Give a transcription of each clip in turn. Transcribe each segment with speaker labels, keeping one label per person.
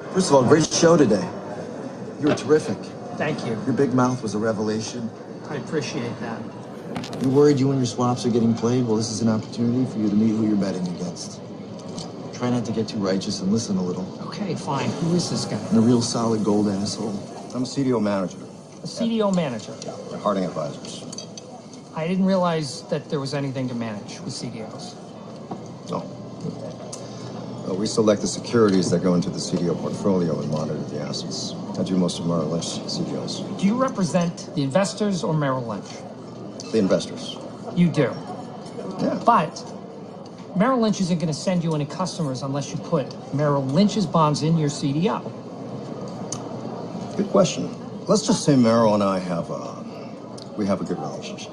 Speaker 1: First of all, great show today. You were terrific.
Speaker 2: Thank you.
Speaker 1: Your big mouth was a revelation.
Speaker 2: I appreciate that.
Speaker 1: You worried you and your swaps are getting played? Well, this is an opportunity for you to meet who you're betting against. Try not to get too righteous and listen a little.
Speaker 2: Okay, fine. Who is this guy?
Speaker 1: And a real solid gold asshole.
Speaker 3: I'm a CDO manager
Speaker 2: A CDO manager. Yeah.
Speaker 3: At Harding Advisors.
Speaker 2: I didn't realize that there was anything to manage with CDOs.
Speaker 3: No. Uh, we select the securities that go into the CDO portfolio and monitor the assets. I do most of Merrill Lynch CDOs.
Speaker 2: Do you represent the investors or Merrill Lynch?
Speaker 3: The investors.
Speaker 2: You do.
Speaker 3: Yeah.
Speaker 2: But Merrill Lynch isn't going to send you any customers unless you put Merrill Lynch's bonds in your CDO.
Speaker 3: Good question. Let's just say Merrill and I have a, we have a good relationship.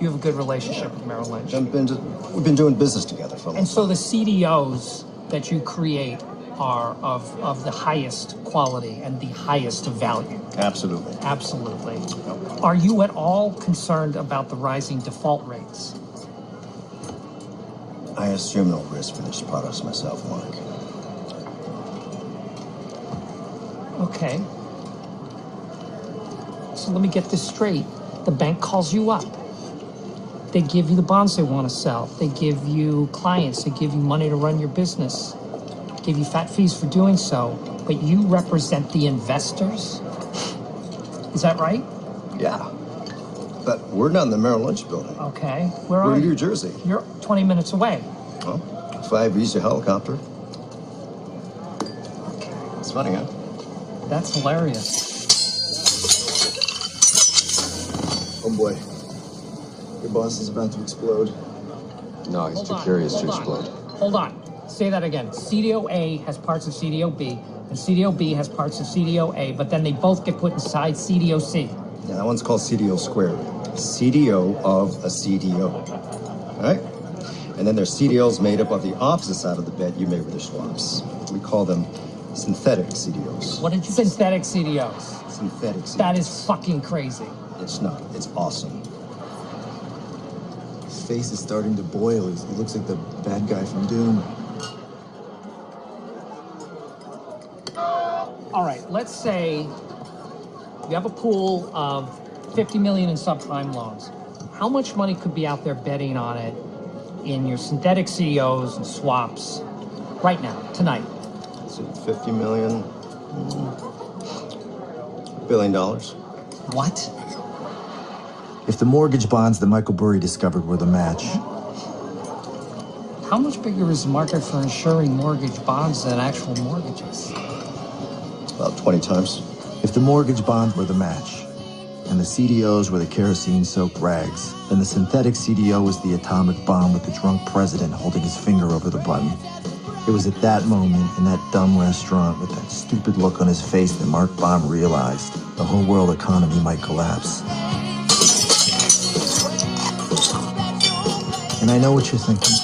Speaker 2: You have a good relationship with Merrill Lynch.
Speaker 3: We've been, we've been doing business together for a long
Speaker 2: And so the CDOs that you create are of, of the highest quality and the highest value.
Speaker 3: Absolutely.
Speaker 2: Absolutely. Are you at all concerned about the rising default rates?
Speaker 3: I assume no risk for these products myself, Mark.
Speaker 2: Okay. So let me get this straight. The bank calls you up. They give you the bonds they want to sell. They give you clients. They give you money to run your business. Give you fat fees for doing so. But you represent the investors? Is that right?
Speaker 3: Yeah. But we're not in the Merrill Lynch building.
Speaker 2: Okay. Where
Speaker 3: We're
Speaker 2: are
Speaker 3: in New
Speaker 2: you?
Speaker 3: Jersey.
Speaker 2: You're 20 minutes away.
Speaker 3: Well, five Visa helicopter. It's funny, huh?
Speaker 2: That's hilarious.
Speaker 1: Oh boy. Your boss is about to explode.
Speaker 4: No, he's
Speaker 2: Hold
Speaker 4: too
Speaker 2: on,
Speaker 4: curious to
Speaker 2: on,
Speaker 4: explode.
Speaker 2: Hold on. Say that again. CDO A has parts of CDO B, and CDO B has parts of CDO A, but then they both get put inside CDO C.
Speaker 3: Yeah, that one's called CDO squared. CDO of a CDO. All right? And then there's CDOs made up of the opposite side of the bed you made with your swaps. We call them synthetic CDOs.
Speaker 2: What did you synthetic CDOs?
Speaker 3: Synthetic CDOs.
Speaker 2: That is fucking crazy.
Speaker 3: It's not. It's awesome.
Speaker 1: His face is starting to boil. He looks like the bad guy from Doom.
Speaker 2: All right, let's say you have a pool of 50 million in subprime loans. How much money could be out there betting on it in your synthetic CDOs and swaps right now, tonight?
Speaker 3: So 50 million, mm, billion dollars.
Speaker 2: What?
Speaker 1: If the mortgage bonds that Michael Burry discovered were the match,
Speaker 2: How much bigger is the market for insuring mortgage bonds than actual mortgages?
Speaker 3: About 20 times.
Speaker 1: if the mortgage bonds were the match, and the CDOs were the kerosene-soaked rags, then the synthetic CDO was the atomic bomb with the drunk president holding his finger over the button. It was at that moment in that dumb restaurant with that stupid look on his face that Mark Baum realized the whole world economy might collapse. And I know what you're thinking.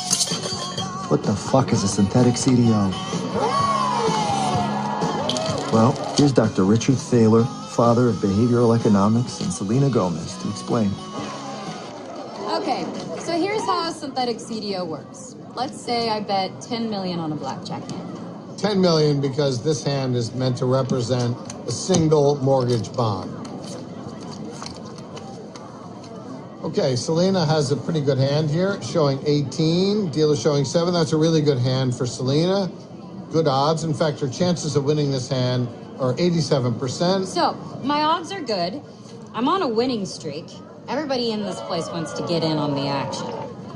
Speaker 1: What the fuck is a synthetic CDO? Well, here's Dr. Richard Thaler, father of behavioral economics, and Selena Gomez to explain.
Speaker 5: Okay, so here's how a synthetic CDO works. Let's say I bet 10 million on a blackjack hand.
Speaker 6: 10 million because this hand is meant to represent a single mortgage bond. Okay, Selena has a pretty good hand here, showing 18. Dealer showing 7. That's a really good hand for Selena. Good odds. In fact, her chances of winning this hand are 87%.
Speaker 5: So, my odds are good. I'm on a winning streak. Everybody in this place wants to get in on the action.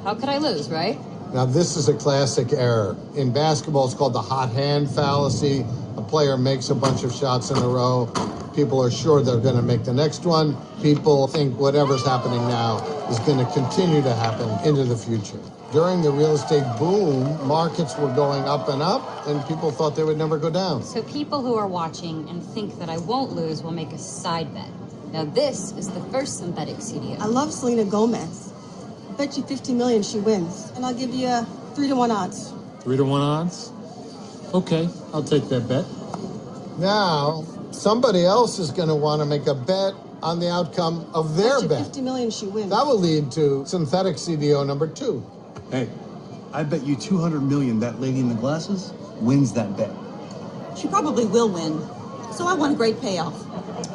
Speaker 5: How could I lose, right?
Speaker 6: Now, this is a classic error. In basketball, it's called the hot hand fallacy. A player makes a bunch of shots in a row. People are sure they're going to make the next one. People think whatever's happening now is going to continue to happen into the future. During the real estate boom, markets were going up and up, and people thought they would never go down.
Speaker 5: So, people who are watching and think that I won't lose will make a side bet. Now, this is the first synthetic CDO.
Speaker 7: I love Selena Gomez. I bet you 50 million she wins. And I'll give you a three to one odds.
Speaker 8: Three to one odds? Okay, I'll take that bet.
Speaker 6: Now, somebody else is going to want to make a bet on the outcome of their
Speaker 7: bet you
Speaker 6: bet.
Speaker 7: 50 million she wins.
Speaker 6: That will lead to synthetic CDO number two.
Speaker 9: Hey, I bet you 200 million that lady in the glasses wins that bet.
Speaker 7: She probably will win. So I want a great payoff.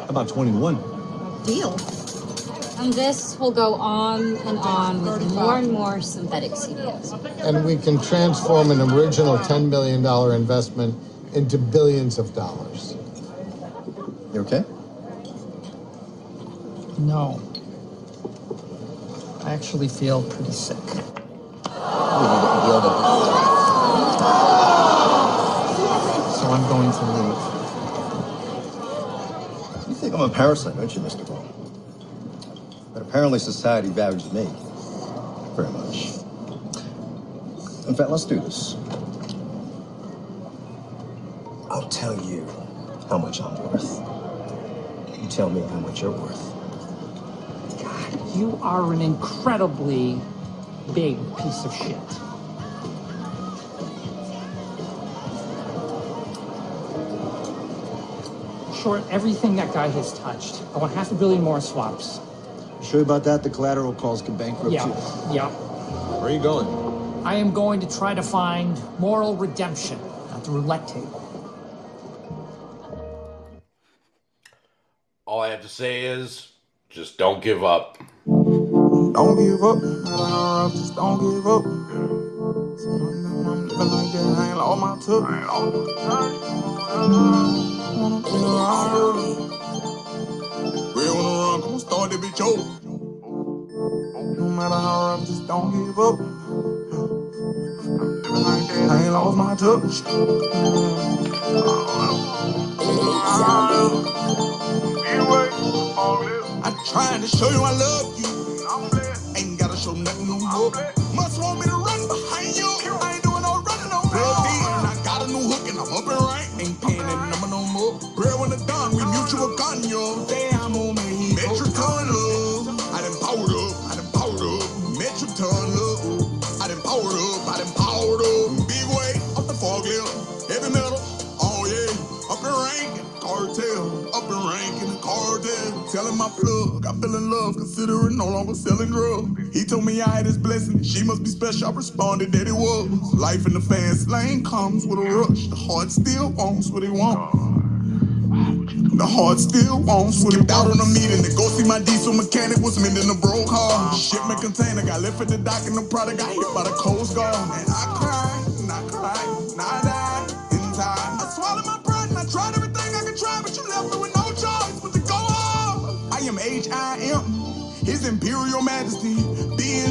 Speaker 3: About 21.
Speaker 7: Deal.
Speaker 5: And this will go on and on with more and more synthetic CDOs.
Speaker 6: And we can transform an original $10 million investment into billions of dollars.
Speaker 3: You okay?
Speaker 2: No. I actually feel pretty sick.
Speaker 3: We need to deal with
Speaker 2: So I'm going to leave.
Speaker 3: You think I'm a parasite, don't you, Mr. Baum? Apparently society values me very much. In fact, let's do this. I'll tell you how much I'm worth. You tell me how much you're worth.
Speaker 2: God, you are an incredibly big piece of shit. Short everything that guy has touched. I want half a billion more swaps.
Speaker 1: Sure about that? The collateral calls can bankrupt
Speaker 2: Yeah,
Speaker 1: you.
Speaker 2: yeah.
Speaker 4: Where are you going?
Speaker 2: I am going to try to find moral redemption at the roulette table.
Speaker 9: All I have to say is just don't give up.
Speaker 10: Don't give up, no matter how rough, just don't give up. I'm living like that, I ain't lost my touch. I ain't lost Wanna be around Real wanna run, come start that bitch over. No matter how I just don't give up. I'm living like that, I ain't lost my touch. I'm tried to show you I love you. Ain't gotta show nothing no more. Must want me to run behind you. Telling my plug. I fell in love. Considering no longer selling drugs. He told me I had his blessing. She must be special. I responded that it was. Life in the fast lane comes with a rush. The heart still wants what it wants. The heart still wants what it out on a meeting to go see my diesel mechanic was mending a broke car. Shipment container got left at the dock and the product got hit by the Coast Guard. And I cried, and I cried, and I died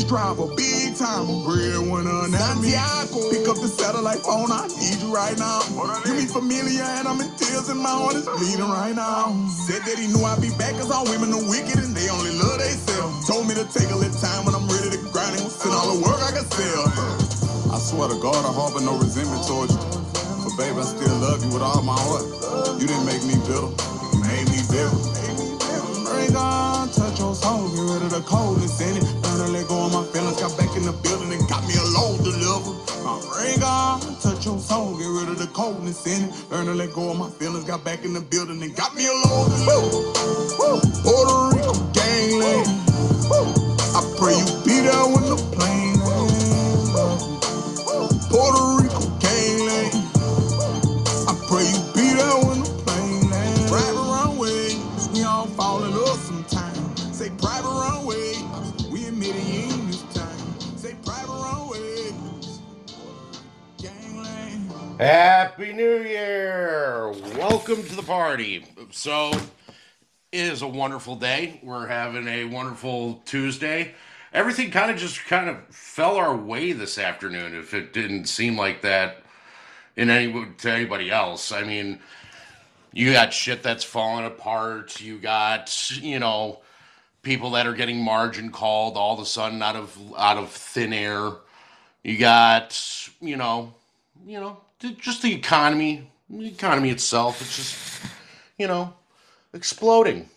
Speaker 10: Benz driver, big time, breadwinner, Santiago. Pick up the satellite phone, I need you right now. You mean familiar and I'm in tears and my heart is bleeding right now. Said that he knew I'd be back cause all women are wicked and they only love they self. Told me to take a little time when I'm ready to grind and send all the work I can sell. I swear to God, I harbor no resentment towards you. But babe, I still love you with all my heart. You didn't make me bitter, you made me bitter. Bring on, touch your soul, get rid of the coldness in it. To let go of my feelings, got back in the building and got me a load delivered. Uh, Ring on, touch your soul, get rid of the coldness in it. Learn to let go of my feelings, got back in the building and got me a load delivered. Woo! Puerto Rico gangland. Woo! I pray you be there when the plane lands. Puerto Rico
Speaker 9: Happy New Year! Welcome to the party. So, it is a wonderful day. We're having a wonderful Tuesday. Everything kind of just kind of fell our way this afternoon. If it didn't seem like that in any to anybody else, I mean, you got shit that's falling apart. You got you know people that are getting margin called all of a sudden out of out of thin air. You got you know you know just the economy, the economy itself. It's just you know exploding.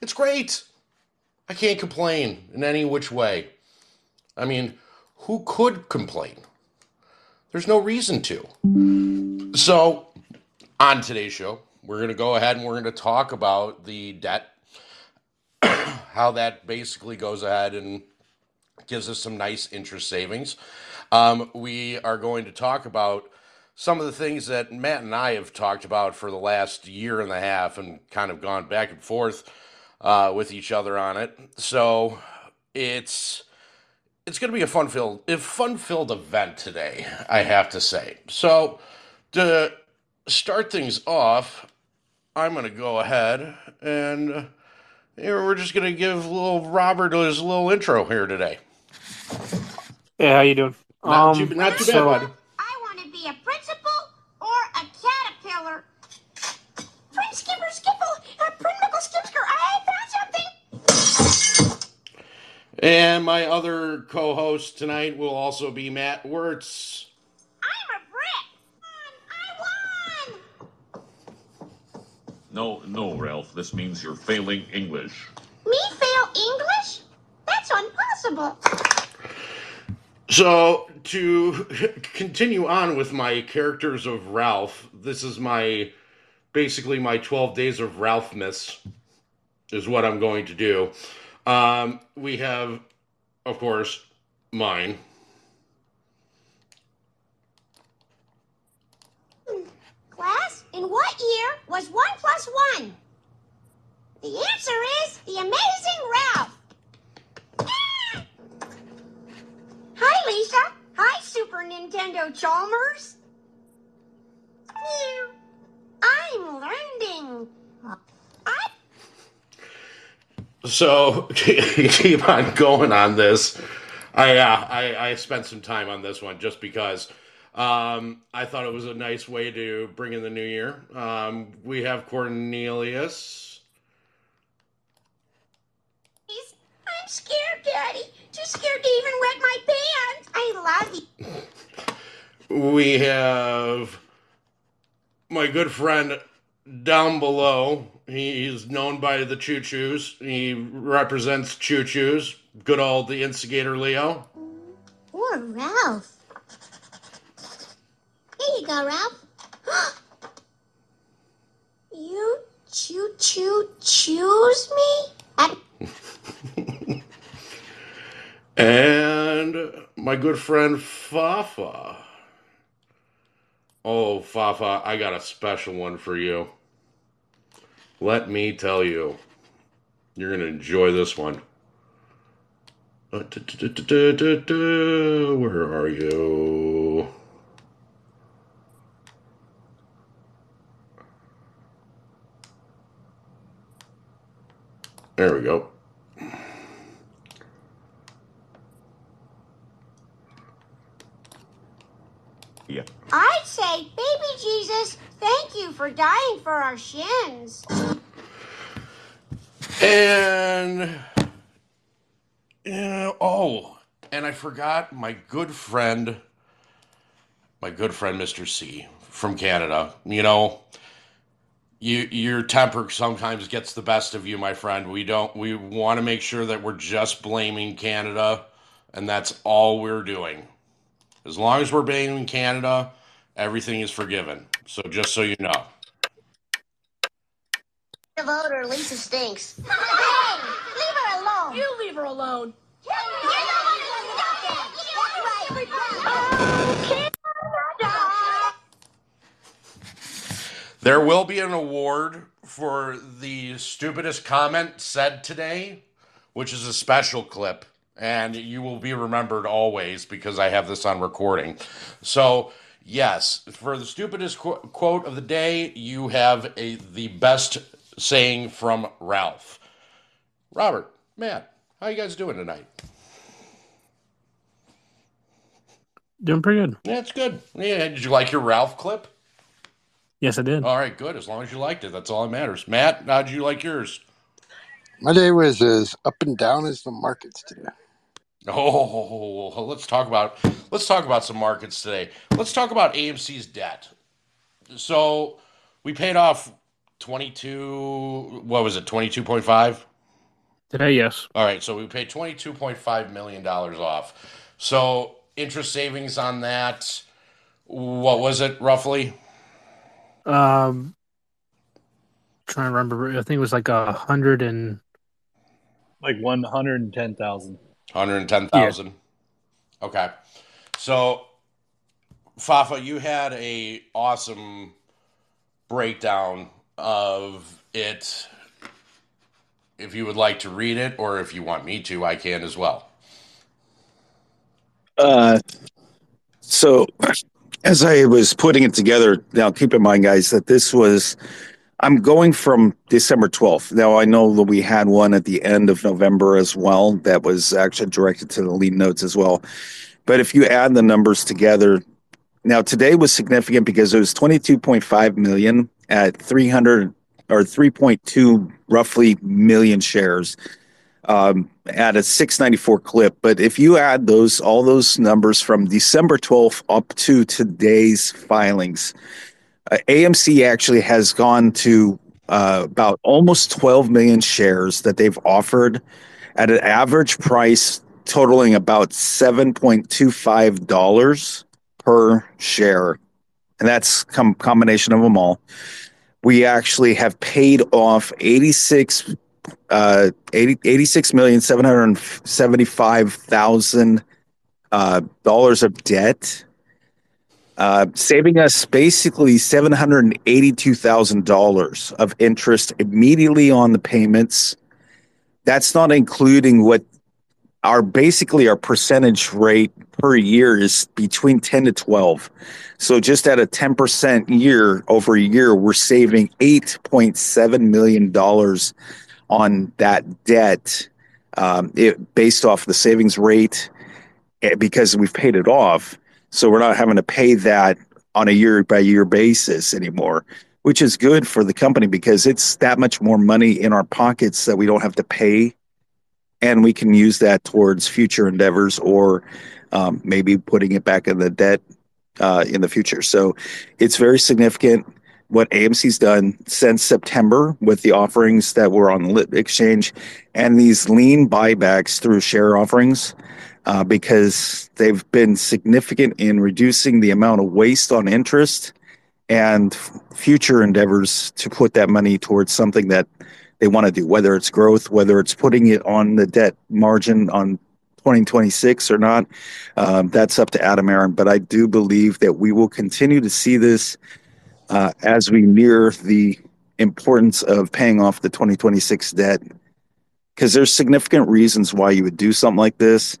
Speaker 9: It's great. I can't complain in any which way. I mean, who could complain? There's no reason to. So, on today's show, we're going to go ahead and we're going to talk about the debt, how that basically goes ahead and gives us some nice interest savings. Um, we are going to talk about some of the things that Matt and I have talked about for the last year and a half and kind of gone back and forth uh, with each other on it. So it's it's going to be a fun filled a fun filled event today, I have to say. So to start things off, I'm going to go ahead and here we're just going to give little Robert his little intro here today.
Speaker 4: Yeah, how you doing?
Speaker 9: Not
Speaker 4: Um,
Speaker 9: too, not too
Speaker 4: so-
Speaker 9: bad, bud.
Speaker 11: I want to be a principal or a caterpillar. Prince Skipper Skipple, uh, Prince Mickle Skipsker, I found something.
Speaker 9: And my other co-host tonight will also be Matt Wirtz.
Speaker 11: I'm a brick. I won.
Speaker 12: No, no, Ralph. This means you're failing English.
Speaker 11: Me fail English? That's impossible.
Speaker 9: So to continue on with my characters of Ralph, this is my basically my 12 days of Ralph miss is what I'm going to do. Um, we have, of course, mine.
Speaker 11: Class, in what year was 1 plus 1? The answer is the amazing Ralph. Ah! Hi, Lisa. Hi, Super Nintendo Chalmers. I'm learning. I
Speaker 9: So keep on going on this. I, uh, I I spent some time on this one just because um, I thought it was a nice way to bring in the new year. Um, we have Cornelius.
Speaker 11: I'm scared, Daddy. Too scared to even wet my pants. I love you.
Speaker 9: We have my good friend down below. He's known by the Choo Choos. He represents Choo Choos. Good old the instigator Leo.
Speaker 11: Or Ralph. Here you go, Ralph. you choo choo choose me?
Speaker 9: And my good friend Fafa. Oh, Fafa, I got a special one for you. Let me tell you, you're going to enjoy this one. Uh. Where are you? There we go.
Speaker 12: Yeah.
Speaker 11: I'd say, baby Jesus, thank you for dying for our shins.
Speaker 9: And yeah, oh, and I forgot my good friend, my good friend Mr. C from Canada. You know, you your temper sometimes gets the best of you, my friend. We don't. We want to make sure that we're just blaming Canada, and that's all we're doing. As long as we're blaming Canada, everything is forgiven. So just so you know.
Speaker 11: The voter, Lisa stinks. Hey, leave her alone. You leave her alone.
Speaker 9: There will be an award for the stupidest comment said today, which is a special clip, and you will be remembered always because I have this on recording. So, yes, for the stupidest qu- quote of the day, you have a the best saying from Ralph. Robert, Matt, how you guys doing tonight?
Speaker 4: Doing pretty good.
Speaker 9: Yeah, it's good. Yeah, did you like your Ralph clip?
Speaker 4: Yes, I did.
Speaker 9: All right, good. As long as you liked it, that's all that matters. Matt, how did you like yours?
Speaker 13: My day was as up and down as the markets today.
Speaker 9: Oh, let's talk about let's talk about some markets today. Let's talk about AMC's debt. So we paid off twenty two. What was it? Twenty two point five.
Speaker 4: Today, yes.
Speaker 9: All right, so we paid twenty two point five million dollars off. So interest savings on that. What was it roughly?
Speaker 4: Um, trying to remember. I think it was like a hundred and
Speaker 14: Like one hundred and ten thousand.
Speaker 9: Hundred and ten thousand. Okay, so Fafa, you had a awesome breakdown of it. If you would like to read it, or if you want me to, I can as well.
Speaker 15: Uh, so, as I was putting it together, now keep in mind, guys, that this was. I'm going from December 12th. Now, I know that we had one at the end of November as well that was actually directed to the lead notes as well. But if you add the numbers together, now today was significant because it was 22.5 million at 300 or 3.2 roughly million shares um, at a 694 clip. But if you add those all those numbers from December 12th up to today's filings, uh, AMC actually has gone to uh, about almost 12 million shares that they've offered at an average price totaling about $7.25 per share. And that's com- combination of them all. We actually have paid off 86 uh 80, 86 million 775,000 uh dollars of debt uh, saving us basically $782,000 of interest immediately on the payments. That's not including what our basically our percentage rate per year is between 10 to 12. So just at a 10% year over year, we're saving $8.7 million on that debt um, it, based off the savings rate eh, because we've paid it off. So we're not having to pay that on a year by year basis anymore, which is good for the company because it's that much more money in our pockets that we don't have to pay. And we can use that towards future endeavors or um, maybe putting it back in the debt uh, in the future. So it's very significant what AMC's done since September with the offerings that were on the lit exchange and these lien buybacks through share offerings uh, because they've been significant in reducing the amount of waste on interest and future endeavors to put that money towards something that they want to do, whether it's growth, whether it's putting it on the debt margin on 2026 or not. Um, that's up to Adam Aron. But I do believe that we will continue to see this uh, as we near the importance of paying off the 2026 debt because there's significant reasons why you would do something like this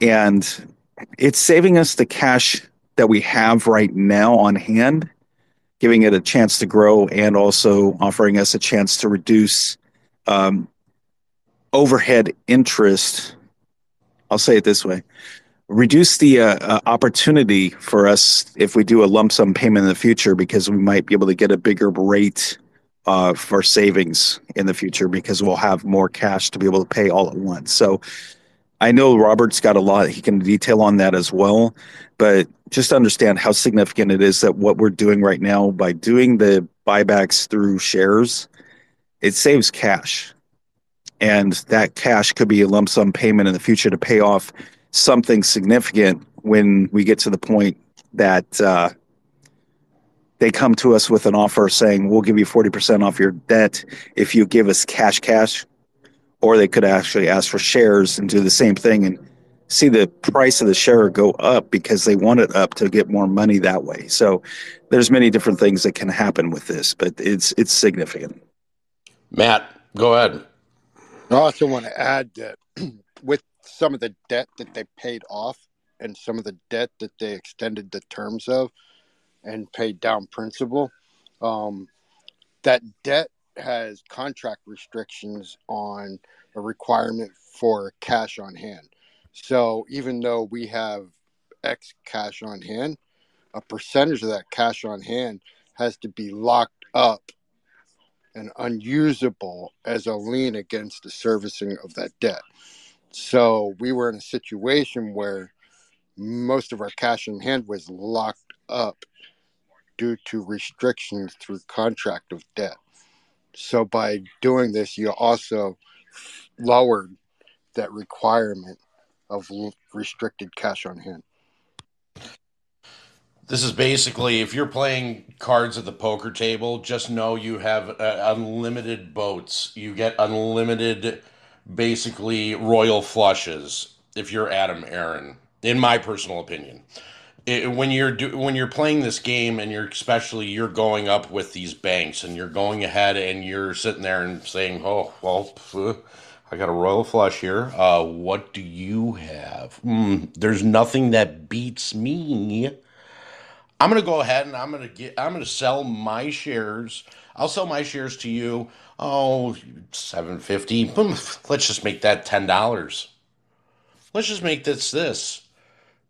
Speaker 15: and it's saving us the cash that we have right now on hand, giving it a chance to grow, and also offering us a chance to reduce um, overhead interest. I'll say it this way reduce the uh, uh, opportunity for us if we do a lump sum payment in the future because we might be able to get a bigger rate uh, for savings in the future because we'll have more cash to be able to pay all at once. So I know Robert's got a lot he can detail on that as well, but just understand how significant it is that what we're doing right now by doing the buybacks through shares, it saves cash. And that cash could be a lump sum payment in the future to pay off something significant when we get to the point that uh, they come to us with an offer saying, we'll give you 40% off your debt if you give us cash cash or they could actually ask for shares and do the same thing and see the price of the share go up because they want it up to get more money that way. So there's many different things that can happen with this, but it's it's significant.
Speaker 9: Matt, go ahead.
Speaker 13: I also want to add that with some of the debt that they paid off and some of the debt that they extended the terms of and paid down principal, um, that debt has contract restrictions on a requirement for cash on hand. So even though we have X cash on hand, a percentage of that cash on hand has to be locked up and unusable as a lien against the servicing of that debt. So we were in a situation where most of our cash in hand was locked up due to restrictions through contract of debt. So by doing this, you also lowered that requirement of restricted cash on hand.
Speaker 9: This is basically if you're playing cards at the poker table, just know you have uh, unlimited boats. You get unlimited, basically royal flushes if you're Adam Aron, in my personal opinion. It, when you're do, when you're playing this game and you're especially you're going up with these banks and you're going ahead and you're sitting there and saying, "Oh, well, uh, I got a royal flush here. Uh, what do you have? Mm, there's nothing that beats me." I'm gonna go ahead and I'm gonna get I'm gonna sell my shares. I'll sell my shares to you. Oh, 750. Boom. Let's just make that ten dollars. Let's just make this this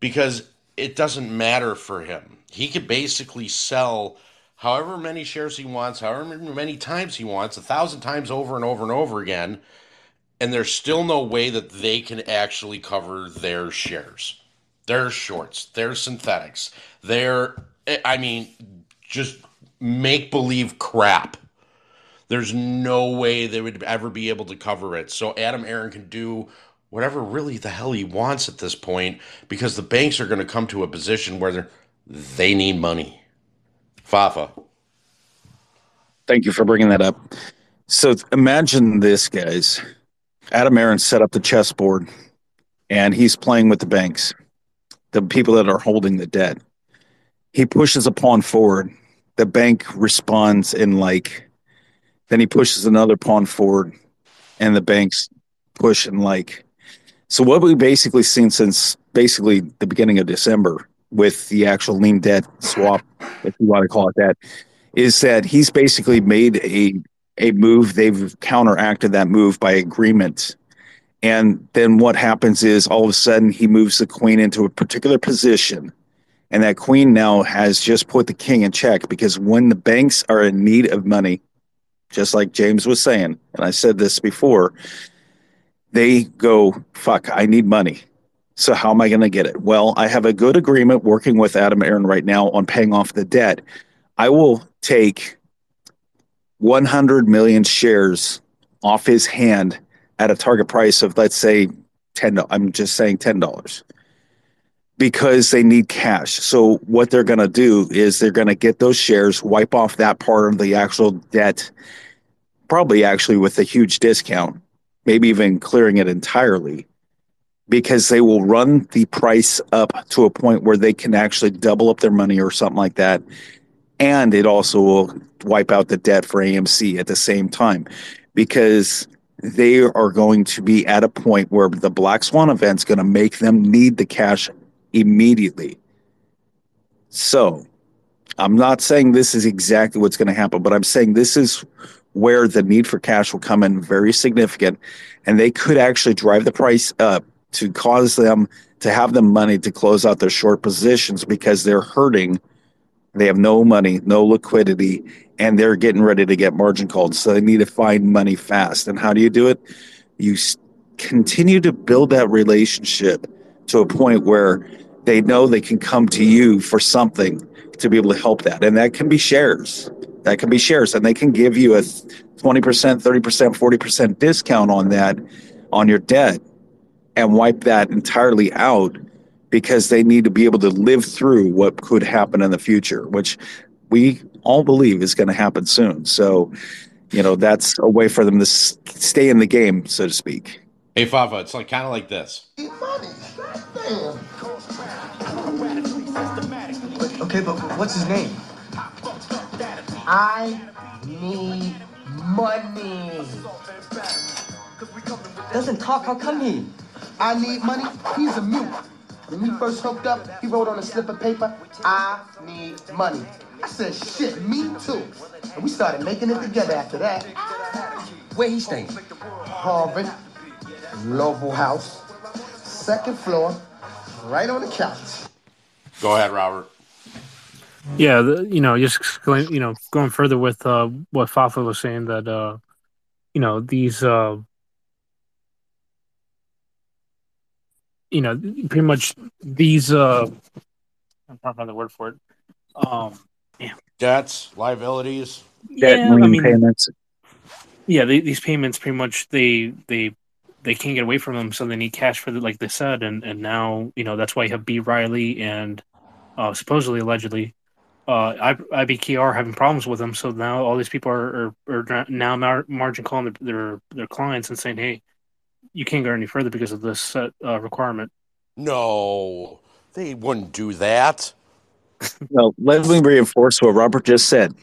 Speaker 9: because it doesn't matter for him. He could basically sell however many shares he wants, however many times he wants, a thousand times over and over and over again, and there's still no way that they can actually cover their shares. Their shorts, their synthetics, their I mean, just make believe crap. There's no way they would ever be able to cover it. So Adam Aron can do whatever really the hell he wants at this point because the banks are going to come to a position where they need money. Fafa.
Speaker 15: Thank you for bringing that up. So imagine this, guys. Adam Aron set up the chessboard and he's playing with the banks, the people that are holding the debt. He pushes a pawn forward. The bank responds in like, then he pushes another pawn forward and the banks push in like. So what we've basically seen since basically the beginning of December with the actual lien debt swap, if you want to call it that, is that he's basically made a a move. They've counteracted that move by agreement. And then what happens is all of a sudden he moves the queen into a particular position. And that queen now has just put the king in check because when the banks are in need of money, just like James was saying, and I said this before, they go, fuck, I need money. So how am I going to get it? Well, I have a good agreement working with Adam Aron right now on paying off the debt. I will take 100 million shares off his hand at a target price of let's say 10 I'm just saying $10 because they need cash. So what they're going to do is they're going to get those shares, wipe off that part of the actual debt probably actually with a huge discount, maybe even clearing it entirely because they will run the price up to a point where they can actually double up their money or something like that and it also will wipe out the debt for AMC at the same time because they are going to be at a point where the Black Swan event is going to make them need the cash immediately. So, I'm not saying this is exactly what's going to happen, but I'm saying this is where the need for cash will come in very significant and they could actually drive the price up to cause them to have the money to close out their short positions because they're hurting they have no money, no liquidity, and they're getting ready to get margin called. So they need to find money fast. And how do you do it? You continue to build that relationship to a point where they know they can come to you for something to be able to help that. And that can be shares. That can be shares. And they can give you a 20%, 30%, 40% discount on that on your debt and wipe that entirely out because they need to be able to live through what could happen in the future, which we all believe is going to happen soon. So, you know, that's a way for them to stay in the game, so to speak.
Speaker 9: Hey, Fafa, it's like kind of like this.
Speaker 16: Okay, but what's his name? I need money. Doesn't talk. How come he?
Speaker 17: I need money. He's a mute. When we first hooked up, he wrote on a slip of paper, I need money. I said, shit, me too. And we started making it together after that.
Speaker 16: Where he staying?
Speaker 17: Harvard, Lobo House, second floor, right on the couch.
Speaker 9: Go ahead, Robert.
Speaker 4: Yeah, the, you know, just going, you know, going further with uh, what Fafa was saying that, uh, you know, these, uh, you know, pretty much these, uh, I'm trying to find the word for it. Um, yeah,
Speaker 9: Debts, liabilities.
Speaker 4: yeah, I mean,
Speaker 15: payments.
Speaker 4: yeah, they, these payments pretty much they they they can't get away from them, so they need cash for the, like they said, and and now you know that's why you have B Riley and uh, supposedly allegedly uh, I, IBK having problems with them. So now all these people are are, are now mar- margin calling their, their their clients and saying, hey, you can't go any further because of this set uh, requirement.
Speaker 9: No, They wouldn't do that.
Speaker 15: Well, let me reinforce what Robert just said.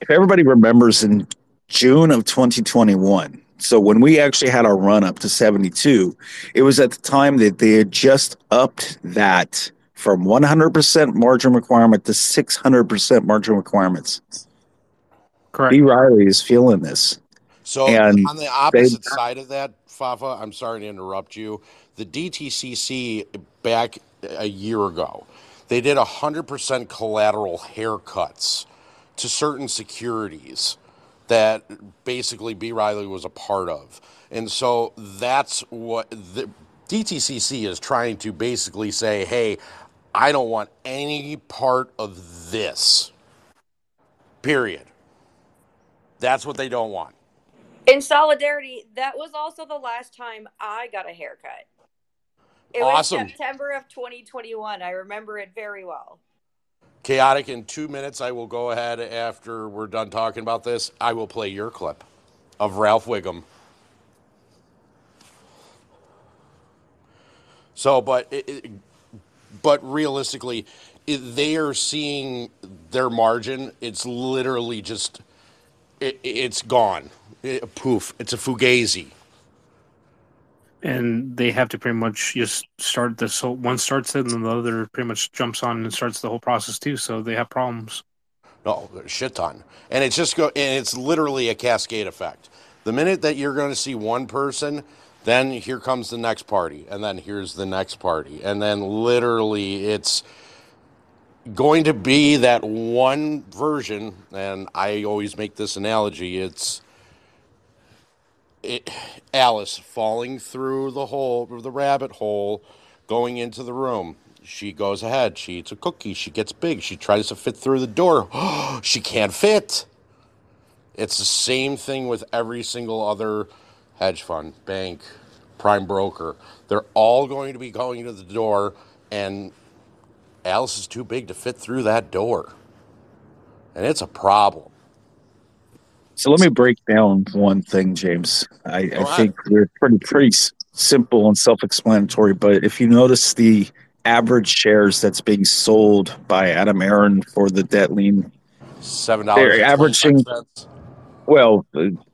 Speaker 15: If everybody remembers in June of 2021, so when we actually had our run up to 72, it was at the time that they had just upped that from 100% margin requirement to 600% margin requirements.
Speaker 4: Correct.
Speaker 15: B. Riley is feeling this.
Speaker 9: So
Speaker 15: And
Speaker 9: on the
Speaker 15: they-
Speaker 9: opposite side of that, Fafa, I'm sorry to interrupt you. The DTCC back a year ago, they did 100% collateral haircuts to certain securities that basically B. Riley was a part of. And so that's what the DTCC is trying to basically say, hey, I don't want any part of this. Period. That's what they don't want.
Speaker 18: In solidarity, that was also the last time I got a haircut. It
Speaker 9: Awesome.
Speaker 18: was September of 2021. I remember it very well.
Speaker 9: Chaotic, in two minutes, I will go ahead after we're done talking about this. I will play your clip of Ralph Wiggum. So, but it, it- but realistically, they are seeing their margin. It's literally just, it, it's gone. It- poof. It's a fugazi.
Speaker 4: and they have to pretty much just start this whole one starts it and then the other pretty much jumps on and starts the whole process too so they have problems
Speaker 9: No, shit ton. And it's just go and it's literally a cascade effect. The minute that you're going to see one person, then here comes the next party, and then here's the next party, and then literally it's going to be that one version. And I always make this analogy: it's it, Alice falling through the hole, the rabbit hole, going into the room. She goes ahead. She eats a cookie. She gets big. She tries to fit through the door. she can't fit. It's the same thing with every single other hedge fund, bank, prime broker. They're all going to be going to the door, and Alice is too big to fit through that door. And it's a problem.
Speaker 15: So let me break down one thing, James. I, I think they're pretty pretty simple and self-explanatory. But if you notice the average shares that's being sold by Adam Aron for the debt lien,
Speaker 9: Seven
Speaker 15: they're
Speaker 9: dollars.
Speaker 15: averaging. Well,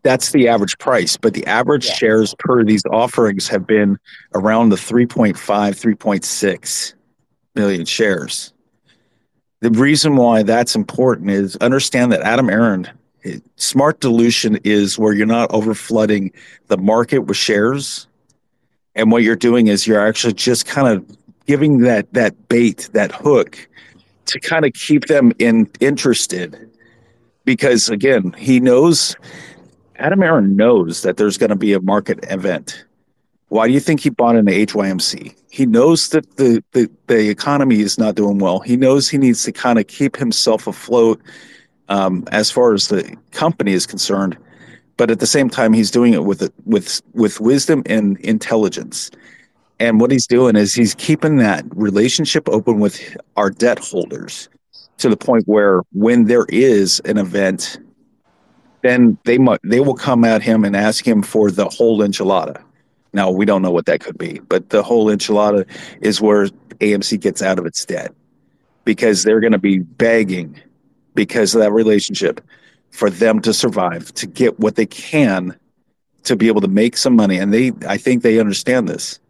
Speaker 15: that's the average price, but the average shares per these offerings have been around the 3.5, 3.6 million shares. The reason why that's important is understand that Adam Aron, eh, smart dilution is where you're not overflooding the market with shares. And what you're doing is you're actually just kind of giving that that bait, that hook to kind of keep them in interested because again, he knows Adam Aron knows that there's going to be a market event. Why do you think he bought into HYMC? He knows that the, the, the economy is not doing well. He knows he needs to kind of keep himself afloat um, as far as the company is concerned. But at the same time, he's doing it with with with wisdom and intelligence. And what he's doing is he's keeping that relationship open with our debt holders to the point where when there is an event, then they mu- they will come at him and ask him for the whole enchilada. Now we don't know what that could be, but the whole enchilada is where AMC gets out of its debt because they're going to be begging because of that relationship for them to survive, to get what they can to be able to make some money. And they, I think they understand this.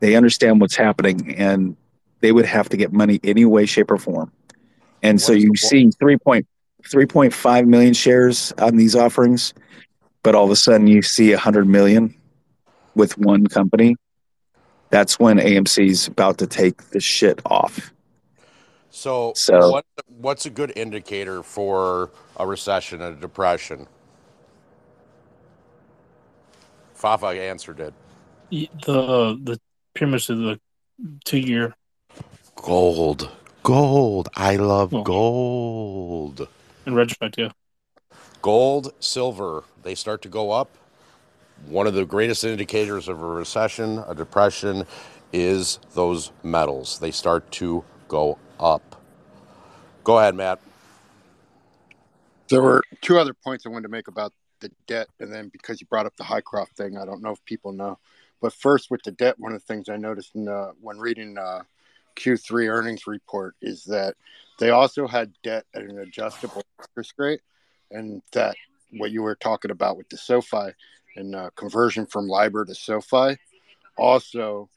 Speaker 15: They understand what's happening and they would have to get money any way, shape, or form. And so you see 3.3.5 million shares on these offerings, but all of a sudden you see 100 million with one company. That's when AMC's about to take the shit off.
Speaker 9: So,
Speaker 15: So-
Speaker 9: what what's a good indicator for a recession, and a depression? Fafa answered it.
Speaker 4: The the pretty much the two year
Speaker 9: Gold. Gold. I love gold.
Speaker 4: in retrospect yeah
Speaker 9: Gold, silver, they start to go up. One of the greatest indicators of a recession, a depression, is those metals. They start to go up. Go ahead, Matt.
Speaker 13: There were two other points I wanted to make about the debt, and then because you brought up the Hycroft thing, I don't know if people know. But first, with the debt, one of the things I noticed in, uh, when reading uh, Q3 earnings report is that they also had debt at an adjustable interest rate, and that what you were talking about with the SOFR and uh, conversion from LIBOR to SOFR also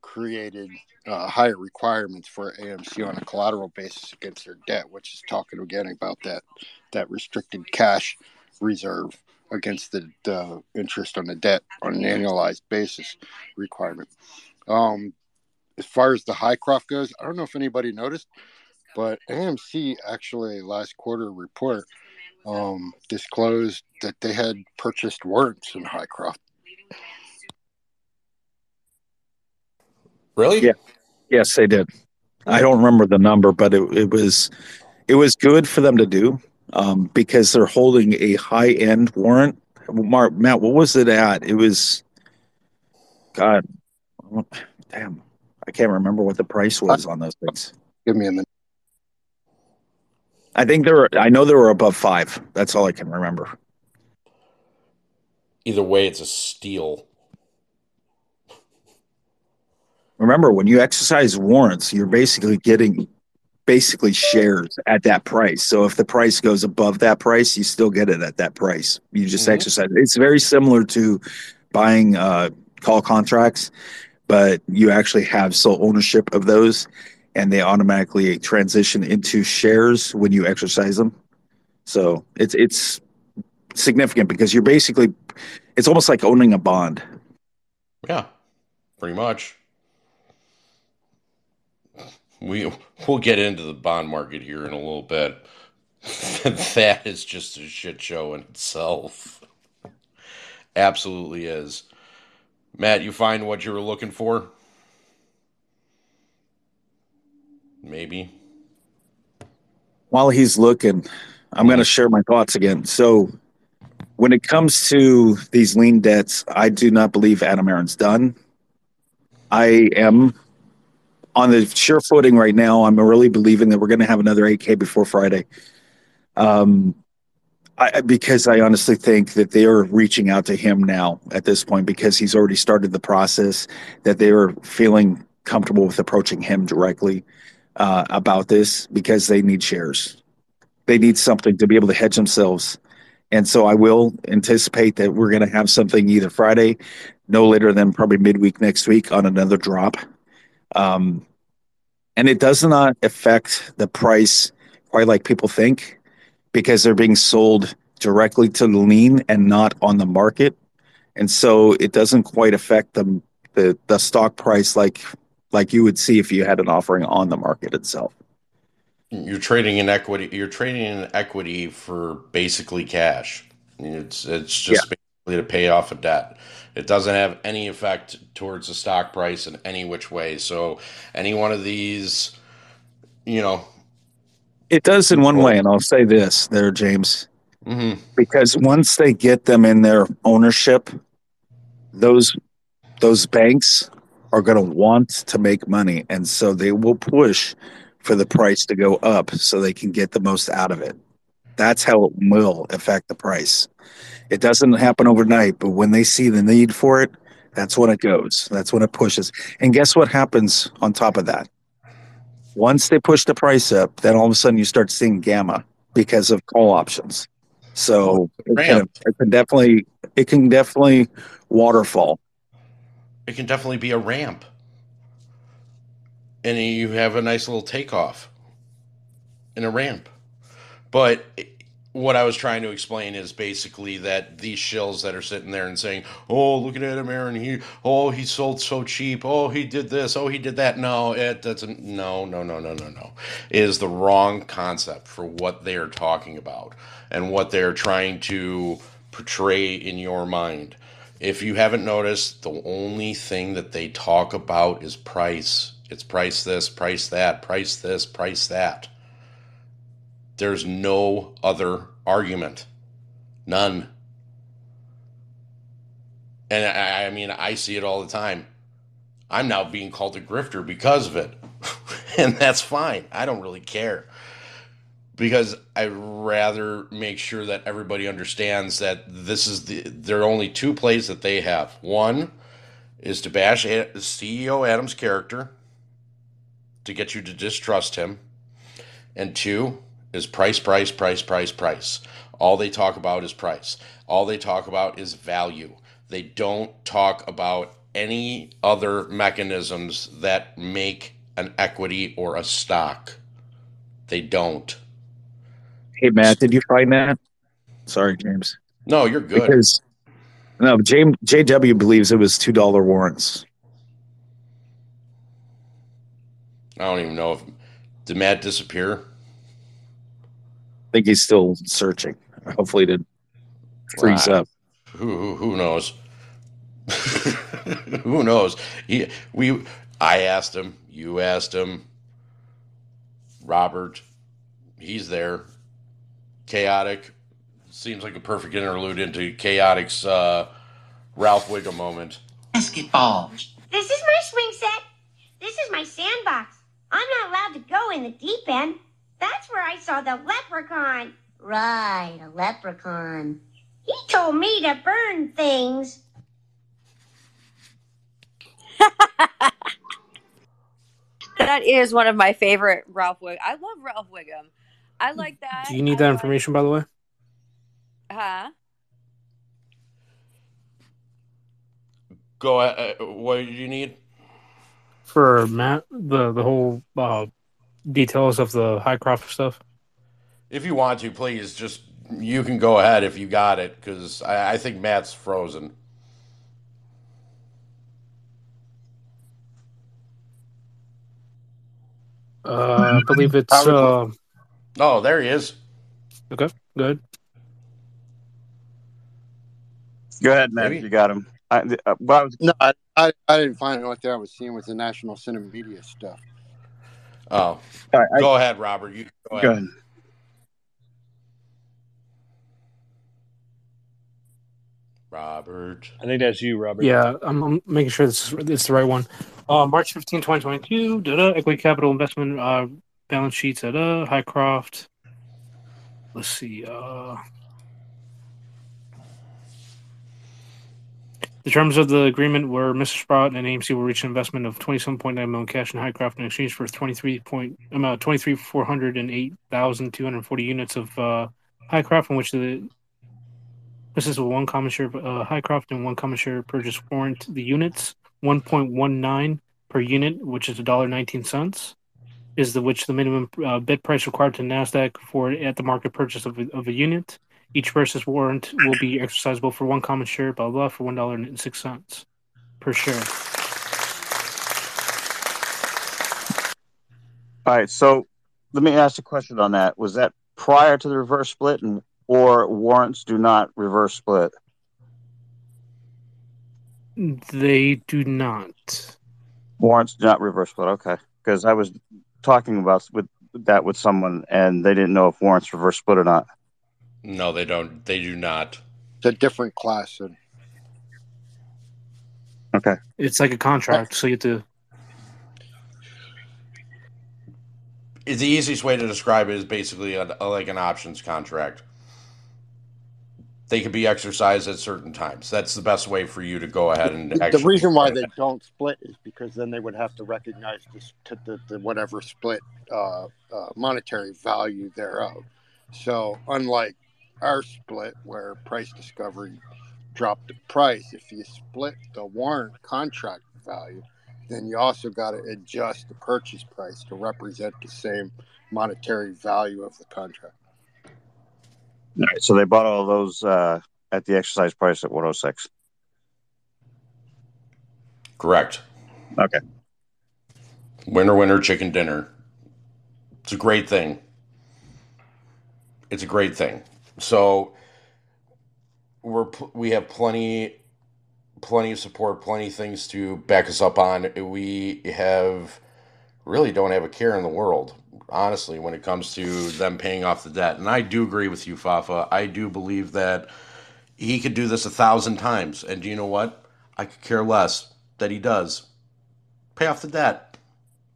Speaker 13: created uh, higher requirements for AMC on a collateral basis against their debt, which is talking again about that that restricted cash reserve against the, the interest on the debt on an annualized basis requirement. Um, as far as the Hycroft goes, I don't know if anybody noticed, but AMC actually last quarter report um, disclosed that they had purchased warrants in Hycroft.
Speaker 9: Really?
Speaker 15: Yeah. Yes, they did. I don't remember the number, but it, it was it was good for them to do um, because they're holding a high end warrant. Mark, Matt, what was it at? It was, God, damn, I can't remember what the price was on those things.
Speaker 13: Give me a minute.
Speaker 15: I think there were. I know there were above five. That's all I can remember.
Speaker 9: Either way, it's a steal.
Speaker 15: Remember, when you exercise warrants, you're basically getting basically shares at that price. So if the price goes above that price, you still get it at that price. You just
Speaker 9: Mhm.
Speaker 15: exercise. It's very similar to buying uh, call contracts, but you actually have sole ownership of those, and they automatically transition into shares when you exercise them. So it's it's significant because you're basically it's almost like owning a bond.
Speaker 9: Yeah, pretty much. We we'll get into the bond market here in a little bit. that is just a shit show in itself. Absolutely is. Matt, you find what you were looking for? Maybe.
Speaker 15: while he's looking, I'm going to share my thoughts again. So, when it comes to these lien debts, I do not believe Adam Aron's done. I am on the sure footing right now. I'm really believing that we're going to have another 8K before Friday. Um, I, because I honestly think that they are reaching out to him now at this point because he's already started the process, that they are feeling comfortable with approaching him directly uh, about this because they need shares. They need something to be able to hedge themselves. And so I will anticipate that we're going to have something either Friday, no later than probably midweek next week on another drop. Um, and it does not affect the price quite like people think because they're being sold directly to the lien and not on the market. And so it doesn't quite affect the, the, the stock price like like you would see if you had an offering on the market itself.
Speaker 9: You're trading in equity. You're trading in equity for basically cash. It's it's just basically to pay off a debt. It doesn't have any effect towards the stock price in any which way. So any one of these, you know,
Speaker 15: It does in one way, and I'll say this there, James,
Speaker 9: Mhm.
Speaker 15: because once they get them in their ownership, those those banks are going to want to make money, and so they will push for the price to go up so they can get the most out of it. That's how it will affect the price. It doesn't happen overnight, but when they see the need for it, that's when it goes. That's when it pushes. And guess what happens on top of that? Once they push the price up, then all of a sudden you start seeing gamma because of call options. So oh, it can, it can definitely it can definitely waterfall.
Speaker 9: it can definitely be a ramp, and you have a nice little takeoff in a ramp. But what I was trying to explain is basically that these shills that are sitting there and saying, "Oh, look at Adam Aron. He, oh, he sold so cheap. Oh, he did this. Oh, he did that." No, it doesn't. No, no, no, no, no, no. It is the wrong concept for what they are talking about and what they're trying to portray in your mind. If you haven't noticed, the only thing that they talk about is price. It's price this, price that, price this, price that. There's no other argument. None. And I, I mean, I see it all the time. I'm now being called a grifter because of it. and that's fine. I don't really care. Because I'd rather make sure that everybody understands that this is the there are only two plays that they have. One is to bash CEO Adams' character, to get you to distrust him. And two is price, price, price, price, price. All they talk about is price. All they talk about is value. They don't talk about any other mechanisms that make an equity or a stock. They don't.
Speaker 15: Hey Matt, did you find that? Sorry, James.
Speaker 9: No, you're good.
Speaker 15: Because no, J, JW believes it was two dollar warrants.
Speaker 9: I don't even know if did Matt disappear.
Speaker 15: I think he's still searching. Hopefully, to freeze
Speaker 9: Wow.
Speaker 15: up.
Speaker 9: Who who, who knows? who knows? He, we I asked him. You asked him. Robert, he's there. Chaotic seems like a perfect interlude into Chaotic's uh, Ralph Wiggum moment.
Speaker 11: Basketball. This is my swing set. This is my sandbox. I'm not allowed to go in the deep end. That's where I saw the leprechaun. Right, a leprechaun. He told me to burn things.
Speaker 18: That is one of my favorite Ralph Wiggum. I love Ralph Wiggum. I like that.
Speaker 4: Do you need that information, by the way?
Speaker 18: Huh?
Speaker 9: Go ahead. Uh, what do you need?
Speaker 4: For Matt, the the whole uh, details of the Hycroft stuff.
Speaker 9: If you want to, please just you can go ahead if you got it because I, I think Matt's frozen.
Speaker 4: Uh, I believe it's. Uh,
Speaker 9: Oh, there he is.
Speaker 4: okay, good.
Speaker 19: Go ahead, Matt.
Speaker 9: Maybe.
Speaker 19: You got him. I, uh, well, I was,
Speaker 13: No, I, I, I didn't find it. The only thing I was seeing was the National Cinema Media stuff.
Speaker 9: Oh,
Speaker 19: all right, I-
Speaker 9: go ahead, Robert. You go ahead.
Speaker 19: go ahead.
Speaker 9: Robert.
Speaker 14: I think that's you, Robert.
Speaker 4: Yeah, I'm, I'm making sure this is it's the right one. Uh, March 15, 2022. Da-da, equity capital investment uh, balance sheets. Da-da, Hycroft. Let's see. Uh, the terms of the agreement were Mr. Sprott and AMC will reach an investment of 27.9 million cash in Hycroft in exchange for 23 point um, uh, 23 408,240 units of uh, Hycroft, in which the this is a one common share uh, Hycroft and one common share purchase warrant. The units 1.19 per unit, which is $1.19, is the which the minimum uh, bid price required to Nasdaq for at the market purchase of a, of a unit. Each purchase warrant will be exercisable for one common share, blah blah, for one dollar and six cents per share.
Speaker 19: All right. So let me ask a question on that. Was that prior to the reverse split, and or warrants do not reverse split?
Speaker 4: They do not.
Speaker 19: Warrants do not reverse split. Okay, because I was talking about with that with someone, and they didn't know if warrants reverse split or not.
Speaker 9: No, they don't. They do not.
Speaker 13: It's a different class. And
Speaker 19: Okay.
Speaker 4: It's like a contract, so you have to.
Speaker 9: It's the easiest way to describe it is basically a, a- like an options contract. They can be exercised at certain times. That's the best way for you to go ahead and
Speaker 13: the
Speaker 9: actually.
Speaker 13: reason why they don't split is because then they would have to recognize this, to the, the whatever split uh, uh, monetary value thereof. So unlike our split where price discovery dropped the price, if you split the warrant contract value, then you also got to adjust the purchase price to represent the same monetary value of the contract.
Speaker 19: All right. So they bought all those uh, at the exercise price at 106.
Speaker 9: Correct.
Speaker 19: Okay.
Speaker 9: Winner, winner, chicken dinner. It's a great thing. It's a great thing. So we're we have plenty plenty of support, plenty of things to back us up on. We have really don't have a care in the world, honestly, when it comes to them paying off the debt. And I do agree with you, Fafa. I do believe that he could do this a thousand times. And do you know what? I could care less that he does. Pay off the debt.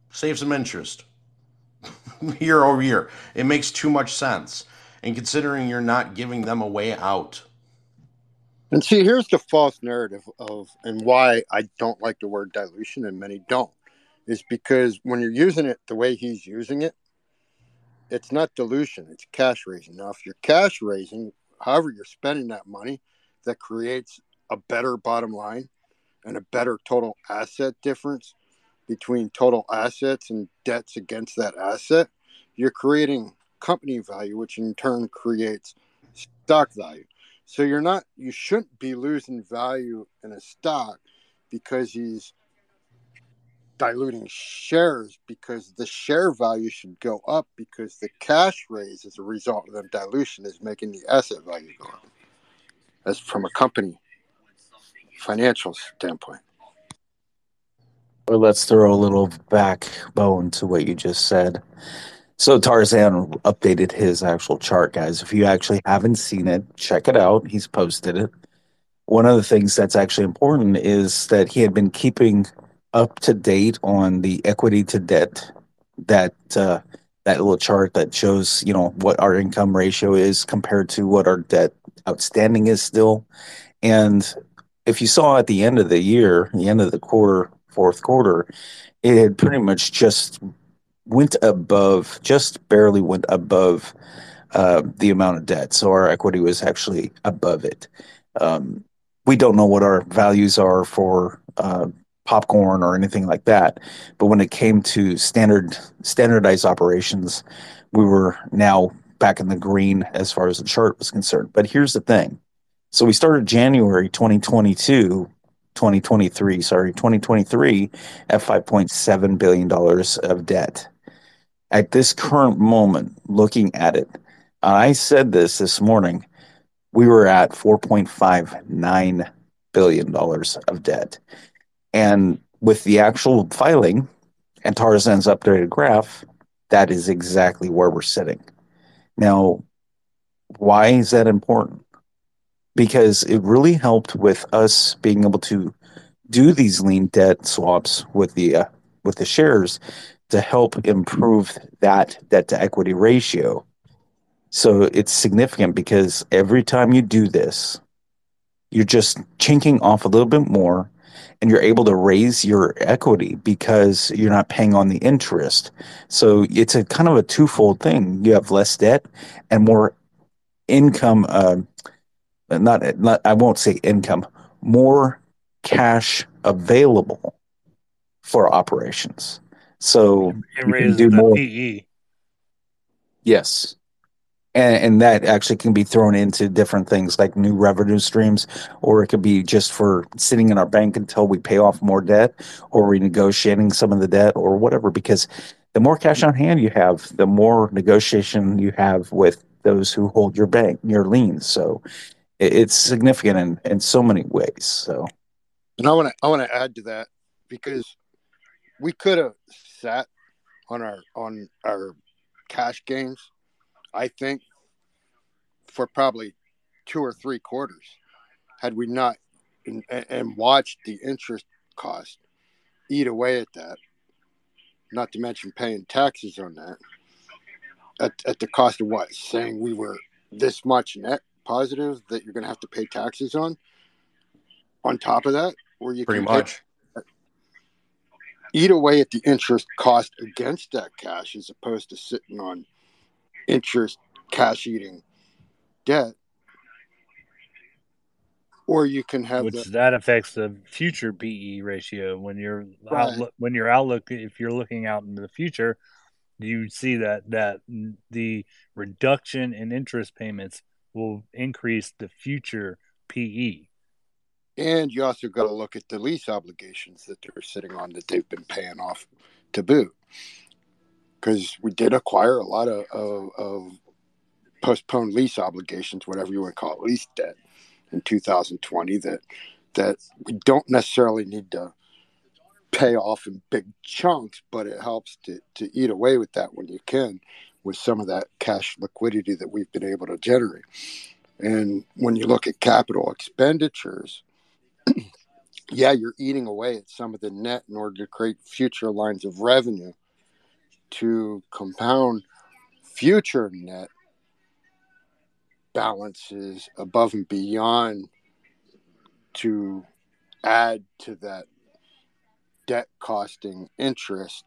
Speaker 9: Save some interest. year over year. It makes too much sense. And considering you're not giving them a way out.
Speaker 13: And see, here's the false narrative of, and why I don't like the word dilution, and many don't, is because when you're using it the way he's using it, it's not dilution, it's cash raising. Now, if you're cash raising, however you're spending that money, that creates a better bottom line and a better total asset difference between total assets and debts against that asset, you're creating company value, which in turn creates stock value. So you're not, you shouldn't be losing value in a stock because he's diluting shares because the share value should go up because the cash raise as a result of the dilution is making the asset value go up. That's from a company financial standpoint.
Speaker 15: Well, let's throw a little backbone to what you just said. So Tarzan updated his actual chart, guys. If you actually haven't seen it, check it out. He's posted it. One of the things that's actually important is that he had been keeping up to date on the equity to debt that uh, that little chart that shows you know what our income ratio is compared to what our debt outstanding is still and if you saw at the end of the year the end of the quarter fourth quarter it had pretty much just went above just barely went above uh, the amount of debt so our equity was actually above it um, we don't know what our values are for uh, popcorn or anything like that. But when it came to standard standardized operations, we were now back in the green as far as the chart was concerned. But here's the thing. So we started January 2022, 2023, sorry, 2023 at 5.7 billion dollars of debt. At this current moment, looking at it, I said this this morning, we were at 4.59 billion dollars of debt. And with the actual filing and Tarzan's updated graph, that is exactly where we're sitting. Now, why is that important? Because it really helped with us being able to do these lien debt swaps with the uh, with the shares to help improve that debt to equity ratio. So it's significant because every time you do this, you're just chinking off a little bit more and you're able to raise your equity because you're not paying on the interest. So it's a kind of a twofold thing. You have less debt and more income. Uh, not, not I won't say income, more cash available for operations. So
Speaker 14: It
Speaker 15: you can
Speaker 14: raises
Speaker 15: do
Speaker 14: the
Speaker 15: more.
Speaker 14: PE.
Speaker 15: Yes. And, and that actually can be thrown into different things like new revenue streams, or it could be just for sitting in our bank until we pay off more debt or renegotiating some of the debt or whatever. Because the more cash on hand you have, the more negotiation you have with those who hold your bank, your liens. So it, it's significant in, in so many ways. So
Speaker 13: And I want to I want to add to that because we could have sat on our on our cash gains, I think, for probably two or three quarters, had we not and, and watched the interest cost eat away at that. Not to mention paying taxes on that at, at the cost of what? Saying we were this much net positive that you're going to have to pay taxes on. On top of that, where you
Speaker 9: Pretty much.
Speaker 13: Eat away at the interest cost against that cash as opposed to sitting on interest cash eating debt or you can have
Speaker 14: which
Speaker 13: the
Speaker 14: that affects the future PE ratio when you're
Speaker 13: Right.
Speaker 14: outlook when your outlook if you're looking out into the future you see that that the reduction in interest payments will increase the future. PE
Speaker 13: and you also got to look at the lease obligations that they're sitting on that they've been paying off to boot. Because we did acquire a lot of, of, of postponed lease obligations whatever you want to call it lease debt in 2020 that that we don't necessarily need to pay off in big chunks but it helps to, to eat away with that when you can with some of that cash liquidity that we've been able to generate. And when you look at capital expenditures yeah, you're eating away at some of the net in order to create future lines of revenue to compound future net balances above and beyond to add to that debt costing interest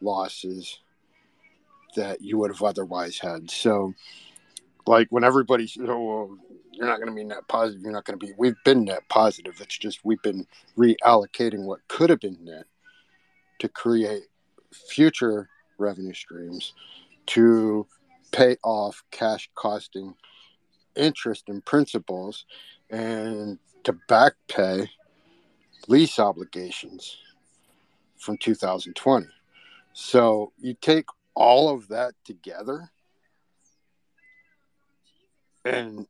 Speaker 13: losses that you would have otherwise had. So, like when everybody says, "Oh, well, you're not going to be net positive," you're not going to be. We've been net positive. It's just we've been reallocating what could have been net to create future revenue streams to pay off cash costing interest and principals and to back pay lease obligations from 2020. So you take all of that together and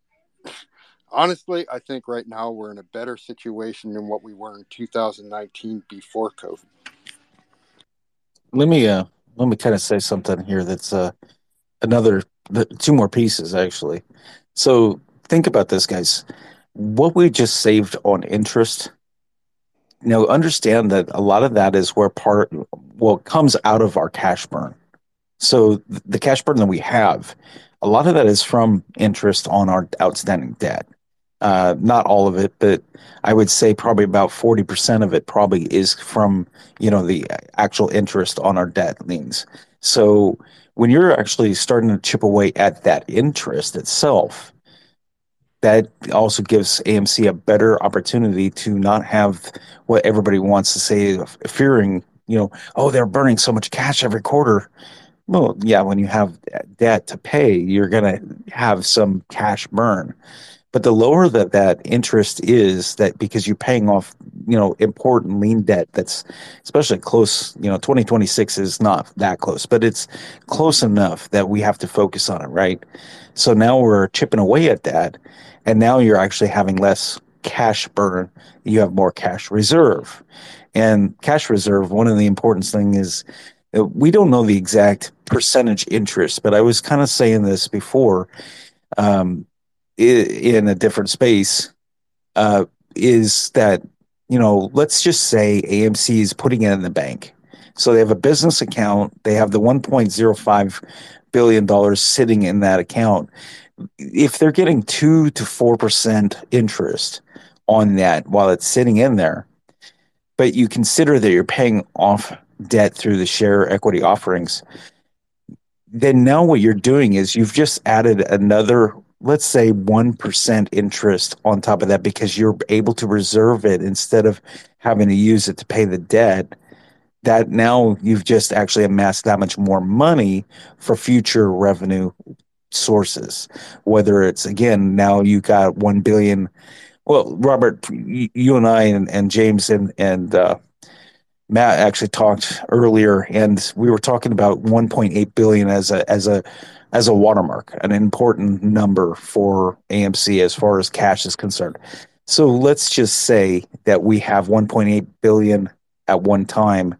Speaker 13: honestly, I think right now we're in a better situation than what we were in 2019 before COVID.
Speaker 15: Let me uh let me kind of say something here that's uh another the, two more pieces actually. So think about this guys. What we just saved on interest now understand that a lot of that is where part well comes out of our cash burn. So the cash burn that we have, a lot of that is from interest on our outstanding debt. Uh, not all of it, but I would say probably about forty percent of it probably is from you know the actual interest on our debt liens. So when you're actually starting to chip away at that interest itself, that also gives AMC a better opportunity to not have what everybody wants to say, fearing you know, oh they're burning so much cash every quarter. Well, yeah, when you have debt to pay, you're going to have some cash burn. But the lower that that interest is, that because you're paying off, you know, important lien debt that's especially close, you know, 2026 is not that close, but it's close enough that we have to focus on it, right? So now we're chipping away at that. And now you're actually having less cash burn. You have more cash reserve. And cash reserve, one of the important things is uh, we don't know the exact percentage interest, but I was kind of saying this before um, in a different space. Uh, is that you know? Let's just say AMC is putting it in the bank, so they have a business account. They have the 1.05 billion dollars sitting in that account. If they're getting two to four percent interest on that while it's sitting in there, but you consider that you're paying off debt through the share equity offerings, then now what you're doing is you've just added another, let's say, 1% interest on top of that because you're able to reserve it instead of having to use it to pay the debt. That now you've just actually amassed that much more money for future revenue sources. Whether it's again, now you got 1 billion. Well, Robert, you and I and, and James and, and, uh, Matt actually talked earlier, and we were talking about 1.8 billion as a as a as a watermark, an important number for AMC as far as cash is concerned. So let's just say that we have 1.8 billion at one time,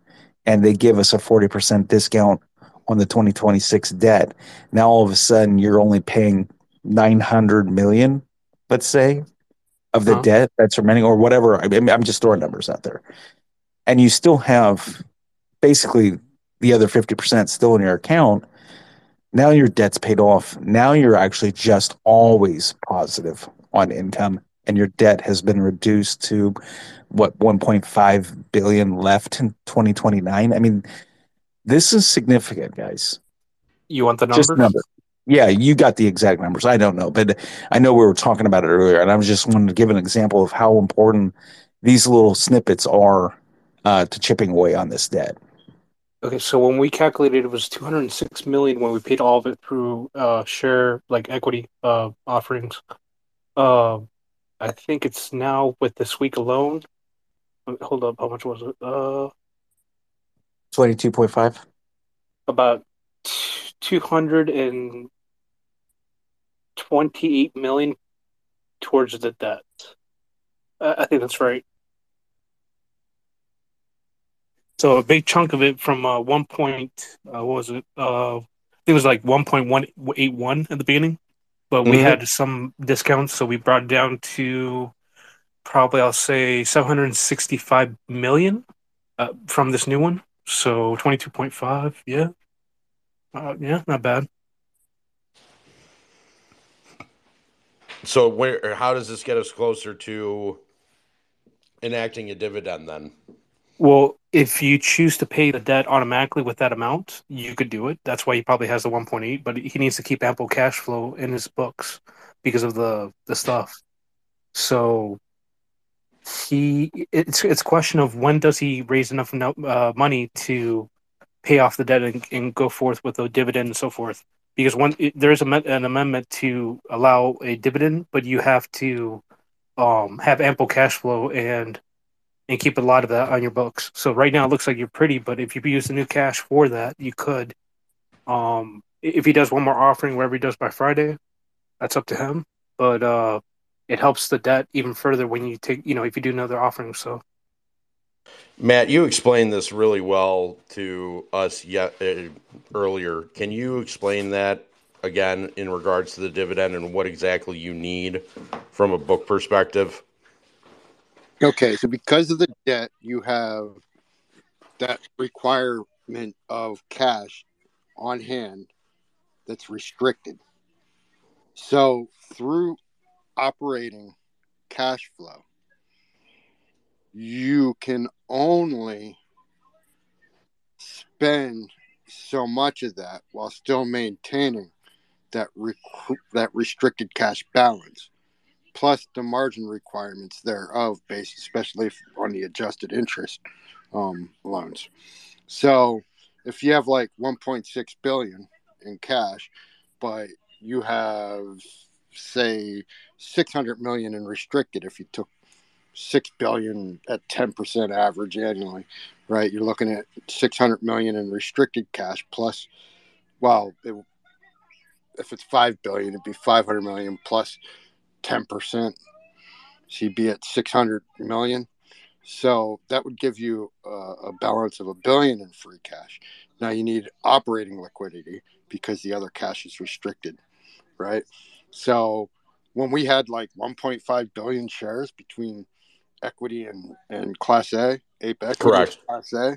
Speaker 15: and they give us a 40% discount on the 2026 debt. Now all of a sudden you're only paying 900 million, let's say, of the
Speaker 4: Huh?
Speaker 15: debt that's remaining, or whatever. I mean, I'm just throwing numbers out there and you still have basically the other 50% still in your account, now your debt's paid off. Now you're actually just always positive on income and your debt has been reduced to what 1.5 billion left in 2029. I mean, this is significant, guys.
Speaker 4: You want the numbers?
Speaker 15: Just number. Yeah, you got the exact numbers. I don't know, but I know we were talking about it earlier, and I was just wanting to give an example of how important these little snippets are uh, to chipping away on this debt.
Speaker 4: Okay, so when we calculated, it was 206 million when we paid all of it through uh, share like equity uh, offerings. Uh, I think it's now with this week alone. Hold up, how much was it? Uh,
Speaker 15: Twenty-two point five.
Speaker 4: about 228 million towards the debt. I think that's right. So a big chunk of it from uh, one point, uh, what was it? Uh, I think it was like one point one eight one at the beginning, but we
Speaker 15: Mhm.
Speaker 4: had some discounts, so we brought it down to probably I'll say seven hundred sixty five million uh, from this new one. So twenty two point five, yeah, uh, yeah, not bad.
Speaker 9: So where? How does this get us closer to enacting a dividend then?
Speaker 4: Well, if you choose to pay the debt automatically with that amount, you could do it. That's why he probably has the 1.8, but he needs to keep ample cash flow in his books because of the the stuff. So he it's it's a question of when does he raise enough no, uh, money to pay off the debt and, and go forth with a dividend and so forth. Because one there is a, an amendment to allow a dividend, but you have to um, have ample cash flow and and keep a lot of that on your books. So right now it looks like you're pretty, but if you use the new cash for that, you could. Um, if he does one more offering, wherever he does by Friday, that's up to him. But uh, it helps the debt even further when you take, you know, if you do another offering. So,
Speaker 9: Matt, you explained this really well to us yet uh, earlier. Can you explain that again in regards to the dividend and what exactly you need from a book perspective?
Speaker 13: Okay, so because of the debt, you have that requirement of cash on hand that's restricted. So through operating cash flow, you can only spend so much of that while still maintaining that rec- that restricted cash balance plus the margin requirements thereof based especially on the adjusted interest um, loans. So if you have like 1.6 billion in cash but you have say 600 million in restricted if you took 6 billion at 10% average annually right you're looking at 600 million in restricted cash plus well it, if it's 5 billion it'd be 500 million plus 10% so you'd be at 600 million so that would give you a, a balance of a billion in free cash now you need operating liquidity because the other cash is restricted right so when we had like 1.5 billion shares between equity and, and class A, ape equity,
Speaker 9: Correct.
Speaker 13: class A,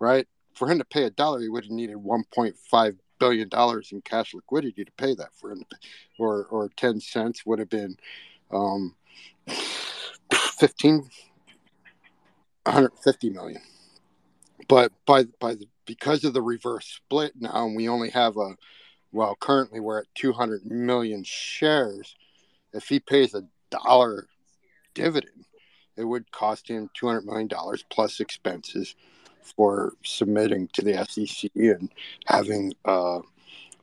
Speaker 13: right? For him to pay a dollar, he would have needed 1.5 billion dollars in cash liquidity to pay that for or or 10 cents would have been um, 15, 150 million. But by by the, because of the reverse split now, and we only have a well, currently we're at 200 million shares. If he pays a dollar dividend, it would cost him 200 million dollars plus expenses for submitting to the SEC and having uh,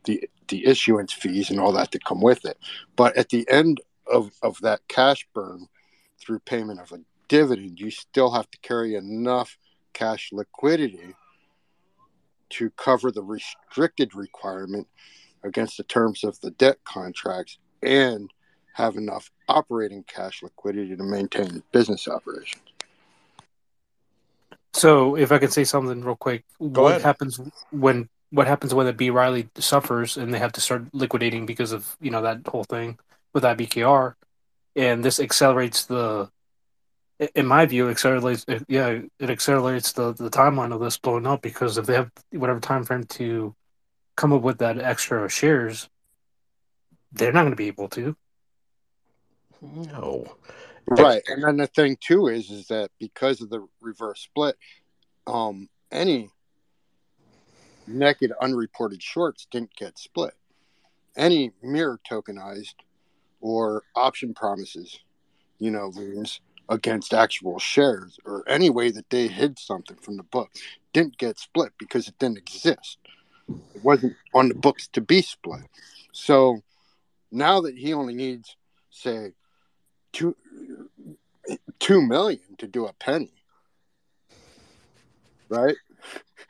Speaker 13: the the issuance fees and all that to come with it. But at the end of, of that cash burn through payment of a dividend, you still have to carry enough cash liquidity to cover the restricted requirement against the terms of the debt contracts and have enough operating cash liquidity to maintain business operations.
Speaker 4: So if I could say something real quick,
Speaker 9: Go
Speaker 4: what
Speaker 9: ahead.
Speaker 4: happens when what happens when the B Riley suffers and they have to start liquidating because of you know that whole thing with IBKR, and this accelerates the, in my view, accelerates uh, yeah it accelerates the the timeline of this blowing up because if they have whatever time frame to come up with that extra shares, they're not going to be able to.
Speaker 9: No.
Speaker 13: Right. And then the thing too is is that because of the reverse split, um, any naked unreported shorts didn't get split. Any mirror tokenized or option promises, you know, liens against actual shares or any way that they hid something from the book didn't get split because it didn't exist. It wasn't on the books to be split. So now that he only needs, say, two two million to do a penny, right?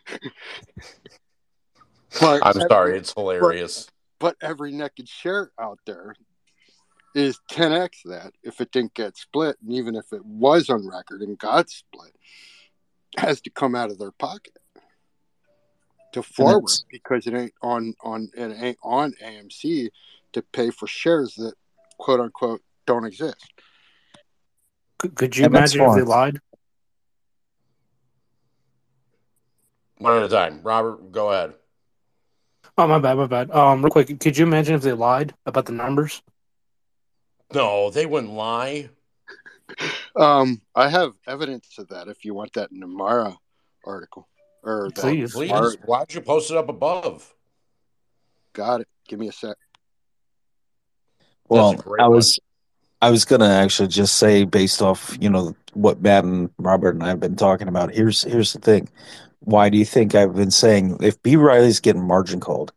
Speaker 13: but
Speaker 9: I'm sorry, it's hilarious.
Speaker 13: But, but every naked share out there is 10x that if it didn't get split, and even if it was on record and got split, has to come out of their pocket to forward because it ain't on on it ain't on AMC to pay for shares that quote unquote don't exist.
Speaker 4: Could, could you
Speaker 15: And
Speaker 4: imagine if they lied?
Speaker 9: One at a time. Robert, go ahead.
Speaker 4: Oh my bad, my bad. Um, real quick, could you imagine if they lied about the numbers?
Speaker 9: No, they wouldn't lie.
Speaker 13: Um, I have evidence of that. If you want that Nomura article or that
Speaker 9: Please,
Speaker 13: Nomura-
Speaker 9: why don't you post it up above?
Speaker 13: got it. Give me a sec.
Speaker 15: Well,
Speaker 9: a great
Speaker 15: I was I was gonna actually just say based off, you know, what Matt and Robert and I have been talking about. Here's here's the thing. Why do you think I've been saying if B Riley's getting margin called,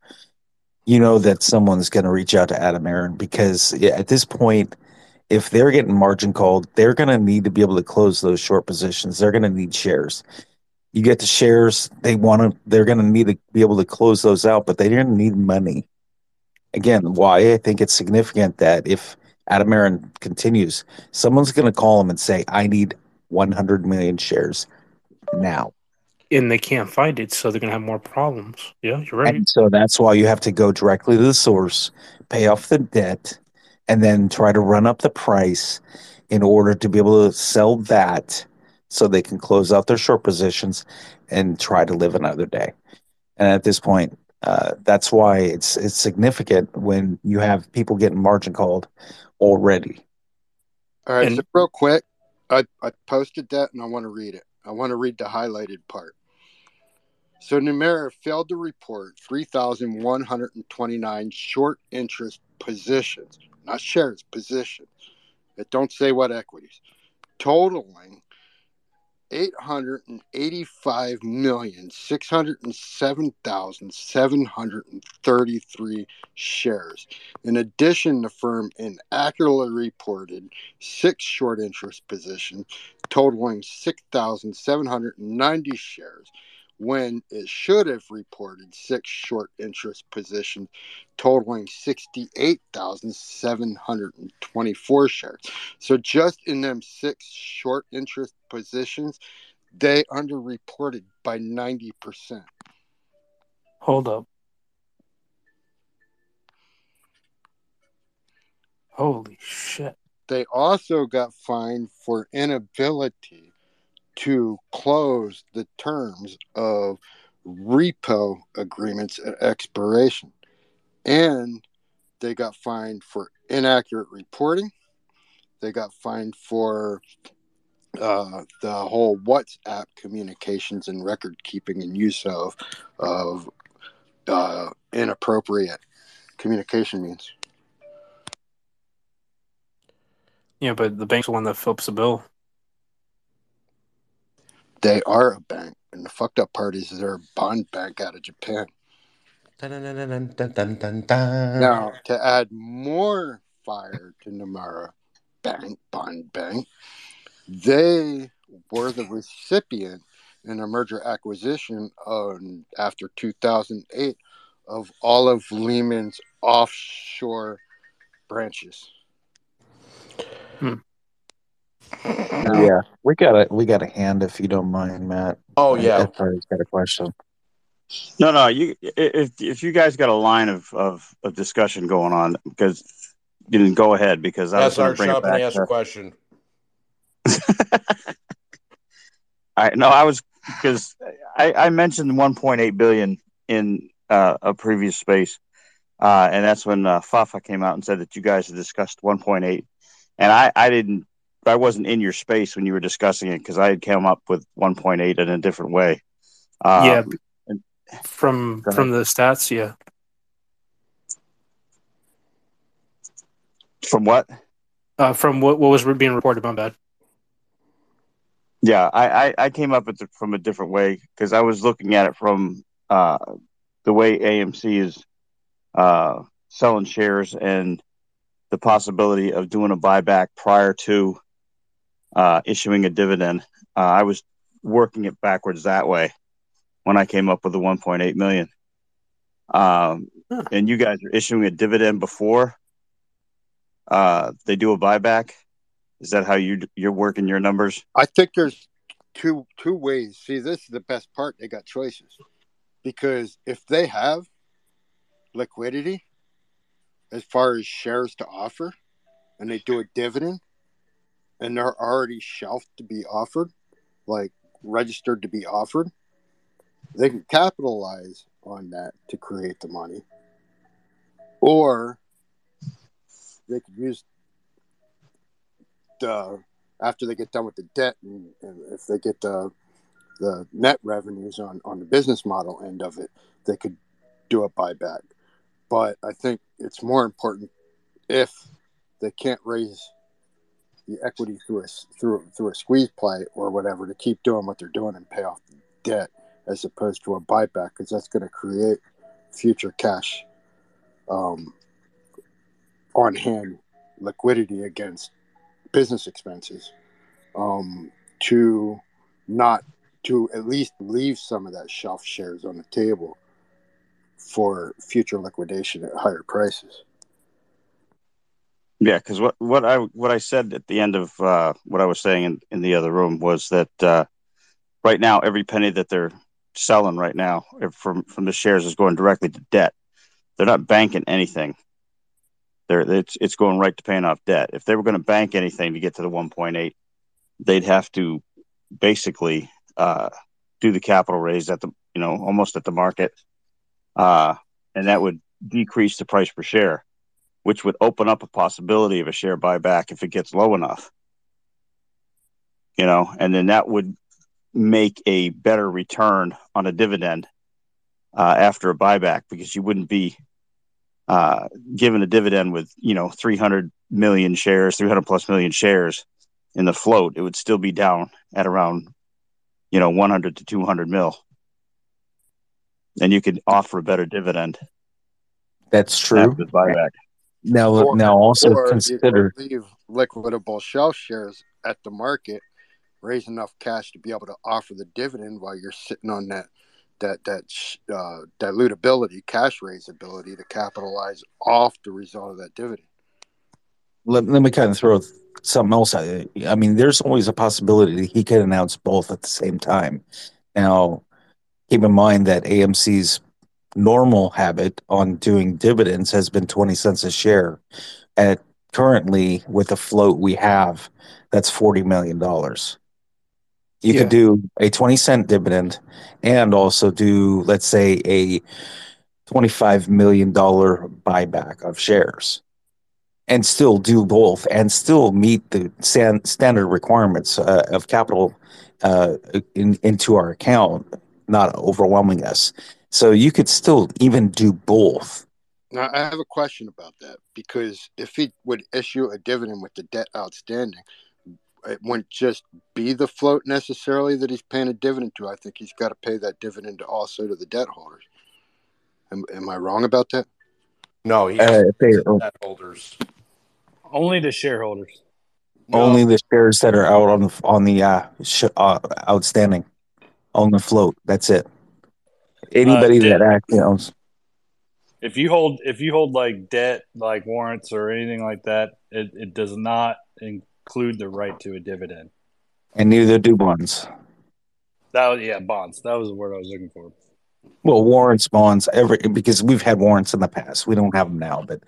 Speaker 15: you know that someone's gonna reach out to Adam Aron because at this point, if they're getting margin called, they're gonna need to be able to close those short positions. They're gonna need shares. You get the shares, they want to they're gonna need to be able to close those out, but they're gonna need money again, why I think it's significant that if Adam Aron continues, someone's going to call him and say, I need 100 million shares now.
Speaker 4: And they can't find it, so they're gonna have more problems. Yeah, you're right.
Speaker 15: And so that's why you have to go directly to the source, pay off the debt, and then try to run up the price in order to be able to sell that so they can close out their short positions and try to live another day. And at this point, uh, that's why it's it's significant when you have people getting margin called already.
Speaker 13: All right,
Speaker 15: And-
Speaker 13: so real quick, I, I posted that and I want to read it. I want to read the highlighted part. So Nomura failed to report 3,129 short interest positions, not shares, positions. It don't say what equities, totaling 885,607,733 shares. In addition, the firm inaccurately reported six short interest positions totaling 6,790 shares when it should have reported six short interest positions totaling 68,724 shares. So just in them six short interest positions, they underreported by 90%.
Speaker 4: Hold up. Holy shit.
Speaker 13: They also got fined for inability to close the terms of repo agreements at expiration. And they got fined for inaccurate reporting. They got fined for uh, the whole WhatsApp communications and record keeping and use of of uh, inappropriate communication means.
Speaker 4: Yeah, but the bank's the one that flips the bill.
Speaker 13: They are a bank, and the fucked up part is they're a bond bank out of Japan. Now, to add more fire to Nomura Bank, Bond Bank, they were the recipient in a merger acquisition on, after 2008 of all of Lehman's offshore branches. Hmm.
Speaker 15: Yeah, we got a we got a hand if you don't mind, Matt.
Speaker 9: Oh, yeah.
Speaker 15: I probably got a question.
Speaker 19: No, no. You if if you guys got a line of of, of discussion going on, because you didn't go ahead because I was
Speaker 9: Yes,
Speaker 19: going
Speaker 9: Art,
Speaker 19: to bring
Speaker 9: shut
Speaker 19: it
Speaker 9: up and
Speaker 19: back.
Speaker 9: ask a question.
Speaker 19: I no, I was because I, I mentioned 1.8 billion in uh, a previous space, uh, and that's when uh, Fafa came out and said that you guys had discussed 1.8, and I I didn't I wasn't in your space when you were discussing it because I had come up with 1.8 in a different way. Uh,
Speaker 4: yeah,
Speaker 19: and-
Speaker 4: from from the stats, yeah.
Speaker 19: From what?
Speaker 4: Uh, from what what was being reported, my bad.
Speaker 19: Yeah, I, I, I came up with it from a different way because I was looking at it from uh, the way AMC is uh, selling shares and the possibility of doing a buyback prior to uh, issuing a dividend. Uh, I was working it backwards that way when I came up with the 1.8 million. Um, And you guys are issuing a dividend before uh, they do a buyback. Is that how you you're working your numbers?
Speaker 13: I think there's two two ways. See, this is the best part. They got choices because if they have liquidity as far as shares to offer, and they do a dividend, and they're already shelved to be offered, like registered to be offered, they can capitalize on that to create the money, or they could use the after they get done with the debt and, and if they get the the net revenues on on the business model end of it, they could do a buyback. But I think it's more important if they can't raise the equity through a through through a squeeze play or whatever to keep doing what they're doing and pay off the debt as opposed to a buyback because that's going to create future cash um, on hand liquidity against business expenses um, to not to at least leave some of that shelf shares on the table for future liquidation at higher prices.
Speaker 19: Yeah, because what, what I what I said at the end of uh, what I was saying in, in the other room was that uh, right now every penny that they're selling right now from from the shares is going directly to debt. They're not banking anything. They're it's it's going right to paying off debt. If they were going to bank anything to get to the 1.8, they'd have to basically uh, do the capital raise at the you know almost at the market, uh, and that would decrease the price per share which would open up a possibility of a share buyback if it gets low enough. You know, and then that would make a better return on a dividend uh, after a buyback because you wouldn't be uh, given a dividend with you know 300 million shares, 300 plus million shares in the float. It would still be down at around you know 100 to 200 mil, and you could offer a better dividend.
Speaker 15: That's true.
Speaker 19: Buyback.
Speaker 15: Now,
Speaker 13: Or-
Speaker 15: now also consider
Speaker 13: leave liquidable shelf shares at the market, raise enough cash to be able to offer the dividend while you're sitting on that that that uh, dilutability, cash raise ability to capitalize off the result of that dividend.
Speaker 15: let, let me kind of throw something else at you. I mean, there's always a possibility that he could announce both at the same time. Now, keep in mind that AMC's normal habit on doing dividends has been 20 cents a share. At currently, with the float we have, that's $40 million. You could do a 20 cent dividend and also do, let's say, a $25 million buyback of shares and still do both and still meet the stan- standard requirements uh, of capital uh, in, into our account, not overwhelming us. So you could still even do both.
Speaker 13: Now, I have a question about that because if he would issue a dividend with the debt outstanding, it wouldn't just be the float necessarily that he's paying a dividend to. I think he's got to pay that dividend also to the debt holders. Am, am I wrong about that?
Speaker 9: No, he
Speaker 15: Uh,
Speaker 9: has
Speaker 15: if
Speaker 9: debt holders.
Speaker 14: Only the shareholders.
Speaker 15: Only the shares that are out on the on the uh, sh- uh, outstanding on the float. That's it. Anybody
Speaker 14: Uh,
Speaker 15: that
Speaker 14: debt.
Speaker 15: actually owns.
Speaker 14: If you hold if you hold like debt, like warrants or anything like that, it, it does not include the right to a dividend.
Speaker 15: and neither do bonds.
Speaker 14: That was, yeah, bonds. That was the word I was looking for.
Speaker 15: Well, warrants, bonds, every because we've had warrants in the past. We don't have them now, but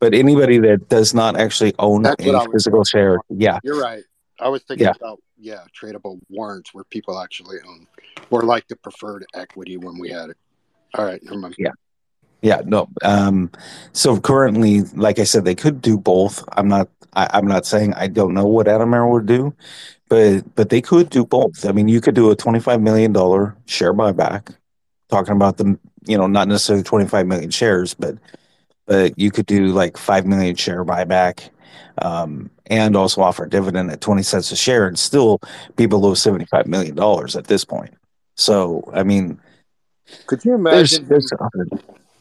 Speaker 15: but anybody that does not actually own
Speaker 13: That's what I
Speaker 15: a
Speaker 13: was
Speaker 15: physical share, yeah,
Speaker 13: You're right. I was thinking
Speaker 15: Yeah.
Speaker 13: about yeah, tradable warrants where people actually own, or like the preferred equity when we had it. All right.
Speaker 15: Yeah. yeah, no. Um, so currently, like I said, they could do both. I'm not. I, I'm not saying I don't know what Adam Aron would do, but but they could do both. I mean, you could do a 25 million dollar share buyback. Talking about them, you know, not necessarily 25 million shares, but but you could do like five million share buyback, um, and also offer a dividend at 20 cents a share, and still be below 75 million dollars at this point. So, I mean,
Speaker 13: Could you imagine?
Speaker 15: there's
Speaker 13: him,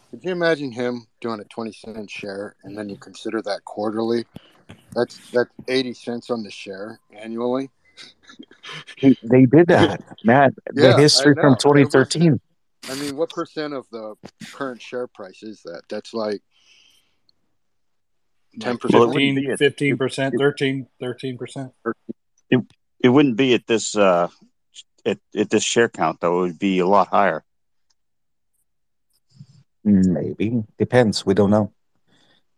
Speaker 13: could you imagine him doing a twenty cent share, and then you consider that quarterly? That's that's eighty cents on the share annually.
Speaker 15: they did that, Matt.
Speaker 13: Yeah,
Speaker 15: the history from 2013.
Speaker 13: I mean, what percent of the current share price is that? That's like
Speaker 19: 10%.
Speaker 14: 15,
Speaker 19: at-
Speaker 14: 15%, 13, 13%.
Speaker 19: It, it wouldn't be at this uh, at, at this share count though. It would be a lot higher.
Speaker 15: Maybe depends. We don't know.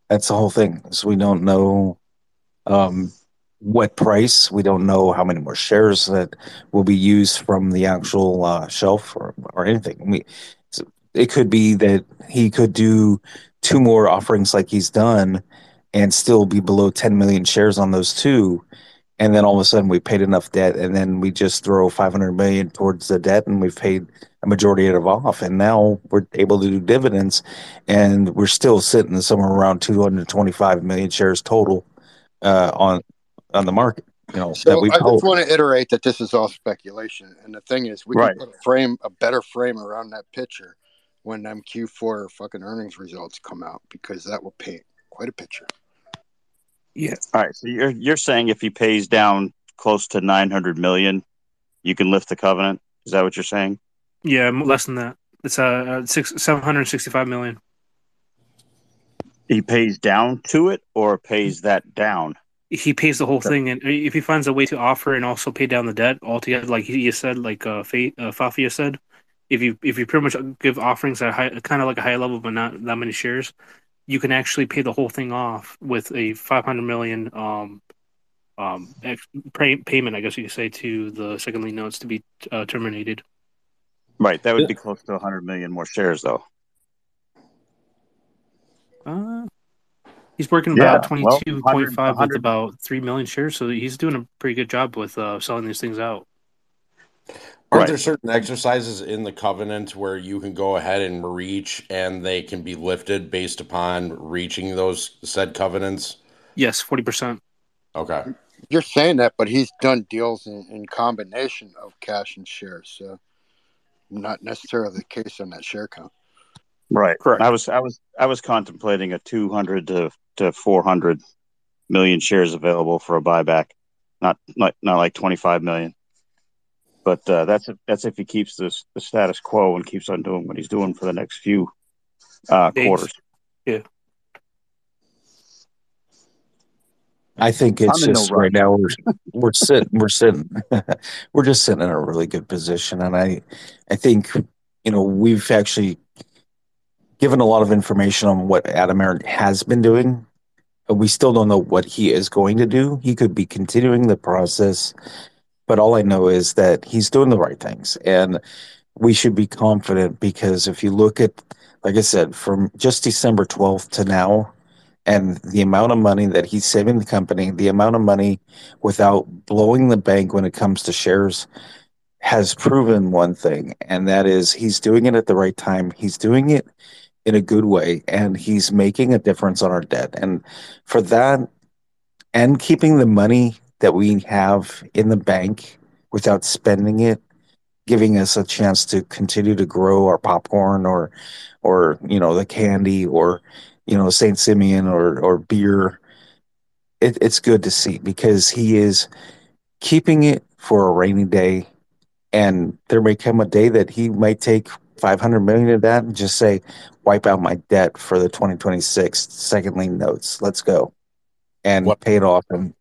Speaker 15: That's the whole thing. So we don't know um, what price. We don't know how many more shares that will be used from the actual uh, shelf or, or anything. We, it could be that he could do two more offerings like he's done, and still be below 10 million shares on those two, and then all of a sudden we paid enough debt, and then we just throw 500 million towards the debt, and we've paid a majority of it off, and now we're able to do dividends, and we're still sitting somewhere around 225 million shares total uh, on on the market. You know that
Speaker 13: So
Speaker 15: we
Speaker 13: I
Speaker 15: hold.
Speaker 13: just want to iterate that this is all speculation, and the thing is, we
Speaker 15: Right.
Speaker 13: can put a frame, a better frame around that picture when them Q4 fucking earnings results come out, because that will paint quite a picture.
Speaker 4: Yeah.
Speaker 19: All right. So you're you're saying if he pays down close to nine hundred million, you can lift the covenant. Is that what you're saying?
Speaker 4: Yeah, less than that. It's uh, uh six seven hundred sixty five million.
Speaker 19: He pays down to it, or pays that down.
Speaker 4: He pays the whole thing, and if he finds a way to offer and also pay down the debt altogether, like he said, like uh, uh Fafia said, if you if you pretty much give offerings at high, kind of like a high level, but not that many shares, you can actually pay the whole thing off with a five hundred million um um ex- pay- payment, I guess you could say, to the second lien notes to be uh, terminated.
Speaker 19: Right. That would be close to hundred million more shares, though.
Speaker 4: Uh, he's working
Speaker 19: Yeah,
Speaker 4: about
Speaker 19: well,
Speaker 4: twenty two point five
Speaker 19: 100
Speaker 4: with about three million shares, so he's doing a pretty good job with uh, selling these things out.
Speaker 9: Aren't
Speaker 19: Right.
Speaker 9: there certain exercises in the covenant where you can go ahead and reach and they can be lifted based upon reaching those said covenants?
Speaker 4: Yes, forty percent.
Speaker 9: Okay.
Speaker 13: You're saying that, but he's done deals in, in combination of cash and shares, so not necessarily the case on that share count.
Speaker 19: Right. Correct. I was I was I was contemplating a two hundred to to four hundred million shares available for a buyback, not not not like twenty five million. But uh, that's if, that's if he keeps this the status quo and keeps on doing what he's doing for the next few uh, quarters.
Speaker 4: Yeah.
Speaker 15: I think it's
Speaker 19: I'm no
Speaker 15: just right now we're we're sitting we're sitting we're just sitting in a really good position, and I I think you know we've actually given a lot of information on what Adam Aron has been doing. but We still don't know what he is going to do. He could be continuing the process, but all I know is that he's doing the right things, and we should be confident because if you look at, like I said, from just December twelfth to now, and the amount of money that he's saving the company, the amount of money without blowing the bank when it comes to shares has proven one thing, and that is he's doing it at the right time. He's doing it in a good way, and he's making a difference on our debt. And for that, and keeping the money that we have in the bank without spending it, giving us a chance to continue to grow our popcorn or, or you know, the candy or you know, Saint Simeon or or beer. It, it's good to see because he is keeping it for a rainy day, and there may come a day that he might take 500 million of that and just say, wipe out my debt for the 2026 second lien notes. Let's go and pay it off. And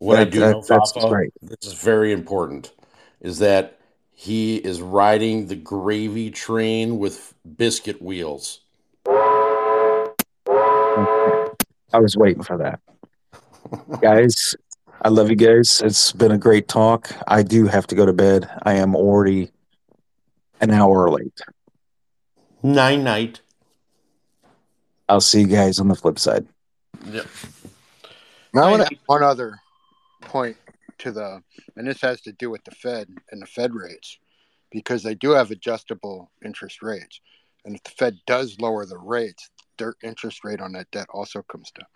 Speaker 9: What I do
Speaker 15: that-
Speaker 9: know,
Speaker 15: that's
Speaker 9: Fafa,
Speaker 15: great.
Speaker 9: this is very important, is that he is riding the gravy train with biscuit wheels.
Speaker 15: I was waiting for that. guys, I love you guys. It's been a great talk. I do have to go to bed. I am already an hour late.
Speaker 9: Nine night.
Speaker 15: I'll see you guys on the flip side.
Speaker 9: Yep.
Speaker 13: Now, I want to add one other point to the, and this has to do with the Fed and the Fed rates, because they do have adjustable interest rates. And if the Fed does lower the rates, their interest rate on that debt also comes down.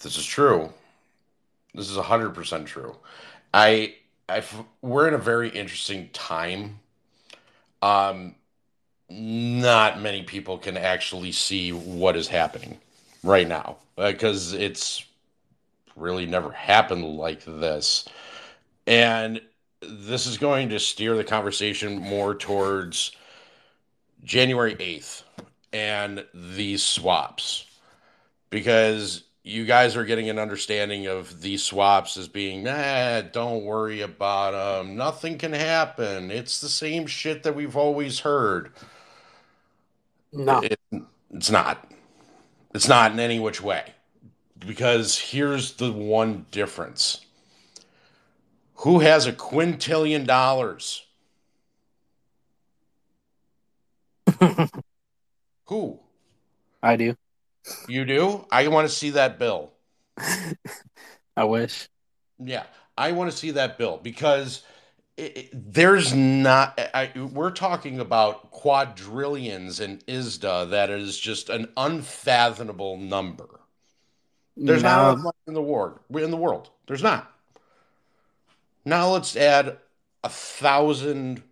Speaker 9: This is true. This is 100% true. I I we're in a very interesting time. Um not many people can actually see what is happening right now because it's really never happened like this. And this is going to steer the conversation more towards January 8th and these swaps because you guys are getting an understanding of these swaps as being, nah, don't worry about them. Nothing can happen. It's the same shit that we've always heard.
Speaker 2: No.
Speaker 9: It, it's not. It's not in any which way. Because here's the one difference who has a quintillion dollars? Who?
Speaker 4: I do.
Speaker 9: You do? I want to see that bill.
Speaker 4: I wish.
Speaker 9: Yeah, I want to see that bill because it, it- there's not. I, we're talking about quadrillions in ISDA. That is just an unfathomable number. There's not
Speaker 4: Now-
Speaker 9: enough money in the world. In the world, there's not. Now let's add a thousand.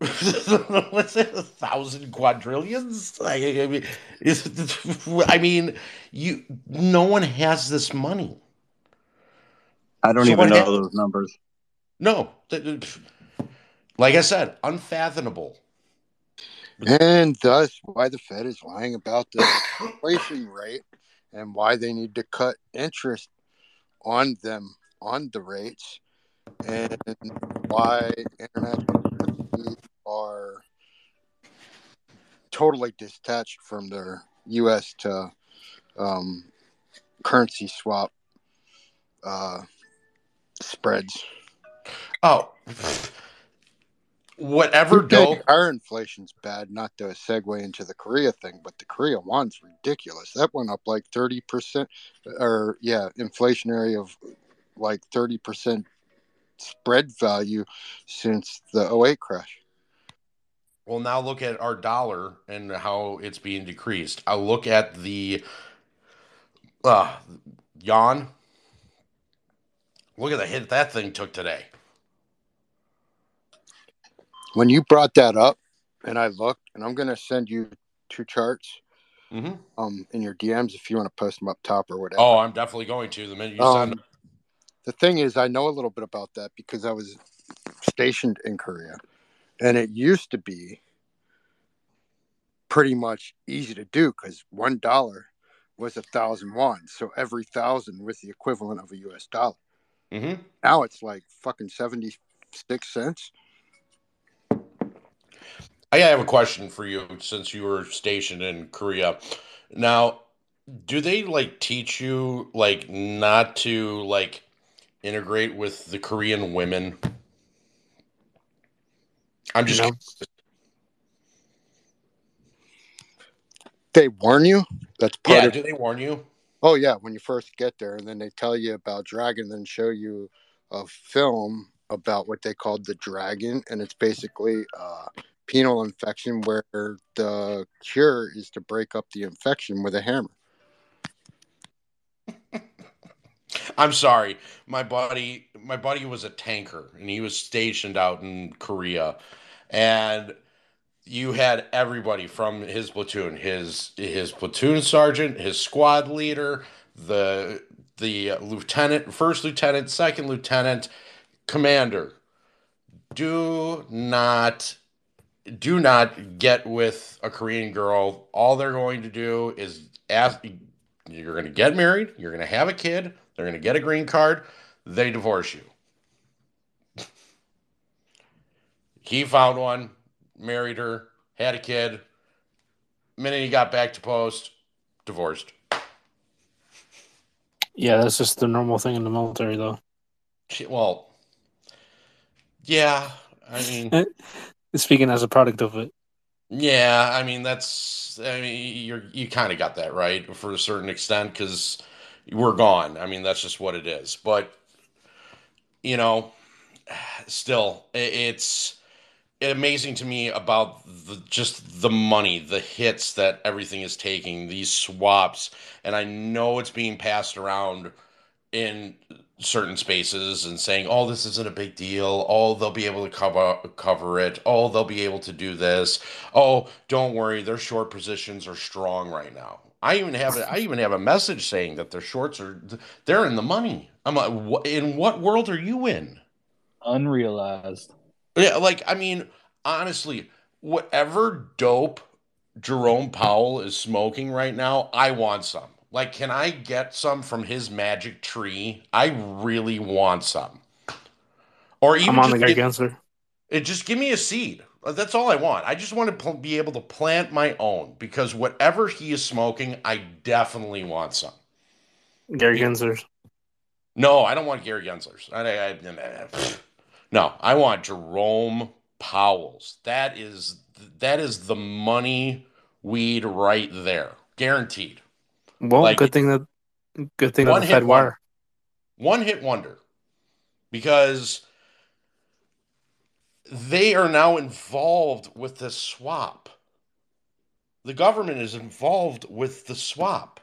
Speaker 9: let's say a thousand quadrillions. I, I mean, is- I mean, you. No one has this money.
Speaker 19: I don't
Speaker 9: So
Speaker 19: even know
Speaker 9: hap-
Speaker 19: those numbers.
Speaker 9: No, th- th- like I said, unfathomable.
Speaker 13: And thus, why the Fed is lying about the inflation rate and why they need to cut interest on them on the rates, and why international are totally detached from their U.S. to um, currency swap uh, spreads.
Speaker 9: Oh, whatever dope.
Speaker 13: Our inflation's bad, not to segue into the Korea thing, but the Korea one's ridiculous. That went up like 30%, or yeah, inflationary of like 30% spread value since the 08 crash.
Speaker 9: Well, now look at our dollar and how it's being decreased. I look at the uh, yawn. Look at the hit that thing took today.
Speaker 13: When you brought that up, and I looked, and I'm going to send you two charts
Speaker 9: Mhm.
Speaker 13: um, in your DMs if you want to post them up top or whatever.
Speaker 9: Oh, I'm definitely going to the minute you send
Speaker 13: Um,
Speaker 9: them.
Speaker 13: the thing is, I know a little bit about that because I was stationed in Korea, and it used to be pretty much easy to do because one dollar was a thousand won, so every thousand was the equivalent of a U.S. dollar.
Speaker 9: Mm-hmm.
Speaker 13: Now it's like fucking seventy six cents.
Speaker 9: I have a question for you since you were stationed in Korea. Now, do they like teach you like not to like integrate with the Korean women? I'm just
Speaker 4: No.
Speaker 13: They warn you. That's part
Speaker 9: yeah.
Speaker 13: of.
Speaker 9: Do they warn you?
Speaker 13: Oh yeah, when you first get there, and then they tell you about dragon, then show you a film about what they called the dragon, and it's basically a penal infection where the cure is to break up the infection with a hammer.
Speaker 9: I'm sorry. My buddy, my buddy was a tanker, and he was stationed out in Korea, and you had everybody from his platoon, his his platoon sergeant, his squad leader, the the lieutenant, first lieutenant, second lieutenant, commander. Do not do not get with a Korean girl. All they're going to do is ask you're going to get married, you're going to have a kid, they're going to get a green card, they divorce you. he found one, married her, had a kid. Minute he got back to post, divorced.
Speaker 4: Yeah, that's just the normal thing in the military, though.
Speaker 9: Well, yeah, I mean,
Speaker 4: Speaking as a product of it.
Speaker 9: yeah, I mean that's, I mean, you're you kind of got that right for a certain extent because we're gone. I mean, that's just what it is. But you know, still, it's amazing to me about the, just the money, the hits that everything is taking, these swaps, and I know it's being passed around in certain spaces and saying, "Oh, this isn't a big deal. Oh, they'll be able to cover cover it. Oh, they'll be able to do this. Oh, don't worry, their short positions are strong right now." I even have a, I even have a message saying that their shorts are they're in the money. I'm like, in what world are you in?
Speaker 14: Unrealized.
Speaker 9: Yeah, like I mean, honestly, whatever dope Jerome Powell is smoking right now, I want some. Like, can I get some from his magic tree? I really want some. Or even
Speaker 4: I'm on the Garganser.
Speaker 9: it just give me a seed. That's all I want. I just want to pl- be able to plant my own because whatever he is smoking, I definitely want some.
Speaker 4: Gary Gensler's.
Speaker 9: No, I don't want Gary Gensler's. I, I, I- no, I want Jerome Powell's. That is that is the money weed right there, guaranteed.
Speaker 4: Well,
Speaker 9: Like-
Speaker 4: good thing that Good thing on the
Speaker 9: hit
Speaker 4: Fed wire.
Speaker 9: One hit wonder. Because they are now involved with the swap. The government is involved with the swap.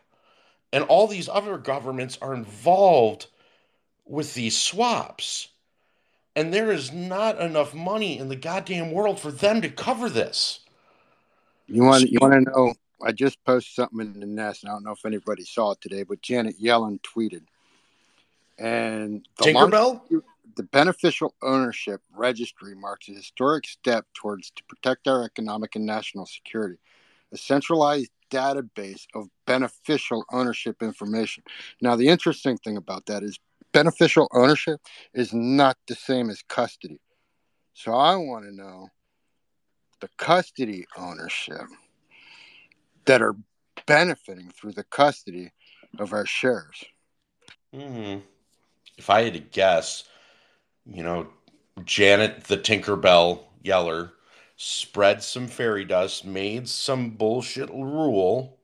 Speaker 9: And all these other governments are involved with these swaps. And there is not enough money in the goddamn world for them to cover this.
Speaker 13: You want you want to know? I just posted something in the nest. and I don't know if anybody saw it today, but Janet Yellen tweeted, and the
Speaker 9: Tinkerbell?
Speaker 13: launch- the beneficial ownership registry marks a historic step towards to protect our economic and national security. A centralized database of beneficial ownership information. Now, the interesting thing about that is beneficial ownership is not the same as custody. So I want to know the custody ownership that are benefiting through the custody of our shares.
Speaker 9: hmm If I had to guess, you know, Janet the Tinkerbell Yeller spread some fairy dust, made some bullshit rule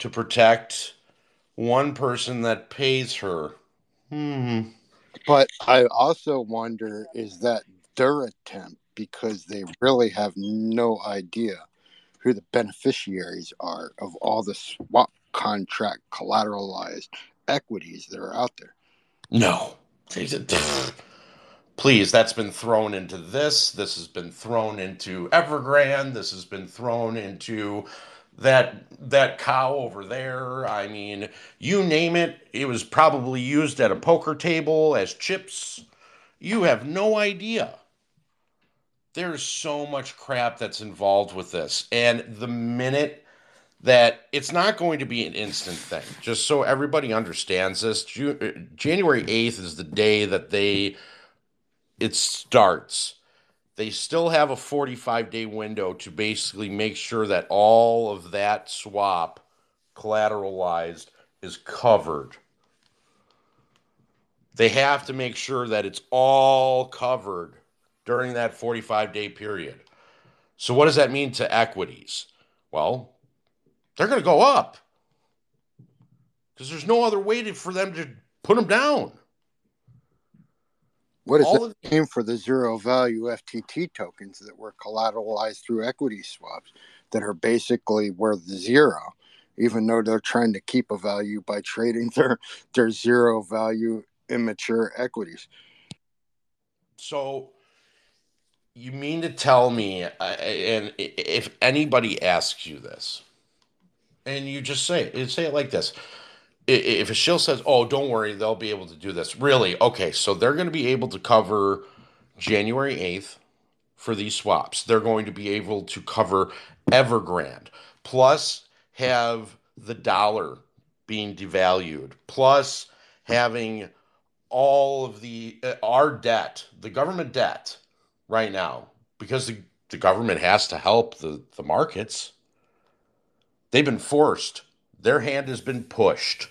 Speaker 9: to protect one person that pays her. Hmm.
Speaker 13: But I also wonder is that their attempt because they really have no idea who the beneficiaries are of all the swap contract collateralized equities that are out there.
Speaker 9: No. Please, that's been thrown into this. This has been thrown into Evergrande. This has been thrown into that that cow over there. I mean, you name it. It was probably used at a poker table as chips. You have no idea. There's so much crap that's involved with this. And the minute that it's not going to be an instant thing, just so everybody understands this, uh, January 8th is the day that they it starts. They still have a 45 day window to basically make sure that all of that swap collateralized is covered. They have to make sure that it's all covered during that 45 day period. So, what does that mean to equities? Well, they're going to go up because there's no other way to, for them to put them down.
Speaker 13: What does
Speaker 9: All
Speaker 13: that mean for the zero value FTT tokens that were collateralized through equity swaps that are basically worth zero, even though they're trying to keep a value by trading their, their zero value immature equities?
Speaker 9: So, you mean to tell me, and if anybody asks you this, and you just say it, say it like this. If a shill says, "Oh, don't worry, they'll be able to do this," really? Okay, so they're going to be able to cover January eighth for these swaps. They're going to be able to cover Evergrande, plus have the dollar being devalued, plus having all of the uh, our debt, the government debt, right now, because the, the government has to help the, the markets. They've been forced. Their hand has been pushed.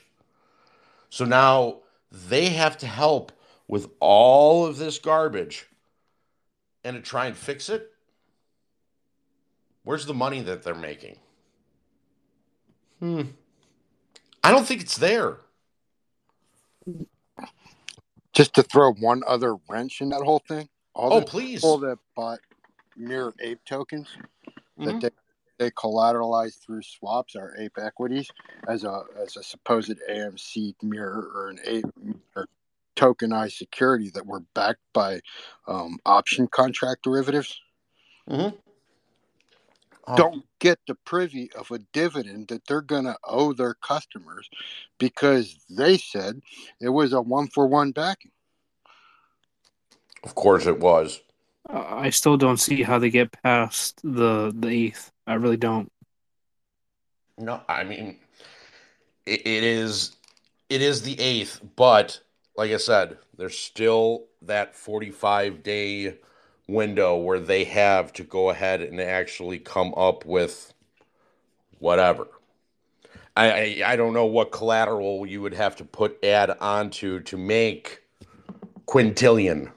Speaker 9: So now they have to help with all of this garbage and to try and fix it. Where's the money that they're making? Hmm. I don't think it's there.
Speaker 13: Just to throw one other wrench in that whole thing. All
Speaker 9: Oh,
Speaker 13: the
Speaker 9: please.
Speaker 13: people that bought mirror ape tokens
Speaker 9: Mhm.
Speaker 13: that they they collateralize through swaps are ape equities as a as a supposed AMC mirror or an ape or tokenized security that were backed by um, option contract derivatives.
Speaker 9: Mm-hmm. Oh.
Speaker 13: Don't get the privy of a dividend that they're going to owe their customers because they said it was a one for one backing.
Speaker 9: Of course it was.
Speaker 4: I still don't see how they get past the the eighth. I really don't.
Speaker 9: No, I mean, it, it is it is the eighth, but like I said, there's still that 45 day window where they have to go ahead and actually come up with whatever. I, I I don't know what collateral you would have to put add onto to make quintillion.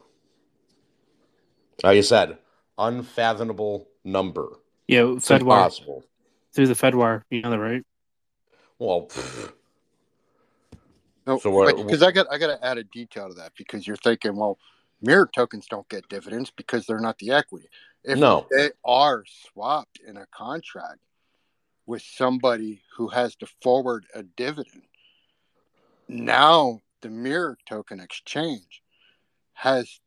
Speaker 9: Like you said, unfathomable number.
Speaker 4: Yeah,
Speaker 9: It's
Speaker 4: Fedwire
Speaker 9: impossible.
Speaker 4: through the Fedwire. You know that, right?
Speaker 9: Well, pfft.
Speaker 13: No,
Speaker 9: So
Speaker 13: Because I got I got to add a detail to that because you're thinking, well, mirror tokens don't get dividends because they're not the equity. If
Speaker 9: No.
Speaker 13: they are swapped in a contract with somebody who has to forward a dividend, now the mirror token exchange has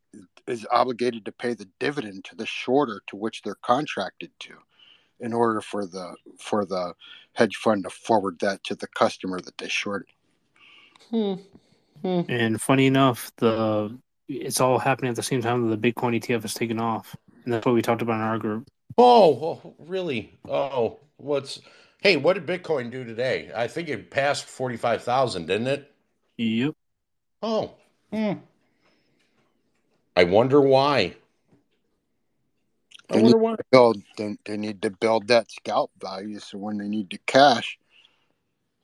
Speaker 13: is obligated to pay the dividend to the shorter to which they're contracted to in order for the for the hedge fund to forward that to the customer that they shorted.
Speaker 4: And funny enough, the it's all happening at the same time that the Bitcoin ETF is taken off, and that's what we talked about in our group.
Speaker 9: Oh, oh, really? Oh, what's? Hey, what did Bitcoin do today? I think it passed forty-five thousand, didn't it?
Speaker 4: Yep.
Speaker 9: Oh, hmm. I wonder why. I
Speaker 13: They
Speaker 9: wonder
Speaker 13: need
Speaker 9: why.
Speaker 13: to build. They, they need to build that scalp value, so when they need to cash,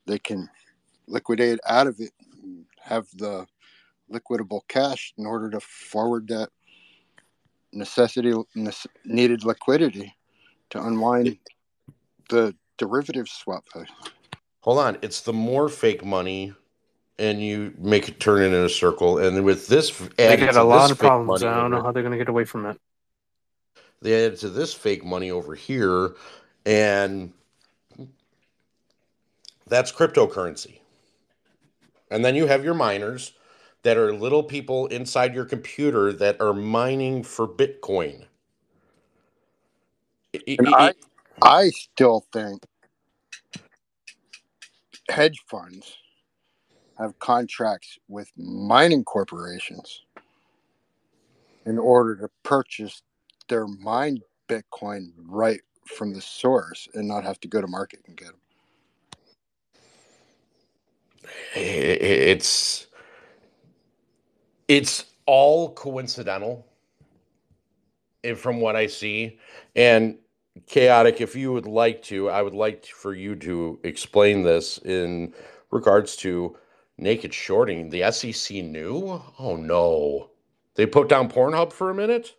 Speaker 13: they can liquidate out of it, and have the liquidable cash in order to forward that necessity needed liquidity to unwind the derivative swap.
Speaker 9: Hold on, it's the more fake money, and you make it turn it in a circle. And then with this,
Speaker 4: They
Speaker 9: added
Speaker 4: got a lot of problems.
Speaker 9: money
Speaker 4: I don't know how they're going to get away from it.
Speaker 9: they added to this fake money over here, and that's cryptocurrency. And then you have your miners that are little people inside your computer that are mining for Bitcoin. I- I-
Speaker 13: And I, I still think hedge funds have contracts with mining corporations in order to purchase their mined Bitcoin right from the source and not have to go to market and get them.
Speaker 9: It's it's all coincidental and from what i see and chaotic if you would like to i would like for you to explain this in regards to naked shorting the sec knew oh no they put down pornhub for a minute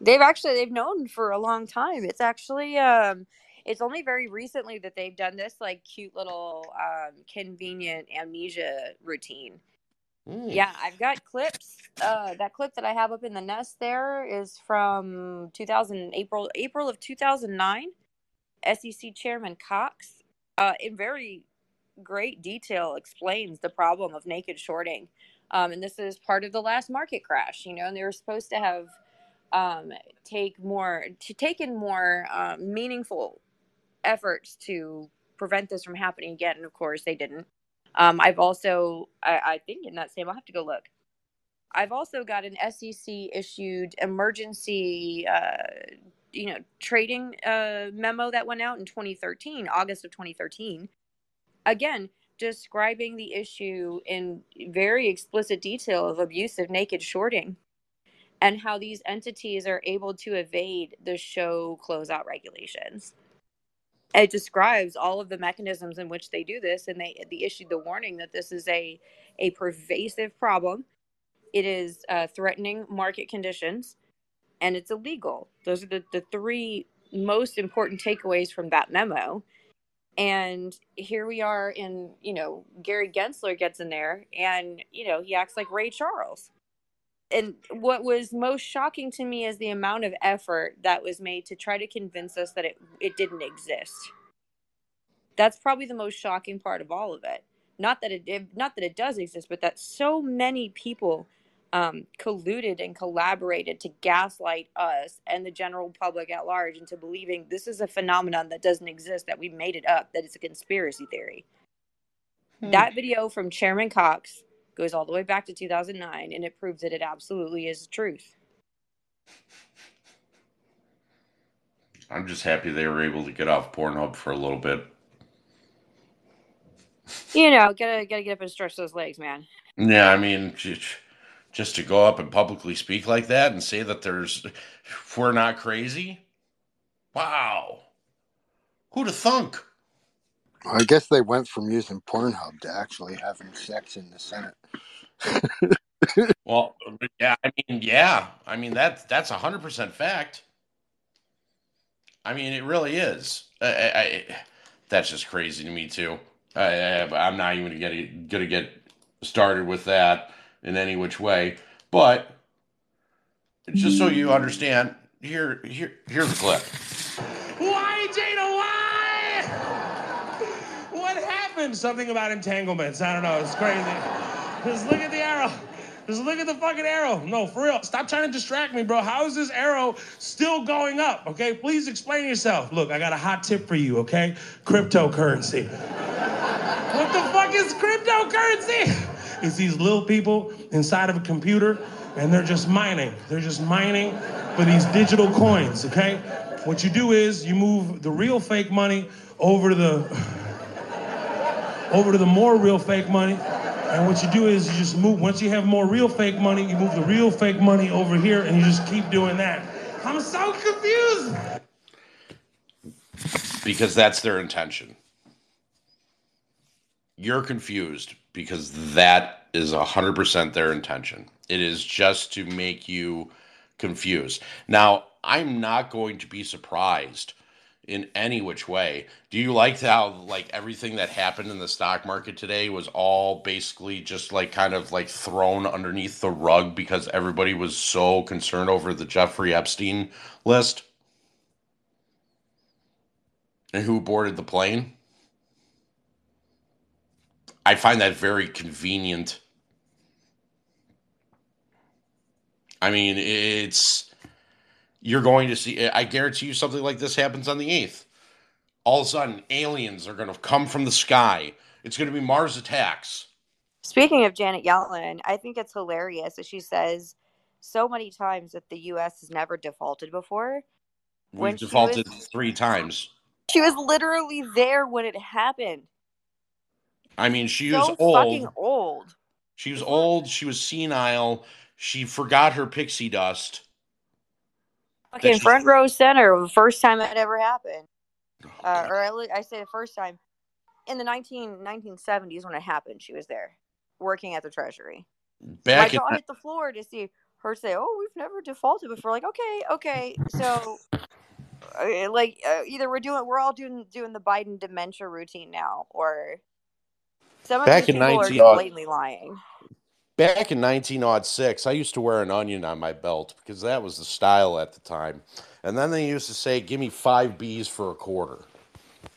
Speaker 18: They've actually they've known for a long time. It's actually um it's only very recently that they've done this like cute little um convenient amnesia routine. Yeah, I've got clips. Uh that clip that I have up in the nest there is from 2000 April April of 2009. SEC Chairman Cox uh in very great detail explains the problem of naked shorting. Um, and this is part of the last market crash, you know, and they were supposed to have um, take more to take in more um, meaningful efforts to prevent this from happening again. And of course, they didn't. Um, I've also, I, I think, in that same, I'll have to go look. I've also got an SEC issued emergency, uh, you know, trading uh, memo that went out in 2013, August of 2013. Again, describing the issue in very explicit detail of abusive naked shorting and how these entities are able to evade the SHO closeout regulations. It describes all of the mechanisms in which they do this, and they, they issued the warning that this is a, a pervasive problem. It is uh, threatening market conditions, and it's illegal. Those are the, the three most important takeaways from that memo. And here we are in, you know, Gary Gensler gets in there and, you know, he acts like Ray Charles. And what was most shocking to me is the amount of effort that was made to try to convince us that it, it didn't exist. That's probably the most shocking part of all of it. Not that it not that it does exist but that so many people um, colluded and collaborated to gaslight us and the general public at large into believing this is a phenomenon that doesn't exist that we made it up that it's a conspiracy theory. That video from chairman cox goes all the way back to 2009 and it proves that it absolutely is the truth.
Speaker 9: I'm just happy they were able to get off pornhub for a little bit.
Speaker 18: You know gotta gotta get up and stretch those legs man.
Speaker 9: Yeah, I mean, ju- just to go up and publicly speak like that and say that there's, we're not crazy. Wow, who'd have thunk?
Speaker 13: I guess they went from using Pornhub to actually having sex in the Senate.
Speaker 9: Well, yeah, I mean, yeah, I mean that that's a hundred percent fact. I mean, it really is. I, I, I, that's just crazy to me too. I, I'm not even gonna get gonna get started with that in any which way. But just so you understand, here here here's the clip.
Speaker 20: Why, Jada, why? What happened? Something about entanglements. I don't know. It's crazy. Just look at the arrow. Just look at the fucking arrow. No, for real. Stop trying to distract me, bro. How is this arrow still going up? Okay, please explain yourself. Look, I got a hot tip for you, okay? Cryptocurrency. what the fuck is cryptocurrency? It's these little people inside of a computer and they're just mining. They're just mining for these digital coins, okay? What you do is you move the real fake money over to the over to the more real fake money. And what you do is you just move, once you have more real fake money, you move the real fake money over here and you just keep doing that. I'm so confused.
Speaker 9: because that's their intention. You're confused because that is 100% their intention. It is just to make you confused. Now, I'm not going to be surprised in any which way. Do you like how like everything that happened in the stock market today was all basically just like kind of like thrown underneath the rug because everybody was so concerned over the Jeffrey Epstein list? And who boarded the plane? I find that very convenient. I mean, it's you're going to see. I guarantee you, something like this happens on the eighth. All of a sudden, aliens are going to come from the sky. It's going to be Mars attacks.
Speaker 18: Speaking of Janet Yellen, I think it's hilarious that she says so many times that the U.S. has never defaulted before.
Speaker 9: We've defaulted
Speaker 18: was-
Speaker 9: three times.
Speaker 18: She was literally there when it happened.
Speaker 9: I mean, she
Speaker 18: so
Speaker 9: was old.
Speaker 18: fucking old.
Speaker 9: She was old. She was senile. She forgot her pixie dust.
Speaker 18: Fucking
Speaker 9: she-
Speaker 18: front row center, the first time it ever happened. Uh, or at least I say the first time in the 19, 1970s when it happened. She was there working at the Treasury.
Speaker 9: Back
Speaker 18: like
Speaker 9: in
Speaker 18: on hit the floor to see her say, "Oh, we've never defaulted before." Like, okay, okay, so uh, like uh, either we're doing, we're all doing doing the Biden dementia routine now, or some
Speaker 9: Back in
Speaker 18: people are
Speaker 9: 19
Speaker 18: just blatantly lying.
Speaker 9: Back in 1906, I used to wear an onion on my belt because that was the style at the time. And then they used to say, "Give me five B's for a quarter."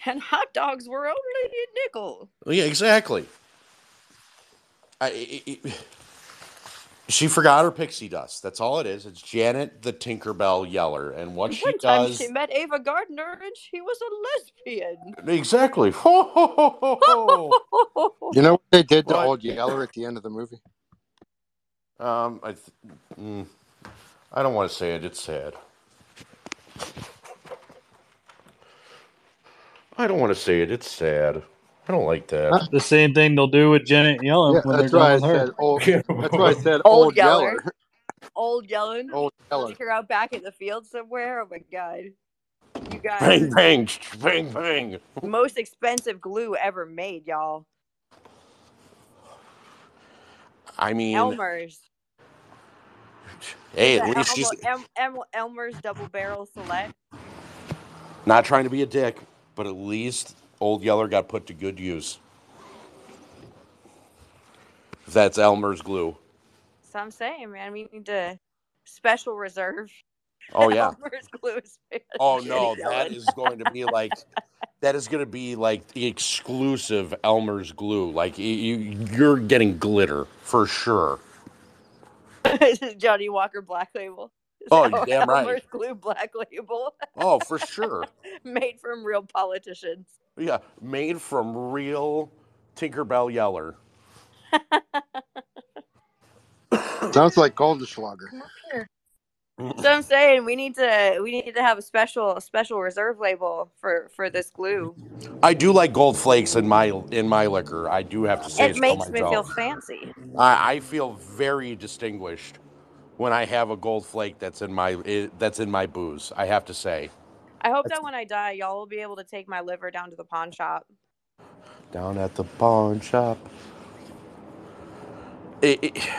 Speaker 18: And hot dogs were only a nickel.
Speaker 9: Yeah, exactly. I, I- I- she forgot her pixie dust. That's all it is. It's Janet the Tinkerbell Yeller, and what she
Speaker 18: One time she met Ava Gardner and she was a lesbian.
Speaker 9: exactly.
Speaker 13: You know what they did to
Speaker 9: What?
Speaker 13: Old Yeller at the end of the movie?
Speaker 9: Um, I, th- mm, I don't want to say it. It's sad. I don't want to say it. It's sad. I don't like that.
Speaker 14: The same thing they'll do with Janet Yellen
Speaker 13: Yeah,
Speaker 14: when they're
Speaker 13: that's why I
Speaker 14: her.
Speaker 13: said old. That's why I said
Speaker 18: Old
Speaker 13: Old
Speaker 18: Yeller.
Speaker 13: Yeller.
Speaker 18: Old Yellen.
Speaker 13: Old Yeller.
Speaker 18: Take her out back in the field somewhere. Oh my god. You guys.
Speaker 9: Bang, bang, bang, bang.
Speaker 18: Most expensive glue ever made, y'all.
Speaker 9: I mean,
Speaker 18: Elmer's.
Speaker 9: hey, at least she's
Speaker 18: Elmo- Em- Em- Elmer's double barrel select.
Speaker 9: not trying to be a dick, but at least Old Yeller got put to good use. That's Elmer's glue.
Speaker 18: So I'm saying, man, we need to special reserve.
Speaker 9: Oh, yeah.
Speaker 18: Elmer's glue. is
Speaker 9: Oh no, that is going to be like that is going to be like the exclusive Elmer's glue. Like you, you- you're getting glitter for sure.
Speaker 18: This is Johnnie Walker Black Label.
Speaker 9: Oh, you're damn right.
Speaker 18: Elmer's glue Black Label.
Speaker 9: Oh, for sure.
Speaker 18: Made from real politicians.
Speaker 9: Yeah, made from real Tinkerbell Yeller.
Speaker 13: Sounds like Goldschläger. Mm.
Speaker 18: So I'm saying we need to we need to have a special a special reserve label for for this glue.
Speaker 9: I do like gold flakes in my in my liquor. I do have to say
Speaker 18: It
Speaker 9: so
Speaker 18: makes me feel fancy.
Speaker 9: I, I feel very distinguished when I have a gold flake that's in my i that's in my booze. I have to say.
Speaker 18: I hope that when I die, y'all will be able to take my liver down to the pawn shop.
Speaker 9: down at the pawn shop. It- it-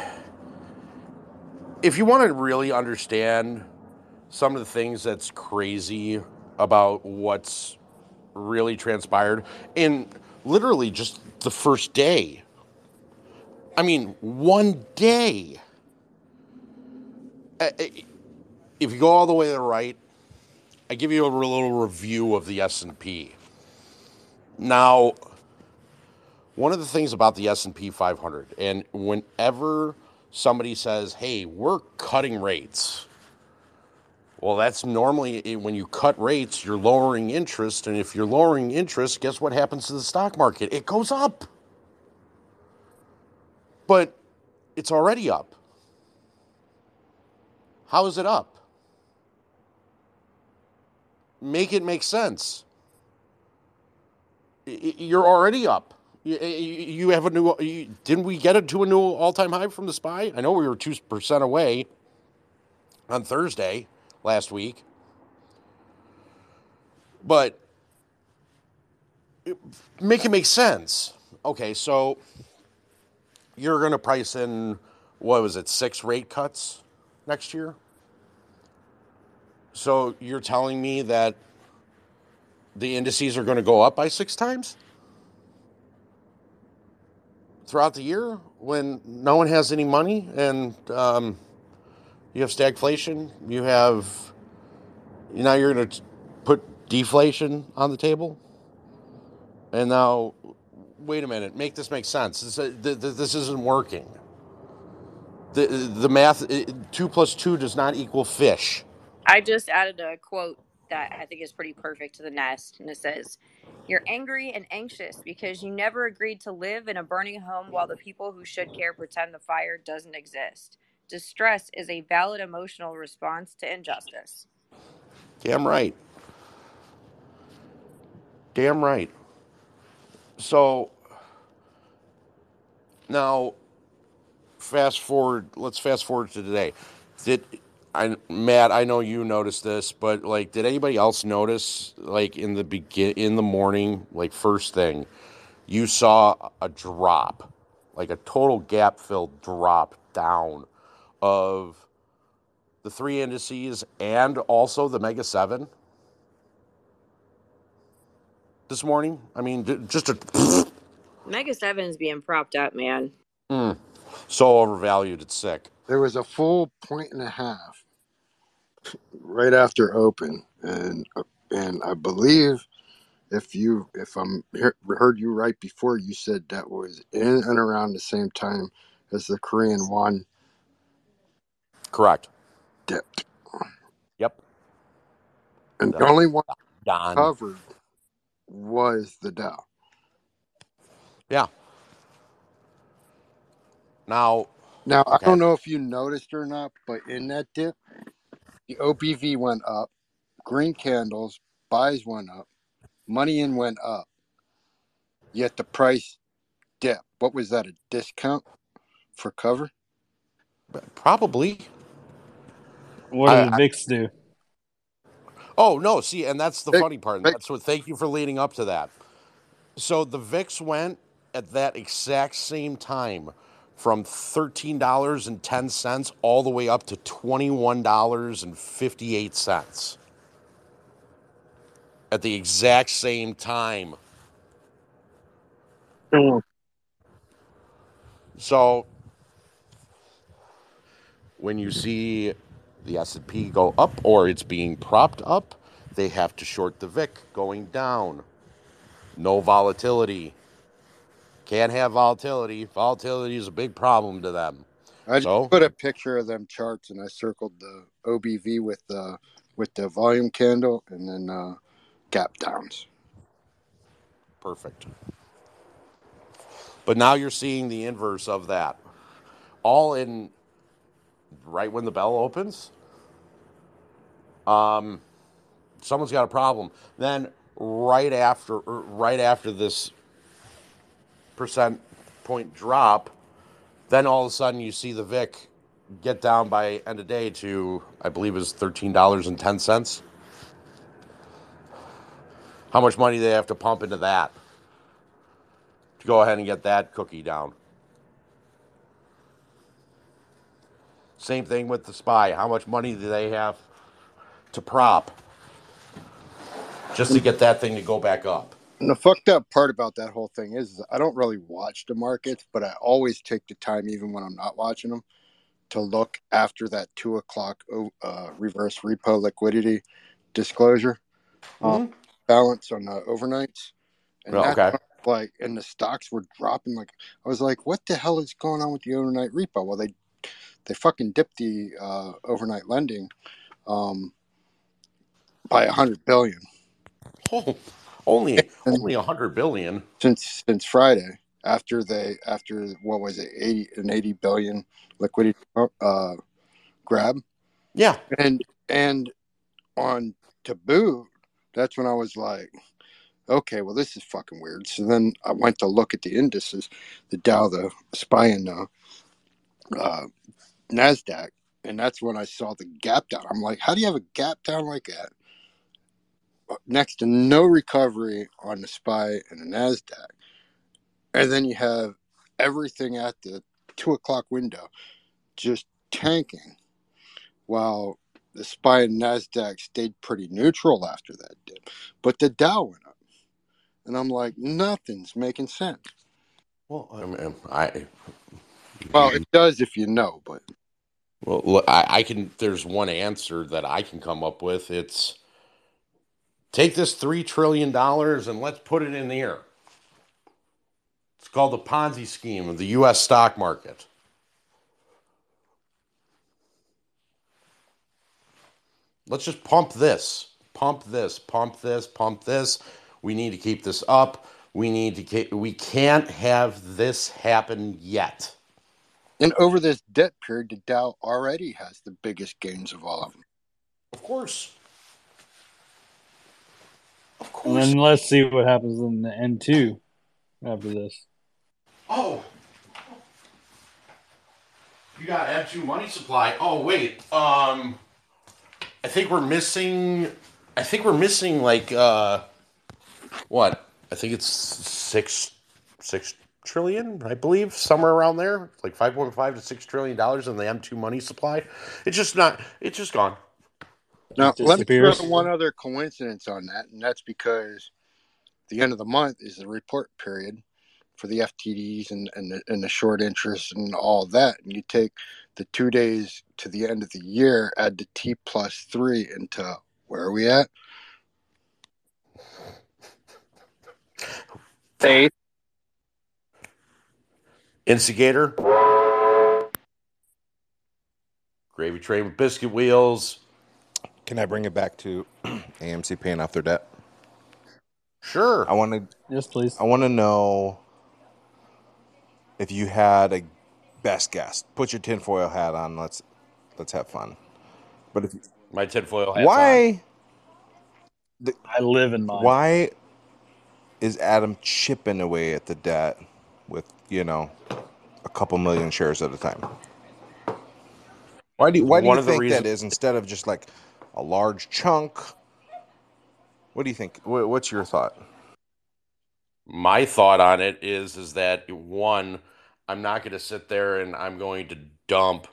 Speaker 9: if you want to really understand some of the things that's crazy about what's really transpired, in literally just the first day. I mean, one day. If you go all the way to the right, I give you a little review of the S&P. Now, one of the things about the S&P 500 and whenever somebody says, "Hey, we're cutting rates." Well, that's normally when you cut rates, you're lowering interest, and if you're lowering interest, guess what happens to the stock market? It goes up. But it's already up. How is it up? Make it make sense. You're already up. You have a new. Didn't we get it to a new all-time high from the SPY? I know we were two percent away on Thursday last week, but make it make sense. Okay, so you're going to price in what was it, six rate cuts next year? So you're telling me that the indices are going to go up by six times throughout the year when no one has any money and um, you have stagflation, you have now you're going to put deflation on the table, and now wait a minute, make this make sense. This, uh, th- th- this isn't working. The the math uh, two plus two does not equal fish.
Speaker 18: I just added a quote that I think is pretty perfect to the nest, and it says, "You're angry and anxious because you never agreed to live in a burning home while the people who should care pretend the fire doesn't exist. Distress is a valid emotional response to injustice."
Speaker 9: Damn right. Damn right. So now, fast forward. Let's fast forward to today. Did I, Matt? I know you noticed this, but like, did anybody else notice? Like in the begin in the morning, like first thing, you saw a drop, like a total gap filled drop down of the three indices and also the Mega Seven this morning. I mean, just a
Speaker 18: Mega Seven is being propped up, man.
Speaker 9: mm, so overvalued. It's sick.
Speaker 13: There was a full point and a half right after open, and and I believe if you if I'm hear- heard you right before, you said that was in and around the same time as the Korean won
Speaker 9: Correct.
Speaker 13: dipped,
Speaker 9: Yep.
Speaker 13: and the only one
Speaker 9: Don.
Speaker 13: covered was the Dow.
Speaker 9: Yeah. Now,
Speaker 13: Now I
Speaker 9: okay.
Speaker 13: don't know if you noticed or not, but in that dip, the OBV went up, green candles, buys went up, money in went up, yet the price dipped. What was that? A discount for cover?
Speaker 9: Probably.
Speaker 14: What
Speaker 9: I-
Speaker 14: do the
Speaker 9: I-
Speaker 14: VIX do?
Speaker 9: Oh no! See, and that's the
Speaker 13: Vic-
Speaker 9: funny part. and
Speaker 13: Vic-
Speaker 9: That's what. Thank you for leading up to that. So the VIX went at that exact same time from thirteen dollars and ten cents all the way up to twenty one dollars and fifty eight cents. At the exact same time. So when you see the S&P go up or it's being propped up, they have to short the VIX going down. No volatility. Can't have volatility. Volatility is a big problem to them.
Speaker 13: I just
Speaker 9: So?
Speaker 13: put a picture of them charts and I circled the OBV with the with the volume candle and then uh, gap downs.
Speaker 9: Perfect. But now you're seeing the inverse of that. All in right when the bell opens. Um someone's got a problem. Then right after er, right after this percent point drop, then all of a sudden you see the VIX get down by end of day to I believe is thirteen dollars and ten cents. How much money they have to pump into that to go ahead and get that cookie down? Same thing with the spy. How much money do they have to prop just to get that thing to go back up?
Speaker 13: And the fucked up part about that whole thing is, is I don't really watch the markets, but I always take the time, even when I'm not watching them, to look after that two o'clock uh, reverse repo liquidity disclosure um, balance on the overnights. And
Speaker 9: Oh, okay.
Speaker 13: like, and the stocks were dropping. Like, I was like, what the hell is going on with the overnight repo? Well, they they fucking dipped the uh, overnight lending um, by a hundred billion.
Speaker 9: Oh, only only a hundred billion.
Speaker 13: since since Friday after they after what was it eighty an eighty billion liquidity uh, grab.
Speaker 9: Yeah,
Speaker 13: and and on taboo, that's when I was like, okay, well this is fucking weird. So then I went to look at the indices, the Dow, the SPY, and the uh, Nasdaq, and that's when I saw the gap down. I'm like, how do you have a gap down like that? Next to no recovery on the SPY and the Nasdaq, and then you have everything at the two o'clock window just tanking, while the SPY and Nasdaq stayed pretty neutral after that dip, but the Dow went up, and I'm like, nothing's making sense.
Speaker 9: Well, uh, I, mean, um, I
Speaker 13: Well, it does if you know, but
Speaker 9: well, look, I, I can. There's one answer that I can come up with. It's take this three trillion dollars and let's put it in the air. It's called the Ponzi scheme of the U.S. stock market. Let's just pump this, pump this, pump this, pump this. We need to keep this up. We need to. Keep, we can't have this happen yet.
Speaker 13: and over this debt period, the Dow already has the biggest gains of all of them.
Speaker 9: Of course. Of
Speaker 14: And then let's see what happens in the M two after this.
Speaker 9: Oh. You got M2 money supply. Oh wait. Um I think we're missing I think we're missing like uh what? I think it's 6 6 trillion, I believe, somewhere around there. Like 5.5 to 6 trillion dollars in the M2 money supply. It's just not it's just gone.
Speaker 13: Now, let me throw
Speaker 9: disappears.
Speaker 13: one other coincidence on that, and that's because the end of the month is the report period for the FTDs and, and, the, and the short interest and all that. And you take the two days to the end of the year, add the T plus three into where are we at?
Speaker 4: Faith.
Speaker 9: Instigator. Gravy train with biscuit wheels.
Speaker 2: Can I bring it back to AMC paying off their debt?
Speaker 9: Sure.
Speaker 2: I want to.
Speaker 14: Yes, please.
Speaker 2: I want to know if you had a best guess. Put your tinfoil hat on. Let's let's have fun. But if
Speaker 9: My tinfoil hat's
Speaker 2: why
Speaker 14: I live in mine.
Speaker 2: why is Adam chipping away at the debt with you know a couple million shares at a time? Why do you, why do
Speaker 9: One
Speaker 2: you
Speaker 9: of
Speaker 2: think that
Speaker 9: reason-
Speaker 2: is instead of just like a large chunk? What do you think? What's your thought?
Speaker 9: my thought on it is is that one i'm not going to sit there and i'm going to dump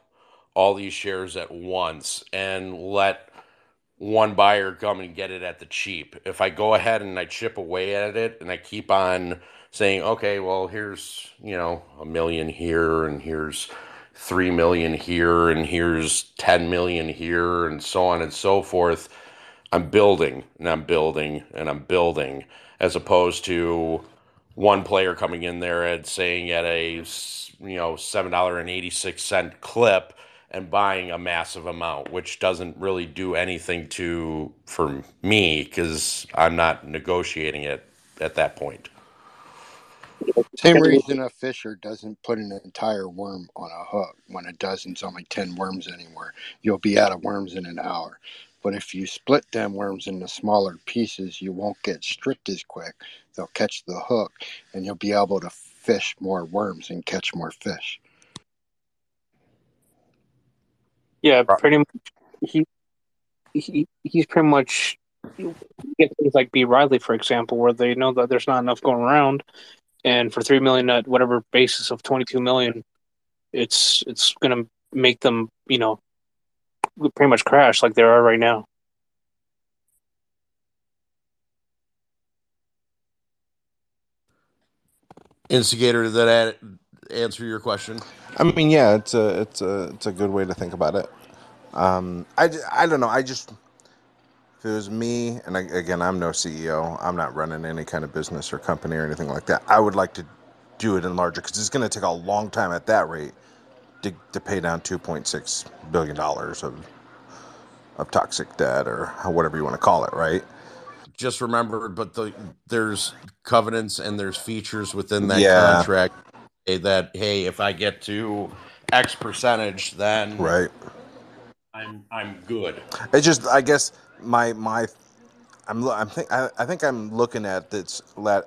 Speaker 9: all these shares at once and let one buyer come and get it at the cheap if i go ahead and i chip away at it and i keep on saying okay well here's you know a million here and here's 3 million here and here's 10 million here and so on and so forth I'm building and I'm building and I'm building as opposed to one player coming in there and saying at a you know seven dollar and eighty six cent clip and buying a massive amount, which doesn't really do anything to for me because I'm not negotiating it at that point.
Speaker 13: Same reason a fisher doesn't put an entire worm on a hook when a dozen's only 10 worms anymore. You'll be out of worms in an hour. But if you split them worms into smaller pieces, you won't get stripped as quick. They'll catch the hook and you'll be able to fish more worms and catch more fish.
Speaker 4: Yeah, pretty much. He, he he's pretty much you get things like B Riley, for example, where they know that there's not enough going around, and for three million at whatever basis of twenty two million, it's it's gonna make them you know pretty much crash like they are right now.
Speaker 9: Instigator, did that answer your question?
Speaker 21: I mean, yeah, it's a it's a it's a good way to think about it. Um, I I don't know. I just if it was me, and I, again, I'm no CEO. I'm not running any kind of business or company or anything like that. I would like to do it in larger because it's going to take a long time at that rate to, to pay down 2.6 billion dollars of of toxic debt or whatever you want to call it, right?
Speaker 9: Just remember, but the there's covenants and there's features within that
Speaker 21: Yeah.
Speaker 9: contract eh, that hey, if I get to X percentage, then
Speaker 21: Right.
Speaker 9: I'm I'm good.
Speaker 21: It's just, I guess my my, I'm I'm think I, I think I'm looking at this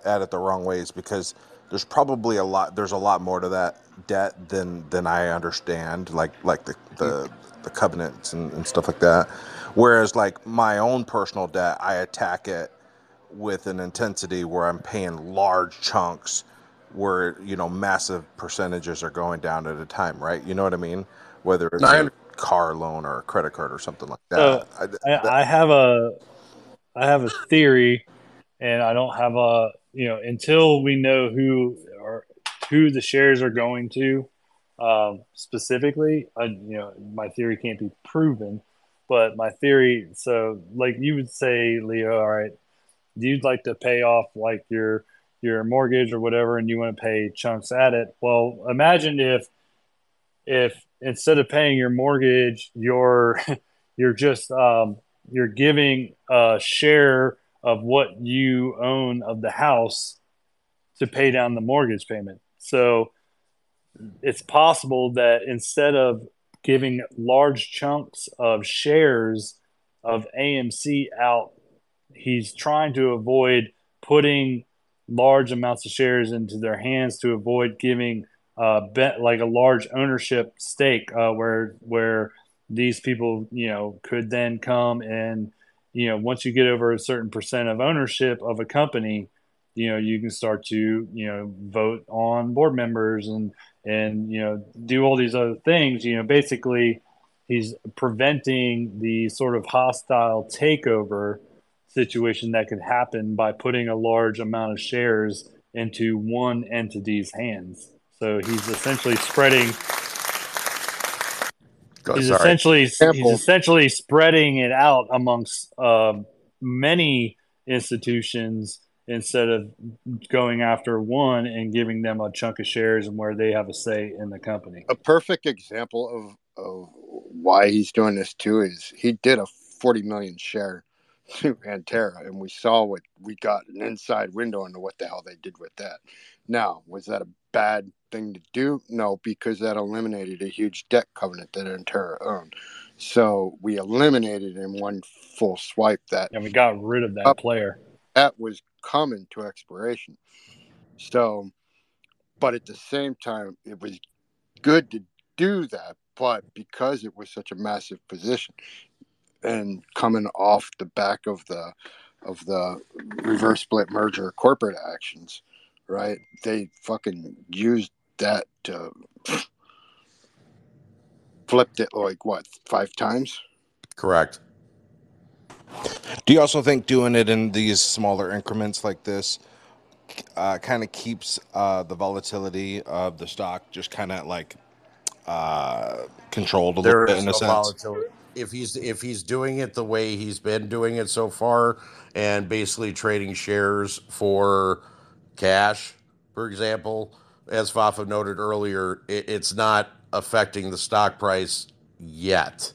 Speaker 21: at it the wrong ways because there's probably a lot there's a lot more to that debt than than I understand like like the the, the covenants and, and stuff like that. Whereas like my own personal debt, I attack it with an intensity where I'm paying large chunks where you know massive percentages are going down at a time, right? You know what I mean? Whether it's
Speaker 9: No, I
Speaker 21: a
Speaker 9: under-
Speaker 21: car loan or a credit card or something like that. I-
Speaker 14: I, I have a I have a theory, and I don't have a you know until we know who or who the shares are going to um, specifically. I, you know, my theory can't be proven, but my theory. So, like you would say, Leo, all right, you'd like to pay off like your your mortgage or whatever, and you want to pay chunks at it. Well, imagine if if instead of paying your mortgage, you're you're just um, you're giving a share of what you own of the house to pay down the mortgage payment. So it's possible that instead of giving large chunks of shares of AMC out, he's trying to avoid putting large amounts of shares into their hands to avoid giving bet like a large ownership stake uh, where where these people you know could then come and you know once you get over a certain percent of ownership of a company you know you can start to you know vote on board members and and you know do all these other things. You know basically he's preventing the sort of hostile takeover situation that could happen by putting a large amount of shares into one entity's hands so he's essentially spreading
Speaker 9: Go-
Speaker 14: he's
Speaker 9: sorry.
Speaker 14: essentially he's essentially spreading it out amongst um, many institutions instead of going after one and giving them a chunk of shares and where they have a say in the company.
Speaker 13: A perfect example of of why he's doing this too is he did a 40 million share to Antara, and we saw what we got an inside window into what the hell they did with that. Now, was that a bad thing to do? No, because that eliminated a huge debt covenant that Antara owned. So we eliminated in one full swipe that
Speaker 14: And we got rid of that
Speaker 13: Up.
Speaker 14: player.
Speaker 13: that was coming to expiration. So, but at the same time, it was good to do that. But because it was such a massive position and coming off the back of the of the reverse split merger corporate actions, right? They fucking used that to flipped it like what five times.
Speaker 9: Correct.
Speaker 21: Do you also think doing it in these smaller increments like this uh, kind of keeps uh, the volatility of the stock just kind of like uh, controlled a little bit
Speaker 9: is
Speaker 21: in a
Speaker 9: no
Speaker 21: sense?
Speaker 9: volatility. If he's if he's doing it the way he's been doing it so far, and basically trading shares for cash, for example, as Fafa noted earlier, it, it's not affecting the stock price yet.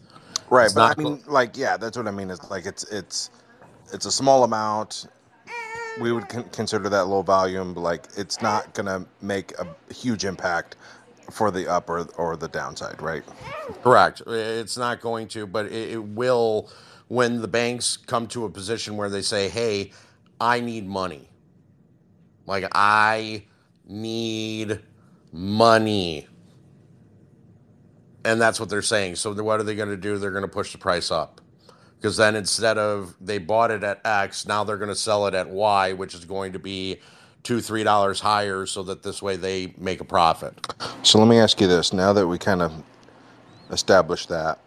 Speaker 21: Right,
Speaker 9: It's
Speaker 21: but I mean, like, yeah, that's what I mean. It's like it's it's it's a small amount. We would con- consider that low volume, but like it's not gonna make a huge impact for the up or or the downside, right?
Speaker 9: Correct. It's not going to, but it, it will when the banks come to a position where they say, "Hey, I need money." Like I need money. And that's what they're saying. So what are they going to do? They're going to push the price up. Because then instead of they bought it at X, now they're going to sell it at Y, which is going to be two, three dollars higher, so that this way they make a profit.
Speaker 21: So let me ask you this: Now that we kind of established that,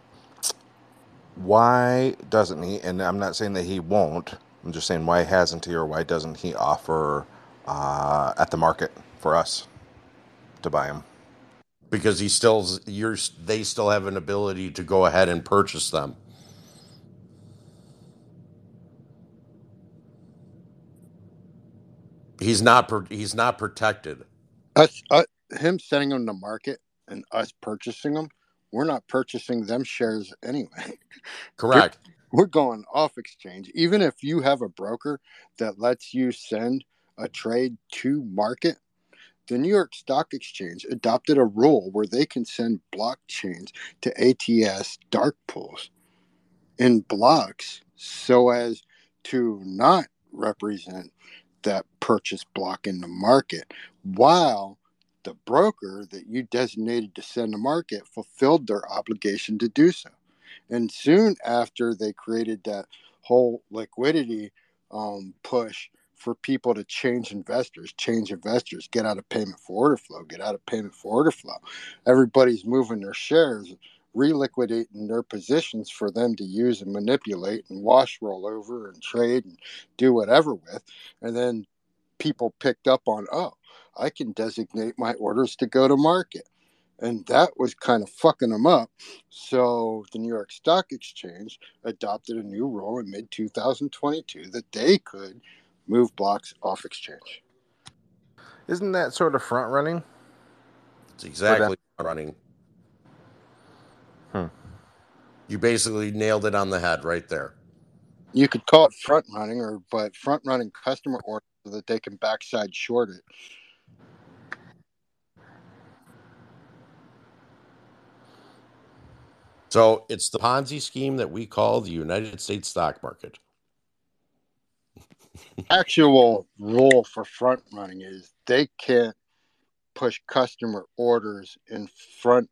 Speaker 21: why doesn't he? And I'm not saying that he won't. I'm just saying why hasn't he or why doesn't he offer uh, at the market
Speaker 9: for us to buy them because he still you're they still have an ability to go ahead and purchase them. He's not he's not protected.
Speaker 13: Us, uh, him sending them to market and us purchasing them, we're not purchasing them shares anyway.
Speaker 9: Correct.
Speaker 13: We're, we're going off exchange. Even if you have a broker that lets you send a trade to market, the New York Stock Exchange adopted a rule where they can send blockchains to ATS dark pools in blocks so as to not represent that purchase block in the market while the broker that you designated to send to market fulfilled their obligation to do so. And soon after they created that whole liquidity um, push for people to change investors, change investors, get out of payment for order flow, get out of payment for order flow. Everybody's moving their shares, reliquidating their positions for them to use and manipulate and wash, roll over, and trade and do whatever with. And then people picked up on, oh, I can designate my orders to go to market. And that was kind of fucking them up. So the New York Stock Exchange adopted a new rule in mid 2022 that they could move blocks off exchange.
Speaker 2: Isn't that sort of front running?
Speaker 9: It's exactly running.
Speaker 2: Hmm.
Speaker 9: You basically nailed it on the head right there.
Speaker 13: You could call it front running or but front running customer orders so that they can backside short it.
Speaker 9: So it's the Ponzi scheme that we call the United States stock market.
Speaker 13: Actual rule for front running is they can't push customer orders in front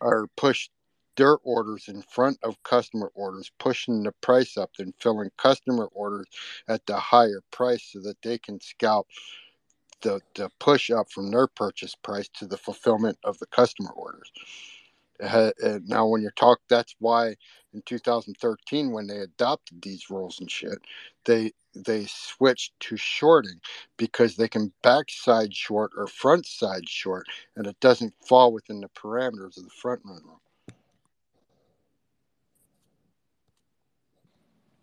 Speaker 13: or push their orders in front of customer orders, pushing the price up and filling customer orders at the higher price so that they can scalp the, the push up from their purchase price to the fulfillment of the customer orders. Uh, uh, now, when you're talk, that's why in 2013, when they adopted these rules and shit, they they switched to shorting because they can backside short or front side short, and it doesn't fall within the parameters of the front run rule.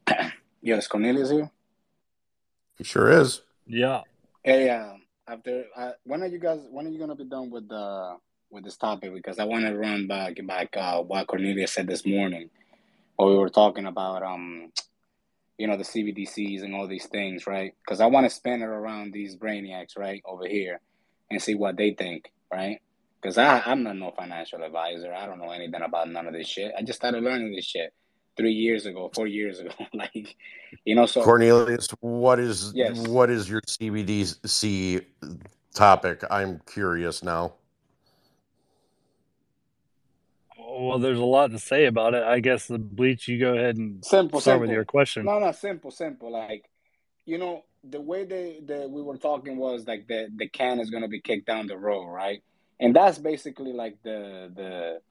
Speaker 22: Yes, Cornelius here.
Speaker 9: He sure is.
Speaker 14: Yeah.
Speaker 22: Hey, um, after uh, when are you guys? When are you gonna be done with the with this topic? Because I want to run back back uh, what Cornelius said this morning, while we were talking about um, you know, the CBDCs and all these things, right? Because I want to spin it around these brainiacs right over here, and see what they think, right? Because I I'm not no financial advisor. I don't know anything about none of this shit. I just started learning this shit three years ago, four years ago. like, you know, so
Speaker 9: Cornelius, what is
Speaker 22: Yes.
Speaker 9: what is your CBDC topic? I'm curious now.
Speaker 14: Well, there's a lot to say about it. I guess the bleach. You go ahead and
Speaker 22: simple,
Speaker 14: start
Speaker 22: simple.
Speaker 14: with your question.
Speaker 22: No, no, simple, simple. Like, you know, the way they that we were talking was like the the can is gonna be kicked down the road, right? And that's basically like the the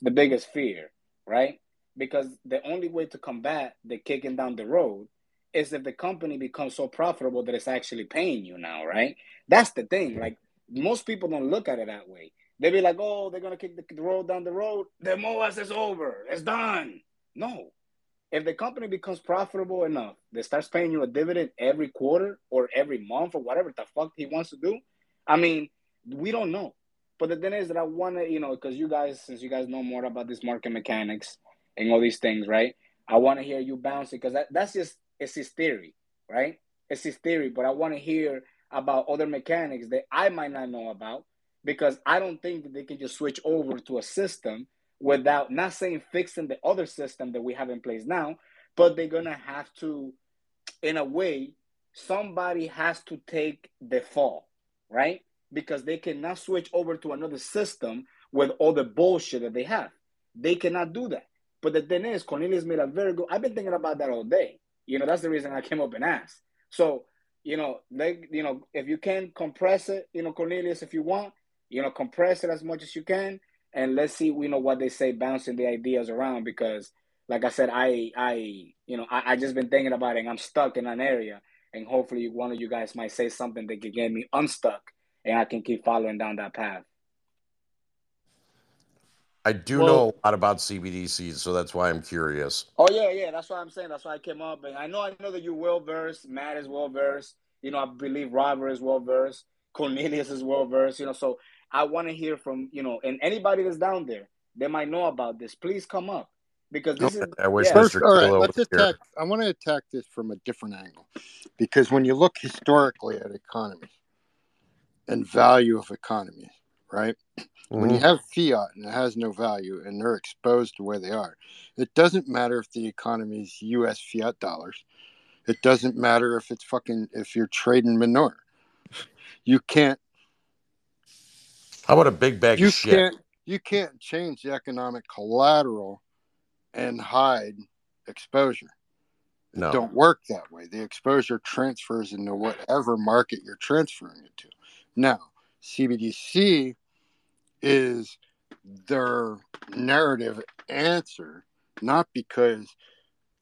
Speaker 22: the biggest fear, right? Because the only way to combat the kicking down the road is if the company becomes so profitable that it's actually paying you now, right? That's the thing. Like most people don't look at it that way. They be like, "Oh, they're gonna kick the, the road down the road. The MOASS is over. It's done." No, if the company becomes profitable enough, they starts paying you a dividend every quarter or every month or whatever the fuck he wants to do. I mean, we don't know. But the thing is that I want to, you know, because you guys, since you guys know more about this market mechanics and all these things, right? I want to hear you bounce it because that, that's just it's his theory, right? It's his theory, but I want to hear about other mechanics that I might not know about because I don't think that they can just switch over to a system without not saying fixing the other system that we have in place now, but they're gonna have to, in a way, somebody has to take the fall, right? Because they cannot switch over to another system with all the bullshit that they have. They cannot do that. But the thing is, Cornelius made a very good. I've been thinking about that all day. You know, that's the reason I came up and asked. So, you know, they, you know, if you can compress it, you know, Cornelius, if you want, you know, compress it as much as you can, and let's see, you know, what they say, bouncing the ideas around. Because, like I said, I, I, you know, I, I just been thinking about it, and I'm stuck in an area, and hopefully, one of you guys might say something that could get me unstuck and I can keep following down that path.
Speaker 9: I do
Speaker 22: Well-
Speaker 9: know a lot about CBDCs, so that's why I'm curious.
Speaker 22: Oh yeah, yeah. That's why I'm saying. That's why I came up, and I know I know that you're well versed. Matt is well versed. You know, I believe Robert is well versed. Cornelius is well versed. You know, so I want to hear from you know, and anybody that's down there, they might know about this. Please come up because this is.
Speaker 9: I wish
Speaker 22: yeah.
Speaker 13: First,
Speaker 9: Mr.
Speaker 13: all right, let's
Speaker 9: was here.
Speaker 13: attack. I want to attack this from a different angle, because when you look historically at economies and value of economies, right? When you
Speaker 9: Mhm.
Speaker 13: have fiat and it has no value and they're exposed to where they are, it doesn't matter if the economy is U.S. fiat dollars. It doesn't matter if it's fucking if you're trading manure. You can't.
Speaker 9: How about a big bag
Speaker 13: You
Speaker 9: of shit?
Speaker 13: can't. You can't change the economic collateral and hide exposure.
Speaker 9: No.
Speaker 13: don't work that way. The exposure transfers into whatever market you're transferring it to. Now, CBDC is their narrative answer, not because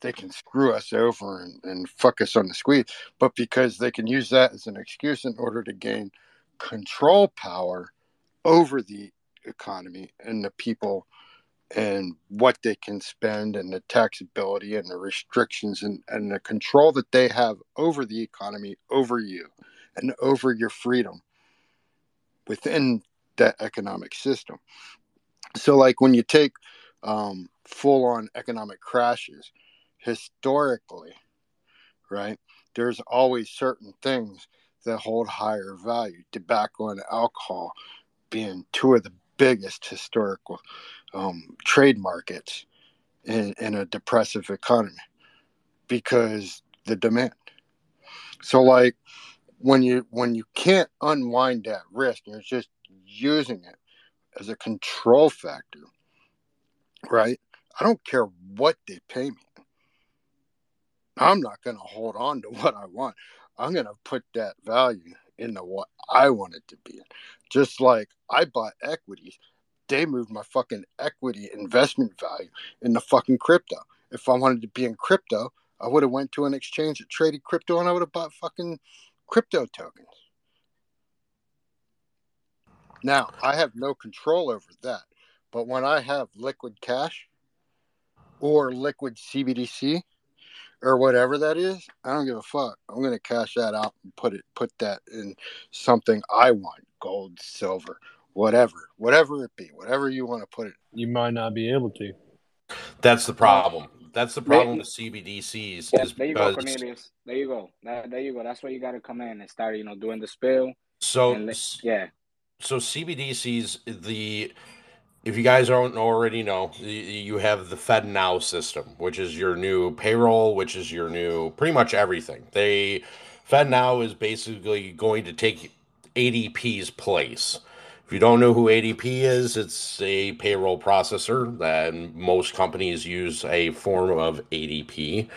Speaker 13: they can screw us over and, and fuck us on the squeeze, but because they can use that as an excuse in order to gain control power over the economy and the people and what they can spend and the taxability and the restrictions and, and the control that they have over the economy, over you, and over your freedom within that economic system. So, like when you take um, full on economic crashes, historically, right, there's always certain things that hold higher value. Tobacco and alcohol being two of the biggest historical um, trade markets in, in a depressive economy because the demand. So like when you when you can't unwind that risk, you're just using it as a control factor, right? I don't care what they pay me. I'm not going to hold on to what I want. I'm going to put that value into what I want it to be. Just like I bought equities, they moved my fucking equity investment value in the fucking crypto. If I wanted to be in crypto, I would have went to an exchange that traded crypto and I would have bought fucking crypto tokens. Now, I have no control over that. But when I have liquid cash or liquid CBDC or whatever that is, I don't give a fuck. I'm going to cash that out and put it put that in something I want, gold, silver, whatever. Whatever it be, whatever you want to put it.
Speaker 21: You might not be able to.
Speaker 9: That's the problem. That's the
Speaker 22: They-
Speaker 9: problem with CBDCs
Speaker 22: Yeah,
Speaker 9: is
Speaker 22: there you go,
Speaker 9: because
Speaker 22: Cornelius. There you go. That, there you go. That's where you got to come in and start, you know, doing the spill.
Speaker 9: so
Speaker 22: and let- yeah.
Speaker 9: so CBDCs the if you guys don't already know, you have the FedNow system, which is your new payroll, which is your new pretty much everything. They FedNow is basically going to take ADP's place. If you don't know who ADP is, it's a payroll processor that most companies use a form of ADP.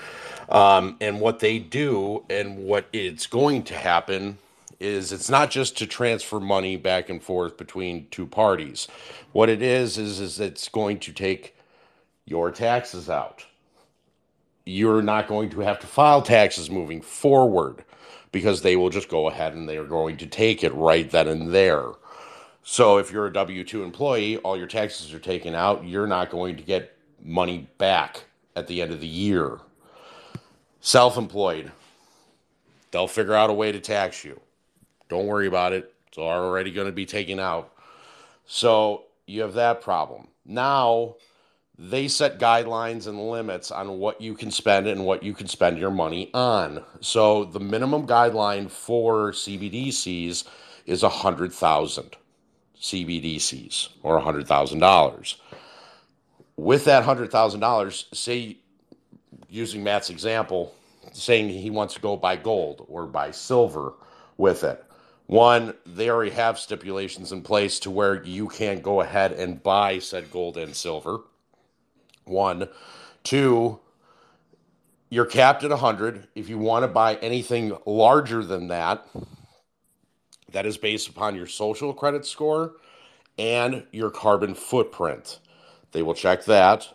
Speaker 9: Um, and what they do and what it's going to happen is it's not just to transfer money back and forth between two parties. What it is is is it's going to take your taxes out. You're not going to have to file taxes moving forward because they will just go ahead and they are going to take it right then and there. So if you're a W 2 employee, all your taxes are taken out, you're not going to get money back at the end of the year. Self employed, they'll figure out a way to tax you. Don't worry about it. It's already going to be taken out. So you have that problem. Now they set guidelines and limits on what you can spend and what you can spend your money on. So the minimum guideline for CBDCs is a hundred thousand CBDCs or a hundred thousand dollars. With that hundred thousand dollars, say using Matt's example, saying he wants to go buy gold or buy silver with it. One, they already have stipulations in place to where you can't go ahead and buy said gold and silver. One, two, you're capped at 100. If you want to buy anything larger than that, that is based upon your social credit score and your carbon footprint. They will check that.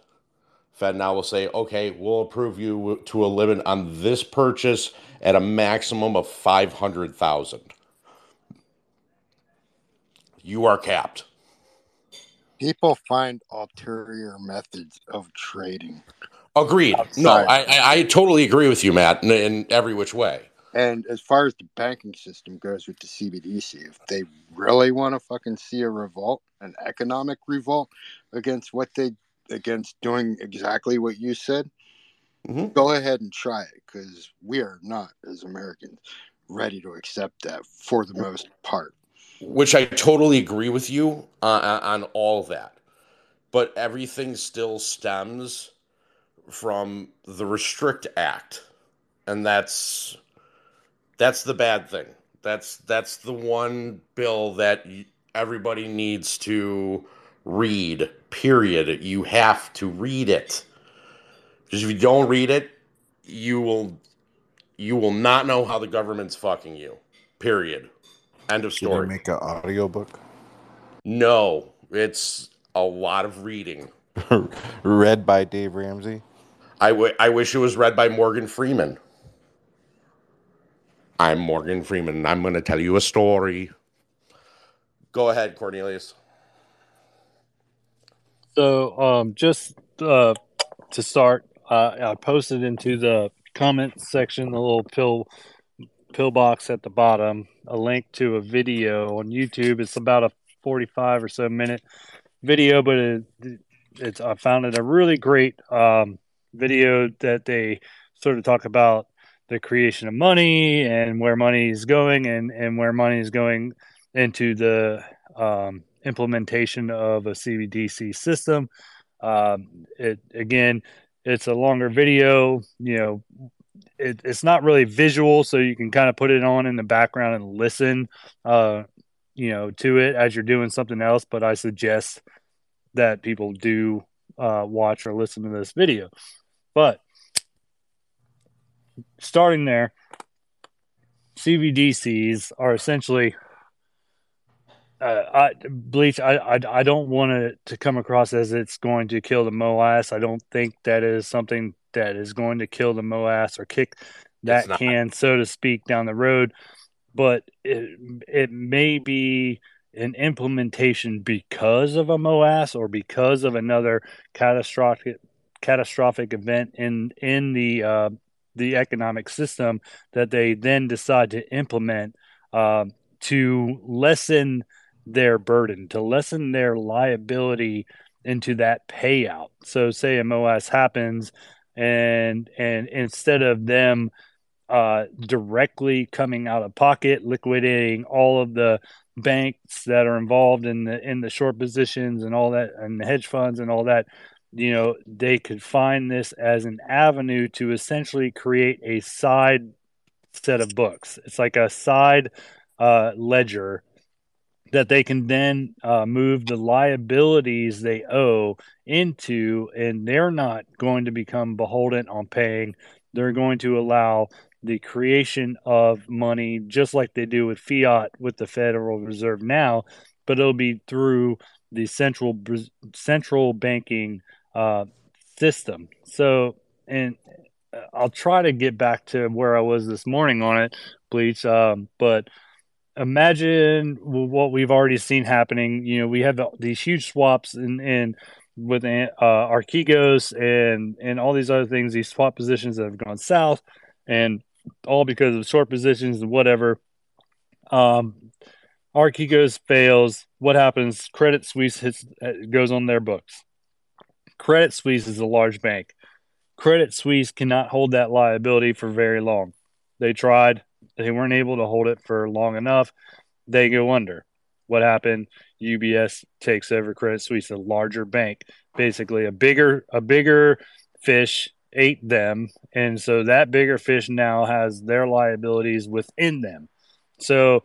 Speaker 9: FedNow will say, okay, we'll approve you to a limit on this purchase at a maximum of 500,000. You are capped.
Speaker 13: People find ulterior methods of trading.
Speaker 9: Agreed. No,
Speaker 13: Outside.
Speaker 9: I, I, I totally agree with you, Matt, in, in every which way.
Speaker 13: And as far as the banking system goes with the CBDC, if they really want to fucking see a revolt, an economic revolt against what they against doing exactly what you said, mm-hmm. go ahead and try it because we are not as Americans ready to accept that for the most part.
Speaker 9: Which I totally agree with you uh, on all that. But everything still stems from the Restrict Act. And that's that's the bad thing. That's that's the one bill that everybody needs to read. Period. You have to read it. Because if you don't read it, you will you will not know how the government's fucking you. Period. End of
Speaker 21: Did they
Speaker 9: story.
Speaker 21: make an audiobook?
Speaker 9: No, it's a lot of reading.
Speaker 21: Read by Dave Ramsey.
Speaker 9: I, w- I wish it was read by Morgan Freeman. I'm Morgan Freeman, and I'm going to tell you a story. Go ahead, Cornelius.
Speaker 14: So, um, just uh, to start, uh, I posted into the comment section, the little pill pill box at the bottom, a link to a video on YouTube. It's about a forty-five or so minute video, but it, it's I found it a really great um, video that they sort of talk about the creation of money and where money is going and and where money is going into the um, implementation of a CBDC system. Um, it again, it's a longer video. You know, it, it's not really visual, so you can kind of put it on in the background and listen. Uh, you know, to it as you're doing something else. But I suggest that people do uh, watch or listen to this video. But starting there, CBDCs are essentially uh, I, bleach. I, I I don't want it to come across as it's going to kill the MOASS. I don't think that is something that is going to kill the MOASS or kick that can, so to speak, down the road. But it it may be an implementation because of a MOASS or because of another catastrophic catastrophic event in in the uh, the economic system that they then decide to implement um, to lessen their burden, to lessen their liability into that payout. So, say a MOASS happens, and and instead of them uh, directly coming out of pocket, liquidating all of the banks that are involved in the in the short positions and all that, and the hedge funds and all that, you know, they could find this as an avenue to essentially create a side set of books. It's like a side uh, ledger that they can then uh, move the liabilities they owe into, and they're not going to become beholden on paying. They're going to allow the creation of money just like they do with fiat with the Federal Reserve now, but it'll be through the central central banking uh, system. So, and uh, I'll try to get back to where I was this morning on it, Bleach. Um, but imagine what we've already seen happening. You know, we have these huge swaps and in with uh, Archegos and and all these other things. These swap positions that have gone south, and all because of short positions and whatever. Um, Archegos fails. What happens? Credit Suisse hits, uh, goes on their books. Credit Suisse is a large bank. Credit Suisse cannot hold that liability for very long. They tried, they weren't able to hold it for long enough. They go under. What happened? UBS takes over Credit Suisse, a larger bank, basically a bigger a bigger fish ate them, and so that bigger fish now has their liabilities within them. So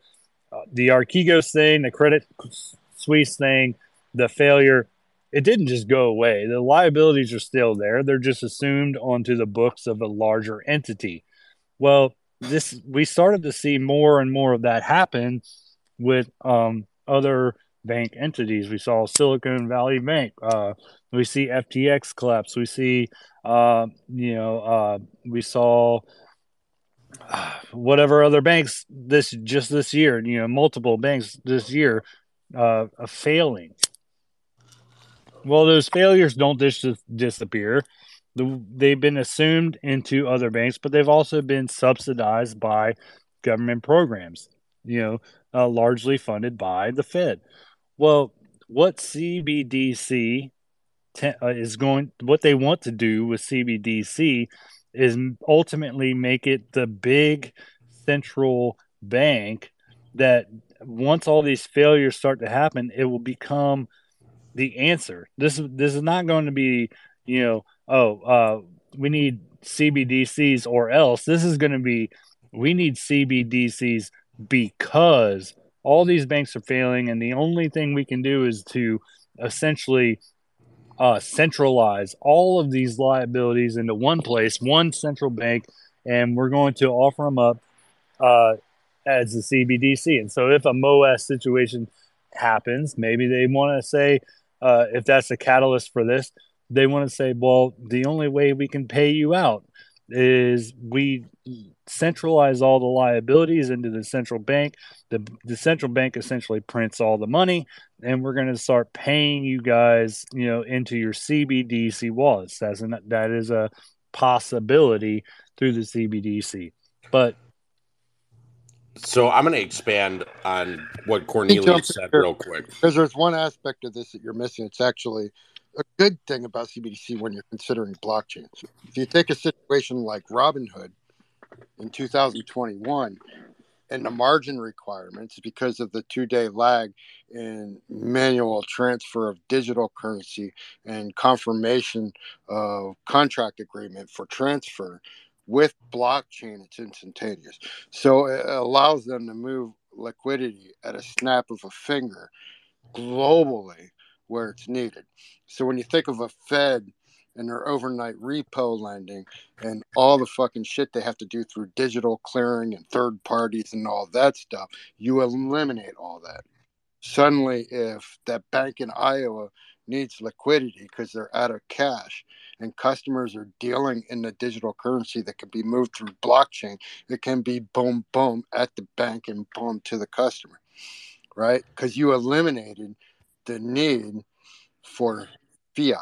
Speaker 14: uh, the Archegos thing, the Credit Suisse thing, the failure, it didn't just go away. The liabilities are still there. They're just assumed onto the books of a larger entity. Well, this we started to see more and more of that happen with um, other bank entities. We saw Silicon Valley Bank. Uh, we see FTX collapse. We see, uh, you know, uh, we saw whatever other banks this just this year. You know, multiple banks this year uh, failing. Well, those failures don't dis- disappear. The, they've been assumed into other banks, but they've also been subsidized by government programs, you know, uh, largely funded by the Fed. Well, what CBDC te- uh, is going, what they want to do with CBDC is ultimately make it the big central bank that once all these failures start to happen, it will become the answer. This is this is not going to be, you know, oh, uh, we need CBDCs or else. This is going to be we need CBDCs because all these banks are failing, and the only thing we can do is to essentially uh, centralize all of these liabilities into one place, one central bank, and we're going to offer them up uh, as a CBDC. And so, if a MOASS situation happens, maybe they want to say, uh, if that's a catalyst for this, they want to say, well, the only way we can pay you out is we centralize all the liabilities into the central bank. The, the central bank essentially prints all the money, and we're going to start paying you guys, you know, into your CBDC wallets. That's an, that is a possibility through the CBDC. But
Speaker 9: So I'm going to expand on what Cornelius said real quick.
Speaker 13: Because there's one aspect of this that you're missing. It's actually a good thing about CBDC when you're considering blockchain. If you take a situation like Robinhood in 2021 and the margin requirements because of the two day lag in manual transfer of digital currency and confirmation of contract agreement for transfer with blockchain it's instantaneous so it allows them to move liquidity at a snap of a finger globally where it's needed so when you think of a fed and their overnight repo lending and all the fucking shit they have to do through digital clearing and third parties and all that stuff, you eliminate all that. Suddenly, if that bank in Iowa needs liquidity because they're out of cash and customers are dealing in the digital currency that can be moved through blockchain, it can be boom, boom at the bank and boom to the customer, right? Because you eliminated the need for fiat,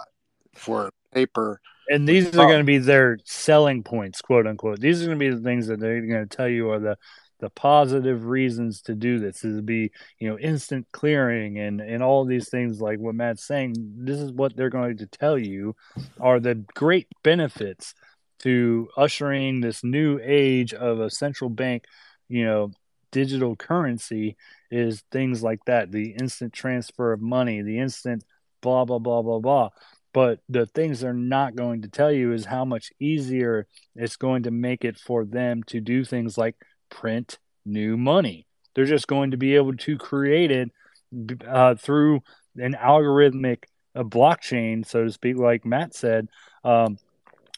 Speaker 13: for paper.
Speaker 14: and these are going to be their selling points, quote unquote. These are going to be the things that they're going to tell you are the the positive reasons to do this is be you know instant clearing and and all these things like what Matt's saying. This is what they're going to tell you are the great benefits to ushering this new age of a central bank, you know, digital currency is things like that the instant transfer of money, the instant blah, blah, blah, blah, blah. But the things they're not going to tell you is how much easier it's going to make it for them to do things like print new money. They're just going to be able to create it uh, through an algorithmic a blockchain, so to speak, like Matt said, um,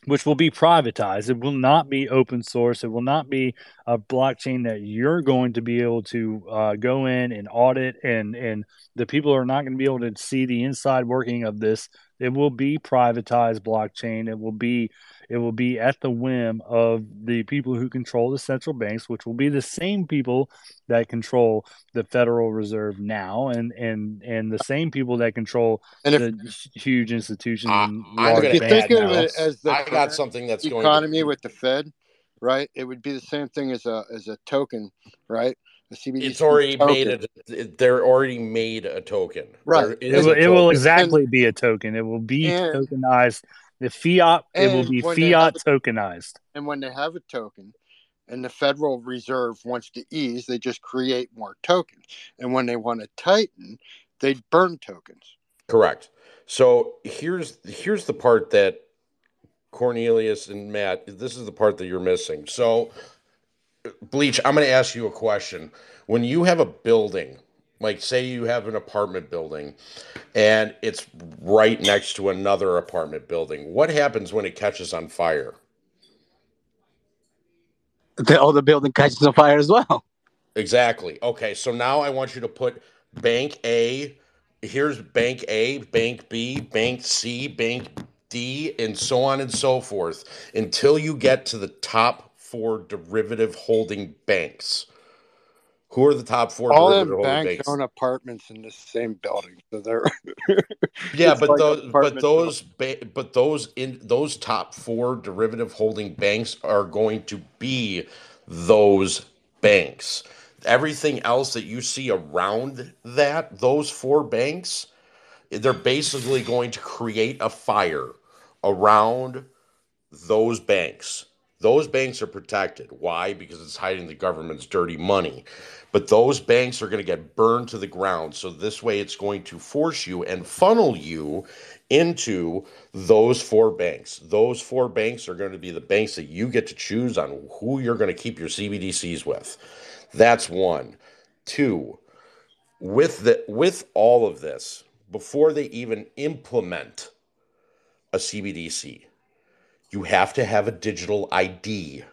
Speaker 14: which will be privatized. It will not be open source. It will not be a blockchain that you're going to be able to uh, go in and audit, and and the people are not going to be able to see the inside working of this. It will be privatized blockchain. It will be it will be at the whim of the people who control the central banks, which will be the same people that control the Federal Reserve now, and and and the same people that control
Speaker 13: And if-
Speaker 14: the huge institutions and
Speaker 9: I'm
Speaker 14: large
Speaker 9: gonna
Speaker 13: If you think of it as the
Speaker 9: I got something that's going
Speaker 13: economy
Speaker 9: to.
Speaker 13: with the Fed, right? It would be the same thing as a as a token, right? A CBDC
Speaker 9: It's already
Speaker 13: token.
Speaker 9: made a. They're already made a token.
Speaker 13: Right.
Speaker 9: There
Speaker 14: It
Speaker 9: is
Speaker 14: will,
Speaker 9: a
Speaker 14: it will
Speaker 9: token.
Speaker 14: exactly be a token. It will be
Speaker 13: And-
Speaker 14: tokenized. The fiat, it will be fiat
Speaker 13: have
Speaker 14: tokenized.
Speaker 13: And when they have a token and the Federal Reserve wants to ease, they just create more tokens. And when they want to tighten, they burn tokens.
Speaker 9: Correct. So here's here's the part that Cornelius and Matt. This is the part that you're missing. So, Bleach, I'm going to ask you a question. When you have a building, like say you have an apartment building, and it's right next to another apartment building, what happens when it catches on fire?
Speaker 23: The oh, other building catches on fire as well.
Speaker 9: Exactly. Okay, so now I want you to put bank A. Here's bank A, bank B, bank C, bank D, and so on and so forth until you get to the top four derivative holding banks. Who are the top four
Speaker 13: All
Speaker 9: derivative
Speaker 13: them
Speaker 9: holding
Speaker 13: banks
Speaker 9: banks?
Speaker 13: own apartments in the same building, so they're
Speaker 9: Yeah, but
Speaker 13: like
Speaker 9: those but those ba- but those in those top four derivative holding banks are going to be those banks. Everything else that you see around that, those four banks, they're basically going to create a fire around those banks. Those banks are protected. Why? Because it's hiding the government's dirty money. But those banks are going to get burned to the ground. So this way it's going to force you and funnel you into those four banks. Those four banks are going to be the banks that you get to choose on who you're going to keep your CBDCs with. That's one. Two, with the with all of this, before they even implement a CBDC, you have to have a digital ID.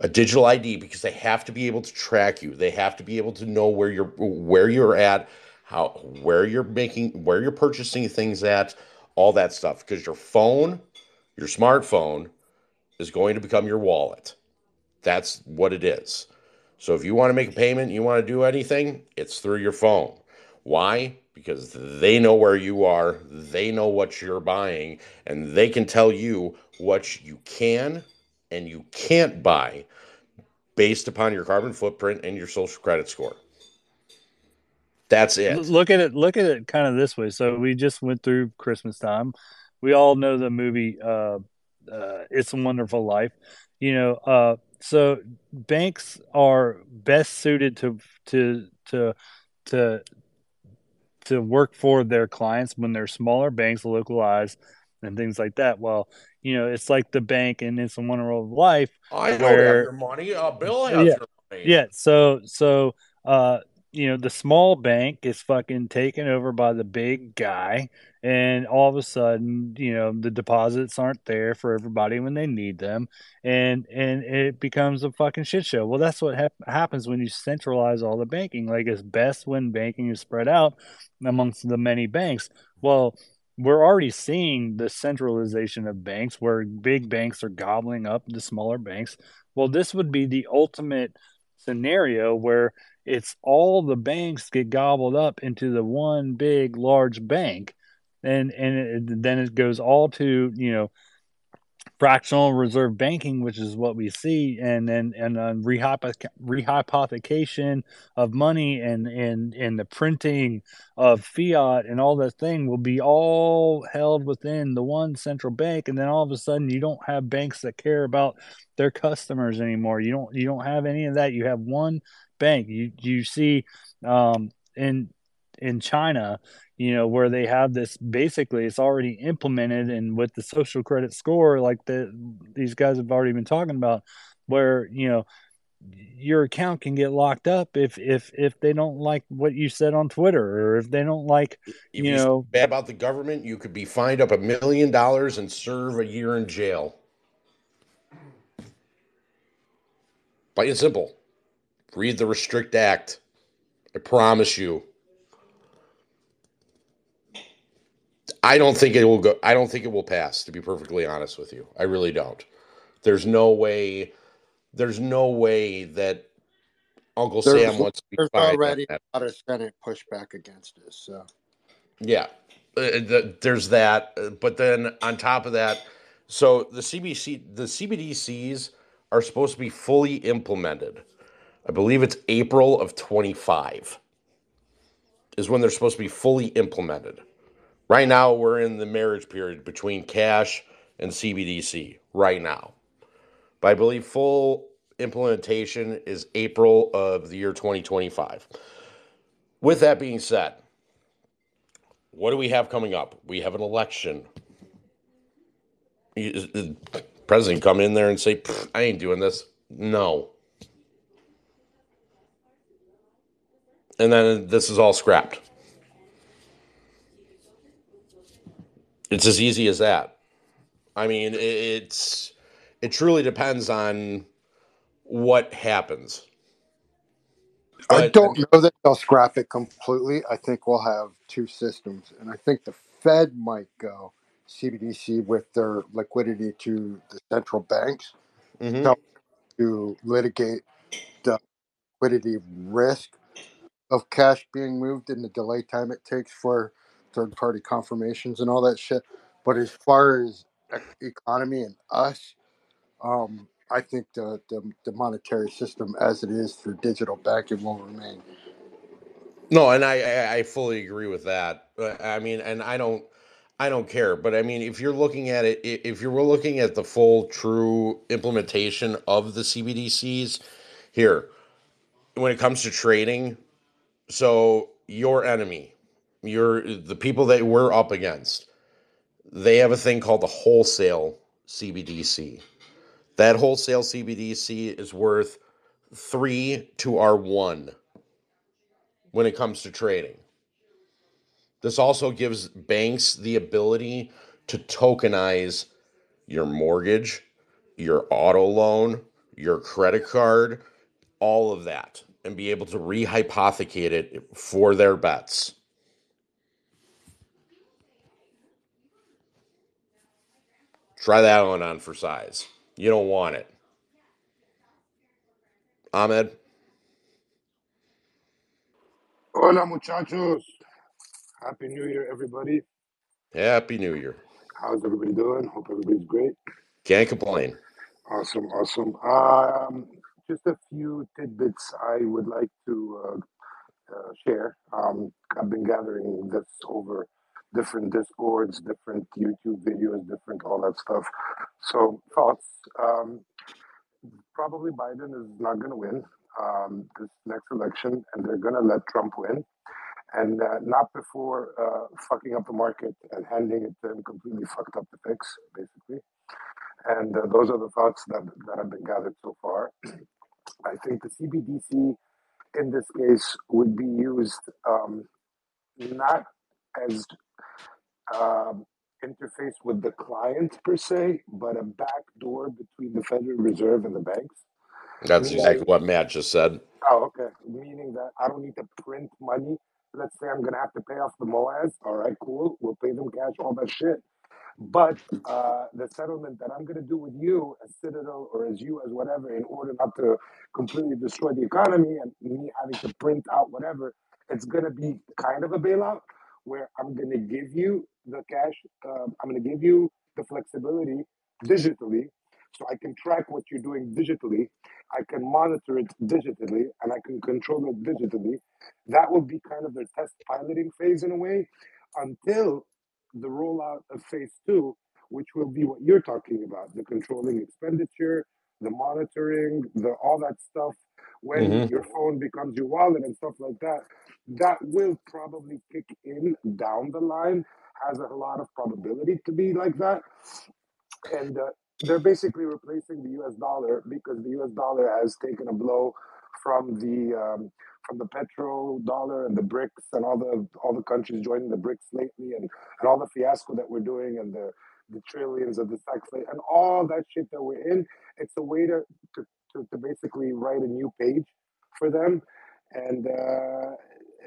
Speaker 9: A digital ID because they have to be able to track you. They have to be able to know where you're where you're at, how where you're making where you're purchasing things at, all that stuff because your phone, your smartphone is going to become your wallet. That's what it is. So if you want to make a payment, you want to do anything, it's through your phone. Why? Because they know where you are, they know what you're buying, and they can tell you what you can and you can't buy based upon your carbon footprint and your social credit score. That's it.
Speaker 14: Look at it. Look at it kind of this way. So we just went through Christmas time. We all know the movie uh, uh, "It's a Wonderful Life." You know, uh, so banks are best suited to to to to to work for their clients when they're smaller banks, localized, and things like that. Well, you know, it's like the bank and "It's a Wonderful Life,"
Speaker 9: I don't have your money. Uh, Bill has
Speaker 14: yeah,
Speaker 9: your money.
Speaker 14: yeah. So so uh you know the small bank is fucking taken over by the big guy and all of a sudden you know the deposits aren't there for everybody when they need them and and it becomes a fucking shit show. Well that's what hap- happens when you centralize all the banking. Like it's best when banking is spread out amongst the many banks. Well we're already seeing the centralization of banks where big banks are gobbling up the smaller banks. Well this would be the ultimate scenario where it's all the banks get gobbled up into the one big large bank and and it, then it goes all to you know fractional reserve banking which is what we see and then and uh, rehypothecation of money and and and the printing of fiat and all that thing will be all held within the one central bank and then all of a sudden you don't have banks that care about their customers anymore. You don't you don't have any of that. You have one bank. You you see um in in China, you know, where they have this basically it's already implemented and with the social credit score, like the these guys have already been talking about, where, you know, your account can get locked up if if if they don't like what you said on Twitter or if they don't like you
Speaker 9: you
Speaker 14: know
Speaker 9: bad about the government, you could be fined up a million dollars and serve a year in jail. Plain and simple. Read the Restrict Act. I promise you. I don't think it will go. I don't think it will pass. To be perfectly honest with you, I really don't. There's no way. There's no way that Uncle
Speaker 13: there's,
Speaker 9: Sam wants to be
Speaker 13: there's already a lot of Senate pushback against this. So
Speaker 9: Yeah, Uh, the, there's that, uh, but then on top of that, so the CBC, the CBDCs are supposed to be fully implemented. I believe it's April of 25 is when they're supposed to be fully implemented. Right now, we're in the marriage period between cash and CBDC. Right now, but I believe full implementation is April of the year 2025. With that being said, what do we have coming up? We have an election. The President come in there and say, "I ain't doing this." No, and then this is all scrapped. It's as easy as that. I mean, it's it truly depends on what happens.
Speaker 13: I don't know that they'll scrap it completely. I think we'll have two systems, and I think the Fed might go CBDC with their liquidity to the central banks
Speaker 9: Mhm.
Speaker 13: to, to litigate the liquidity risk of cash being moved and the delay time it takes for third party confirmations and all that shit. But as far as economy and us, um, I think the, the the monetary system as it is through digital banking will remain.
Speaker 9: No, and I, I fully agree with that. Uh, I mean, and I don't I don't care, but I mean, if you're looking at it, if you're looking at the full, true implementation of the CBDCs, here when it comes to trading, so your enemy, your the people that we're up against, they have a thing called the wholesale CBDC. That wholesale CBDC is worth three to our one when it comes to trading. This also gives banks the ability to tokenize your mortgage, your auto loan, your credit card, all of that, and be able to rehypothecate it for their bets. Try that one on for size. You don't want it. Ahmed,
Speaker 24: Hola, muchachos. Happy New Year, everybody.
Speaker 9: Happy New Year.
Speaker 24: How's everybody doing? Hope everybody's great.
Speaker 9: Can't complain.
Speaker 24: Awesome, awesome. Um, just a few tidbits I would like to uh, uh, share. Um, I've been gathering this over different discords, different YouTube videos, different all that stuff. So thoughts. Um, probably Biden is not going to win um, this next election, and they're going to let Trump win, and uh, not before uh, fucking up the market and handing it to him completely fucked up the fix, basically. And uh, those are the thoughts that, that have been gathered so far. I think the CBDC in this case would be used um, not as um, interface with the client per se, but a back door between the Federal Reserve and the banks.
Speaker 9: That's
Speaker 24: Meaning,
Speaker 9: exactly what Matt just said.
Speaker 24: oh, okay. Meaning that I don't need to print money. Let's say I'm gonna have to pay off the MOASS. All right, cool. We'll pay them cash, all that shit. But uh, the settlement that I'm going to do with you as Citadel or as you as whatever, in order not to completely destroy the economy and me having to print out whatever, it's going to be kind of a bailout where I'm going to give you the cash. Um, I'm going to give you the flexibility digitally so I can track what you're doing digitally. I can monitor it digitally and I can control it digitally. That will be kind of their test piloting phase in a way until the rollout of phase two, which will be what you're talking about the controlling expenditure, the monitoring, the all that stuff. When
Speaker 9: Mhm.
Speaker 24: your phone becomes your wallet and stuff like that, that will probably kick in down the line, has a lot of probability to be like that and uh, they're basically replacing the U.S. dollar because the U.S. dollar has taken a blow from the um, from the petro dollar and the BRICS and all the all the countries joining the BRICS lately and, and all the fiasco that we're doing and the the trillions of the tax and all that shit that we're in. It's a way to to, to, to basically write a new page for them and uh,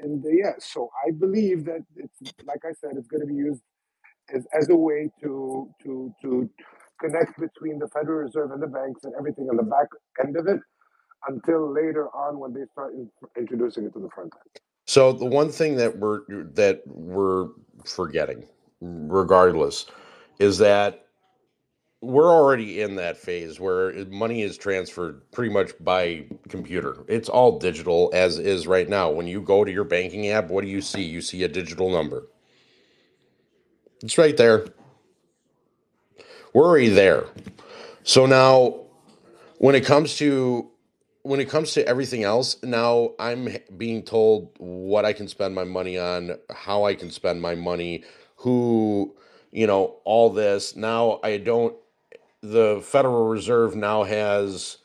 Speaker 24: and uh, yeah. So I believe that it's like I said, it's going to be used as, as a way to to to connect between the Federal Reserve and the banks and everything on the back end of it until later on when they start in, introducing it to the front end.
Speaker 9: So the one thing that we're that we're forgetting, regardless, is that we're already in that phase where money is transferred pretty much by computer. It's all digital as is right now. When you go to your banking app, what do you see? You see a digital number. It's right there. We're already there. So now when it comes to when it comes to everything else, now I'm being told what I can spend my money on, how I can spend my money, who, you know, all this. Now I don't the Federal Reserve now has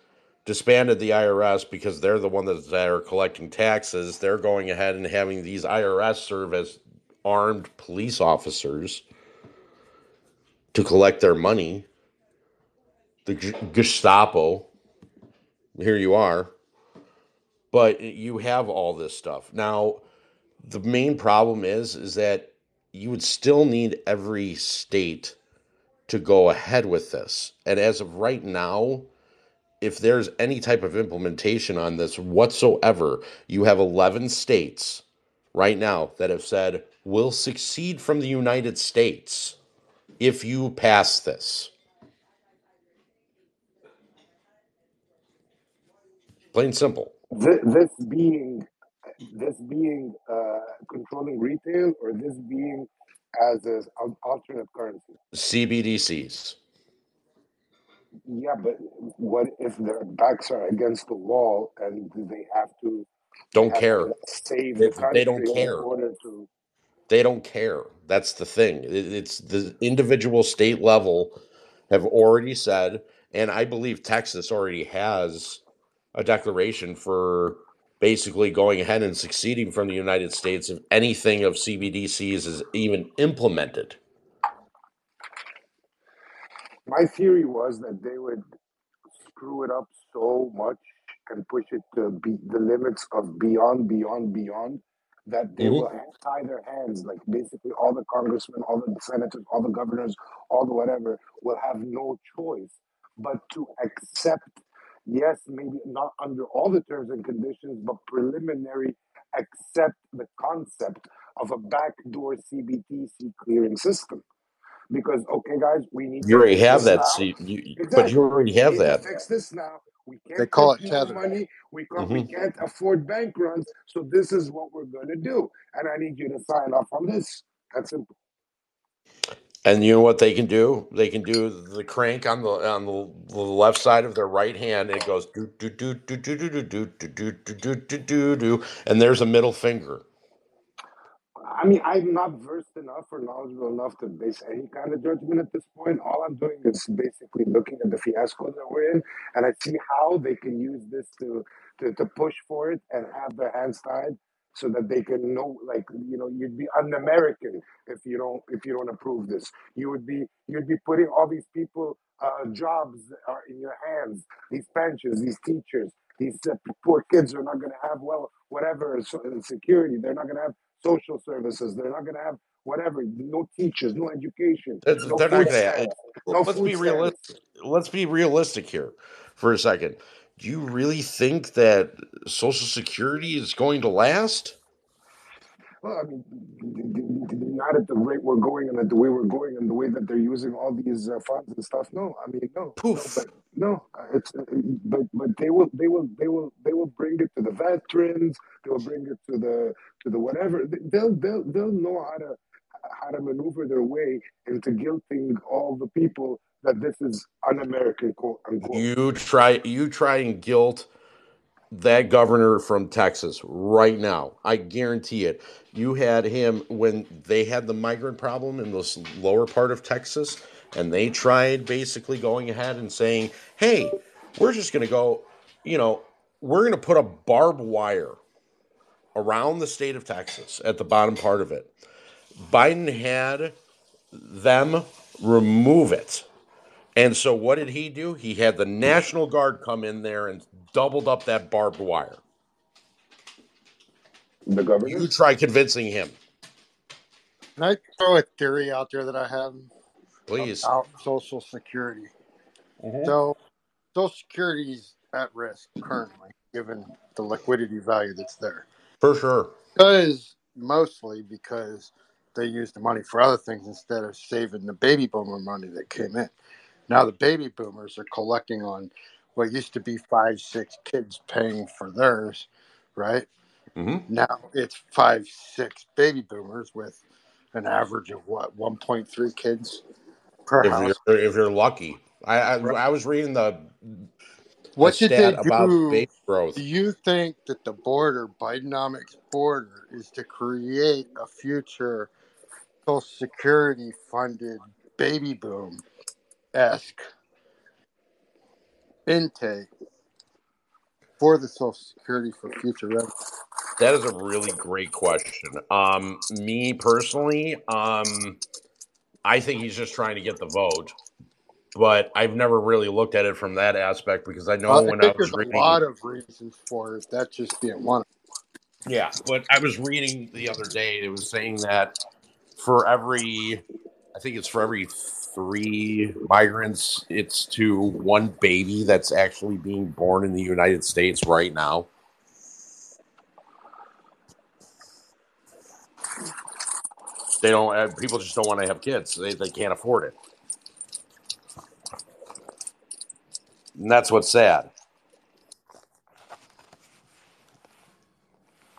Speaker 9: disbanded the IRS because they're the one that, are collecting taxes. They're going ahead and having these IRS serve as armed police officers to collect their money. The Gestapo, here you are. But you have all this stuff. Now, the main problem is is that you would still need every state to go ahead with this. And as of right now, if there's any type of implementation on this whatsoever, you have 11 states right now that have said we'll succeed from the United States if you pass this. Plain simple.
Speaker 24: This, this being this being uh, controlling retail or this being as an alternate currency.
Speaker 9: CBDCs.
Speaker 24: Yeah, but what if their backs are against the wall and they have to
Speaker 9: Don't
Speaker 24: have
Speaker 9: care.
Speaker 24: to save
Speaker 9: They,
Speaker 24: the
Speaker 9: they don't
Speaker 24: in
Speaker 9: care.
Speaker 24: order to?
Speaker 9: They don't care. That's the thing. It's the individual state level have already said, and I believe Texas already has a declaration for basically going ahead and succeeding from the United States if anything of CBDCs is even implemented.
Speaker 24: My theory was that they would screw it up so much and push it to be the limits of beyond, beyond, beyond that they
Speaker 9: Mhm.
Speaker 24: will tie their hands. Like basically, all the congressmen, all the senators, all the governors, all the whatever will have no choice but to accept. Yes, maybe not under all the terms and conditions, but preliminary accept the concept of a backdoor CBDC clearing system. Because okay, guys, we need
Speaker 9: You
Speaker 24: to
Speaker 9: already
Speaker 24: fix
Speaker 9: have
Speaker 24: this
Speaker 9: that,
Speaker 24: now.
Speaker 9: see, you, but you already have
Speaker 24: need
Speaker 9: that.
Speaker 24: fix this now. We
Speaker 13: They
Speaker 24: can't
Speaker 13: call it
Speaker 24: more
Speaker 13: tether.
Speaker 24: money. We can't, we
Speaker 9: hmm
Speaker 24: can't afford bank runs. So this is what we're gonna do, and I need you to sign off on this. That's simple.
Speaker 9: And you know what they can do? They can do the crank on the on the, left side of their right hand. And it goes do do do do do do do do do do do do do do, and there's a middle finger.
Speaker 24: I mean, I'm not versed enough or knowledgeable enough to base any kind of judgment at this point. All I'm doing is basically looking at the fiasco that we're in, and I see how they can use this to to, to push for it and have their hands tied so that they can know, like you know, you'd be un-American if you don't if you don't approve this. You would be you'd be putting all these people uh, jobs are in your hands. These pensions, these teachers, these uh, poor kids are not going to have well whatever so, uh, security. They're not going to have social services. They're not going to have whatever. No teachers, no education, no
Speaker 9: they're not gonna.
Speaker 24: no
Speaker 9: Let's be realistic. Let's be realistic here for a second. Do you really think that Social Security is going to last?
Speaker 24: Well, I mean, not at the rate we're going and at the way we're going and the way that they're using all these uh, funds and stuff. No, I mean, no, no,
Speaker 9: Poof.
Speaker 24: but no, it's uh, but but they will they will they will they will bring it to the veterans. They will bring it to the to the whatever. They'll they'll they'll know how to how to maneuver their way into guilting all the people that this is un-American, quote unquote.
Speaker 9: You try. You try and guilt that governor from Texas right now. I guarantee it. You had him when they had the migrant problem in this lower part of Texas, and they tried basically going ahead and saying, "Hey, we're just going to go. You know, we're going to put a barbed wire around the state of Texas at the bottom part of it." Biden had them remove it. And so what did he do? He had the National Guard come in there and doubled up that barbed wire.
Speaker 24: The governor?
Speaker 9: You try convincing him.
Speaker 13: Can I throw a theory out there that I have
Speaker 9: Please.
Speaker 13: about Social Security?
Speaker 9: Mhm.
Speaker 13: So, Social Security is at risk currently, given the liquidity value that's there.
Speaker 9: For sure.
Speaker 13: Because mostly because they use the money for other things instead of saving the baby boomer money that came in. Now the baby boomers are collecting on what used to be five, six kids paying for theirs, right?
Speaker 9: Mm-hmm.
Speaker 13: Now it's five, six baby boomers with an average of what, 1.3 kids per
Speaker 9: If
Speaker 13: house.
Speaker 9: you're if you're lucky. I I, I was reading the
Speaker 13: What did they
Speaker 9: about
Speaker 13: do?
Speaker 9: baby growth.
Speaker 13: Do you think that the border, Bidenomics border, is to create a future Social Security funded baby boom esque intake for the Social Security for future revenue?
Speaker 9: That is a really great question. Um, me personally, um, I think he's just trying to get the vote, but I've never really looked at it from that aspect because I know
Speaker 13: Well,
Speaker 9: when I
Speaker 13: think
Speaker 9: was
Speaker 13: there's a lot of reasons for it, that just being one. of them.
Speaker 9: yeah, but I was reading the other day. It was saying that for every, I think it's for every three migrants, it's to one baby that's actually being born in the United States right now. They don't. Uh, people just don't want to have kids. They they can't afford it, and that's what's sad.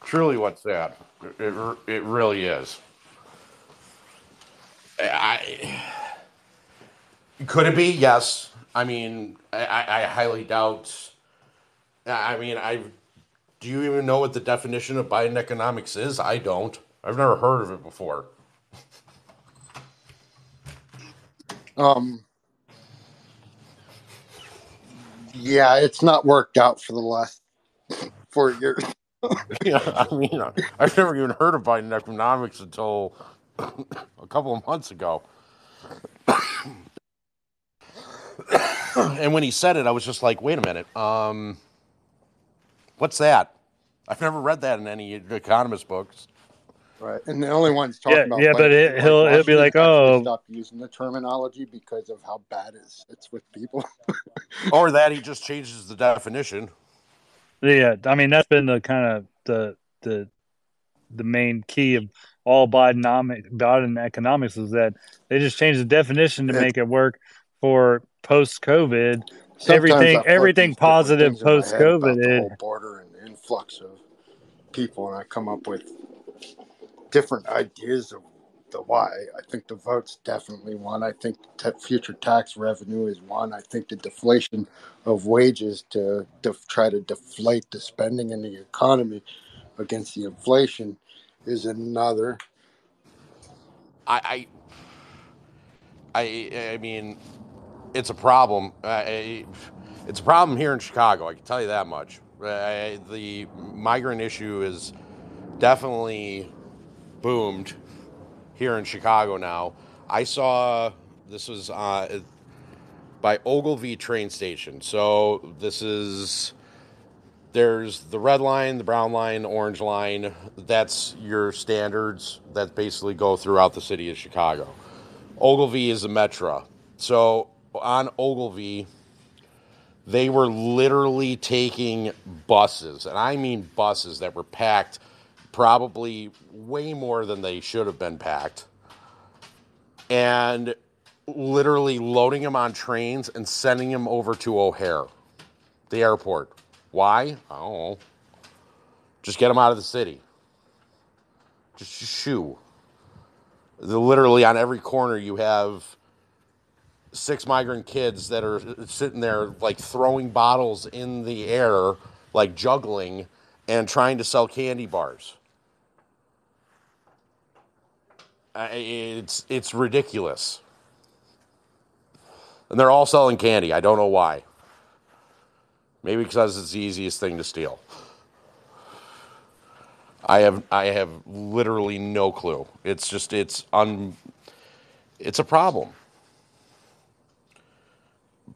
Speaker 9: Truly, what's sad. It it, it really is. I could it be? Yes. I mean, I, I highly doubt. I mean, I do you even know what the definition of Biden economics is? I don't. I've never heard of it before.
Speaker 13: Um, yeah, it's not worked out for the last four years.
Speaker 9: yeah, I mean, I've never even heard of Biden economics until a couple of months ago. and when he said it, I was just like, wait a minute. Um, what's that? I've never read that in any economist books.
Speaker 13: Right, and the only ones talking
Speaker 14: Yeah,
Speaker 13: about
Speaker 14: yeah,
Speaker 13: like,
Speaker 14: but it-
Speaker 13: like
Speaker 14: he'll- he'll be like, "Oh."
Speaker 13: stop using the terminology because of how bad it's it's with people.
Speaker 9: Or that he just changes the definition.
Speaker 14: Yeah, I mean that's been the kind of the the the main key of all Bidenomic Biden economics is that they just changed the definition to make it work for post COVID. Everything everything positive
Speaker 13: things in my
Speaker 14: post
Speaker 13: head about
Speaker 14: COVID.
Speaker 13: border and influx of people, and I come up with different ideas of the why. I think the vote's definitely one. I think t- future tax revenue is one. I think the deflation of wages to def- try to deflate the spending in the economy against the inflation is another.
Speaker 9: I, I, I, I mean, it's a problem. I, it's a problem here in Chicago. I can tell you that much. I, the migrant issue is definitely boomed here in Chicago now. I saw this was uh, by Ogilvie train station. So this is there's the red line, the brown line, orange line. That's your standards that basically go throughout the city of Chicago. Ogilvie is a metro. So on Ogilvie, they were literally taking buses, and I mean buses that were packed probably way more than they should have been packed, and literally loading them on trains and sending them over to O'Hare, the airport. Why? I don't know. Just get them out of the city. Just shoo. Literally on every corner, you have six migrant kids that are sitting there like throwing bottles in the air, like juggling and trying to sell candy bars. It's it's ridiculous. And they're all selling candy. I don't know why. Maybe because it's the easiest thing to steal. I have I have literally no clue. It's just it's un it's a problem.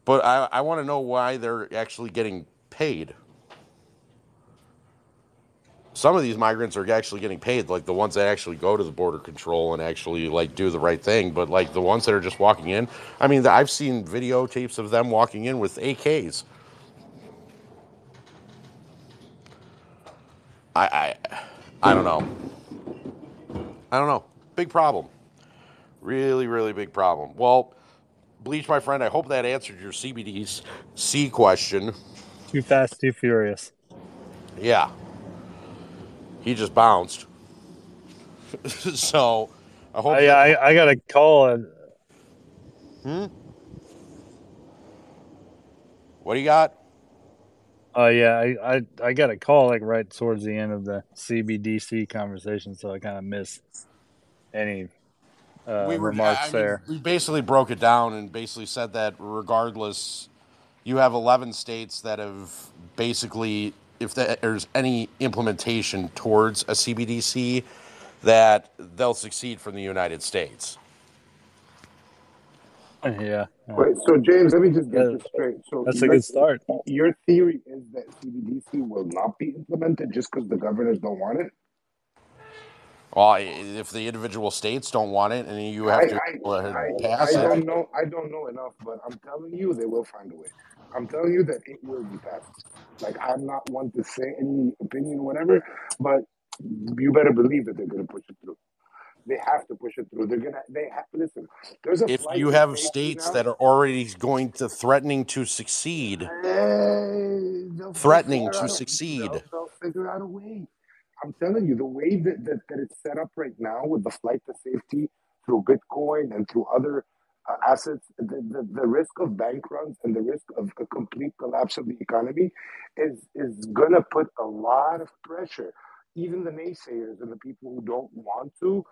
Speaker 9: But I, I want to know why they're actually getting paid. Some of these migrants are actually getting paid, like the ones that actually go to the border control and actually like do the right thing. But like the ones that are just walking in, I mean, I've seen videotapes of them walking in with AKs. I, I, I don't know. I don't know. Big problem. Really, really big problem. Well, Bleach, my friend, I hope that answered your CBDC question.
Speaker 14: Too fast, too furious.
Speaker 9: Yeah. He just bounced. so I hope.
Speaker 14: I, I I got a call and
Speaker 9: Hmm? What do you got?
Speaker 14: Oh yeah, I, I I got a call like right towards the end of the CBDC conversation, so I kind of missed any uh,
Speaker 9: we were
Speaker 14: remarks
Speaker 9: I mean,
Speaker 14: there.
Speaker 9: we basically broke it down and basically said that regardless, you have 11 states that have basically, if there's any implementation towards a CBDC, that they'll succeed from the United States.
Speaker 14: Yeah, yeah.
Speaker 24: Wait, so James, let me just get
Speaker 14: Yeah,
Speaker 24: this straight. So
Speaker 14: that's a good start.
Speaker 24: Your theory is that CBDC will not be implemented just because the governors don't want it.
Speaker 9: Well, if the individual states don't want it, and you have
Speaker 24: I,
Speaker 9: to
Speaker 24: I, I,
Speaker 9: and
Speaker 24: I
Speaker 9: pass
Speaker 24: don't
Speaker 9: it,
Speaker 24: know. I don't know enough, but I'm telling you, they will find a way. I'm telling you that it will be passed. Like I'm not one to say any opinion or whatever, but you better believe that they're going to push it through. They have to push it through. They're gonna. They have. Listen, there's a
Speaker 9: if you have states
Speaker 24: now.
Speaker 9: that are already going to threatening to succeed,
Speaker 24: Hey, they'll, they'll
Speaker 9: threatening to succeed,
Speaker 24: they'll, they'll figure out a way. I'm telling you, the way that, that, that it's set up right now with the flight to safety through Bitcoin and through other uh, assets, the, the, the risk of bank runs and the risk of a complete collapse of the economy is, is going to put a lot of pressure. Even the naysayers and the people who don't want to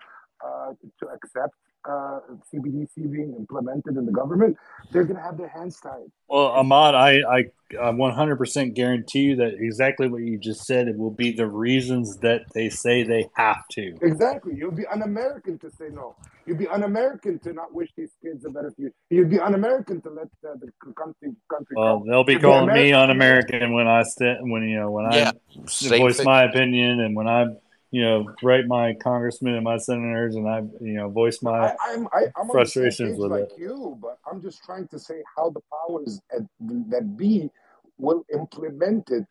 Speaker 24: uh, to accept uh, CBDC being implemented in the government, they're going to have their hands tied.
Speaker 14: Well, Ahmad, I, I, I 100% guarantee you that exactly what you just said it will be the reasons that they say they have to.
Speaker 24: Exactly. You'll be un-American to say no. You'd be un-American to not wish these kids a better future. You'd be un-American to let uh, the country country
Speaker 14: Well,
Speaker 24: go.
Speaker 14: they'll be
Speaker 24: You'd
Speaker 14: calling me
Speaker 24: American-
Speaker 14: un-American when I st- when you know when
Speaker 9: Yeah,
Speaker 14: I voice
Speaker 9: thing.
Speaker 14: my opinion and when I you know write my congressmen and my senators and I you know voice my
Speaker 24: I, I'm, I, I'm
Speaker 14: frustrations
Speaker 24: on
Speaker 14: with
Speaker 24: page
Speaker 14: it.
Speaker 24: like you, but I'm just trying to say how the powers at, that be will implement it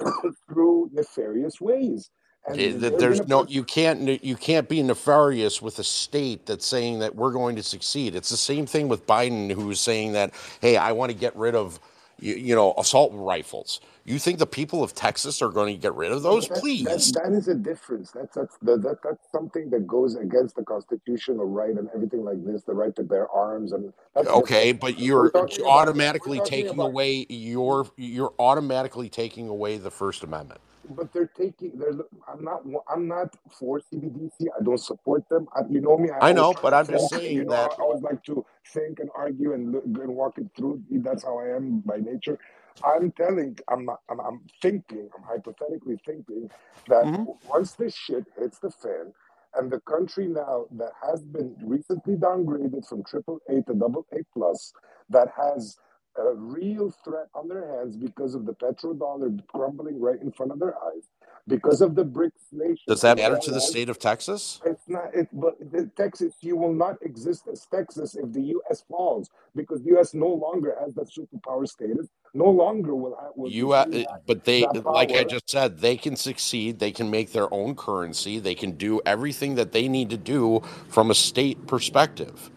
Speaker 24: through nefarious ways. And
Speaker 9: It- that there's no
Speaker 24: put-
Speaker 9: you can't you can't be nefarious with a state that's saying that we're going to succeed. It's the same thing with Biden, who's saying that hey, I want to get rid of you, you know assault rifles. You think the people of Texas are going to get rid of those?
Speaker 24: That-
Speaker 9: Please.
Speaker 24: That, that is a difference. That's that's that, that that's something that goes against the constitutional right and everything like this, the right to bear arms and that's
Speaker 9: Okay, but you're
Speaker 24: talking about-
Speaker 9: automatically taking
Speaker 24: about-
Speaker 9: away your you're automatically taking away the First Amendment.
Speaker 24: but they're taking they're i'm not i'm not for cbdc i don't support them I, you know me I,
Speaker 9: I know, but I'm just saying
Speaker 24: you know,
Speaker 9: that-
Speaker 24: i always like to think and argue and, look, and walk it through that's how i am by nature i'm telling i'm i'm, I'm thinking i'm hypothetically thinking that
Speaker 9: Mm-hmm.
Speaker 24: once this shit hits the fan and the country now that has been recently downgraded from triple A to double A plus, that has a real threat on their hands because of the petrodollar crumbling right in front of their eyes, because of the BRICS nation.
Speaker 9: Does that matter to the state of Texas?
Speaker 24: It's not. It, but the Texas, you will not exist as Texas if the U.S. falls, because the U.S. no longer has that superpower status. No longer will have. Will
Speaker 9: You, uh, but they, like I just said, they can succeed. They can make their own currency. They can do everything that they need to do from a state perspective.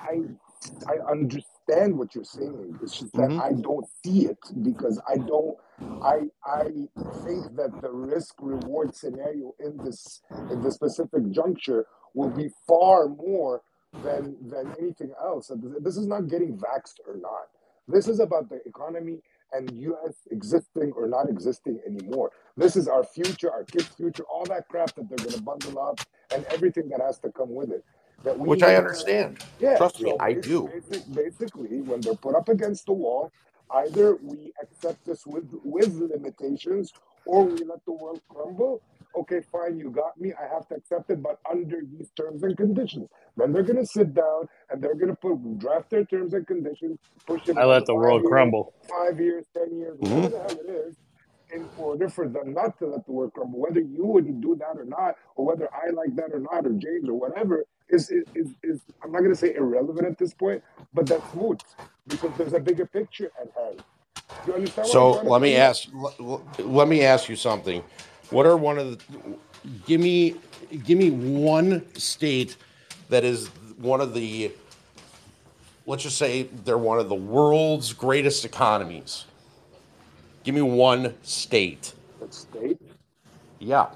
Speaker 24: I I understand what you're saying. It's just that
Speaker 9: Mhm.
Speaker 24: I don't see it because I don't. I I think that the risk reward scenario in this in this specific juncture will be far more than than anything else. This is not getting vaxxed or not. This is about the economy and U.S. existing or not existing anymore. This is our future, our kids' future, all that crap that they're going to bundle up, and everything that has to come with it. That we
Speaker 9: Which I
Speaker 24: need to-
Speaker 9: understand.
Speaker 24: yeah,
Speaker 9: Trust me, I do.
Speaker 24: basic- basically, when they're put up against the wall, either we accept this with with limitations, or we let the world crumble. Okay, fine, you got me. I have to accept it, but under these terms and conditions. Then they're gonna sit down and they're gonna put draft their terms and conditions, push it.
Speaker 14: I let the world
Speaker 24: years,
Speaker 14: crumble.
Speaker 24: Five years, ten years, mm-hmm. whatever the hell it is in order for them not to let the world crumble, whether you would do that or not, or whether I like that or not, or James or whatever, is is is, is I'm not going to say irrelevant at this point, but that's moot because there's a bigger picture at hand. You understand? what
Speaker 9: So
Speaker 24: I'm trying to
Speaker 9: let me
Speaker 24: say?
Speaker 9: ask. Let, let me ask you something. What are one of the? Give me, give me one state that is one of the. Let's just say they're one of the world's greatest economies. Give me one state.
Speaker 24: That state,
Speaker 9: Yeah.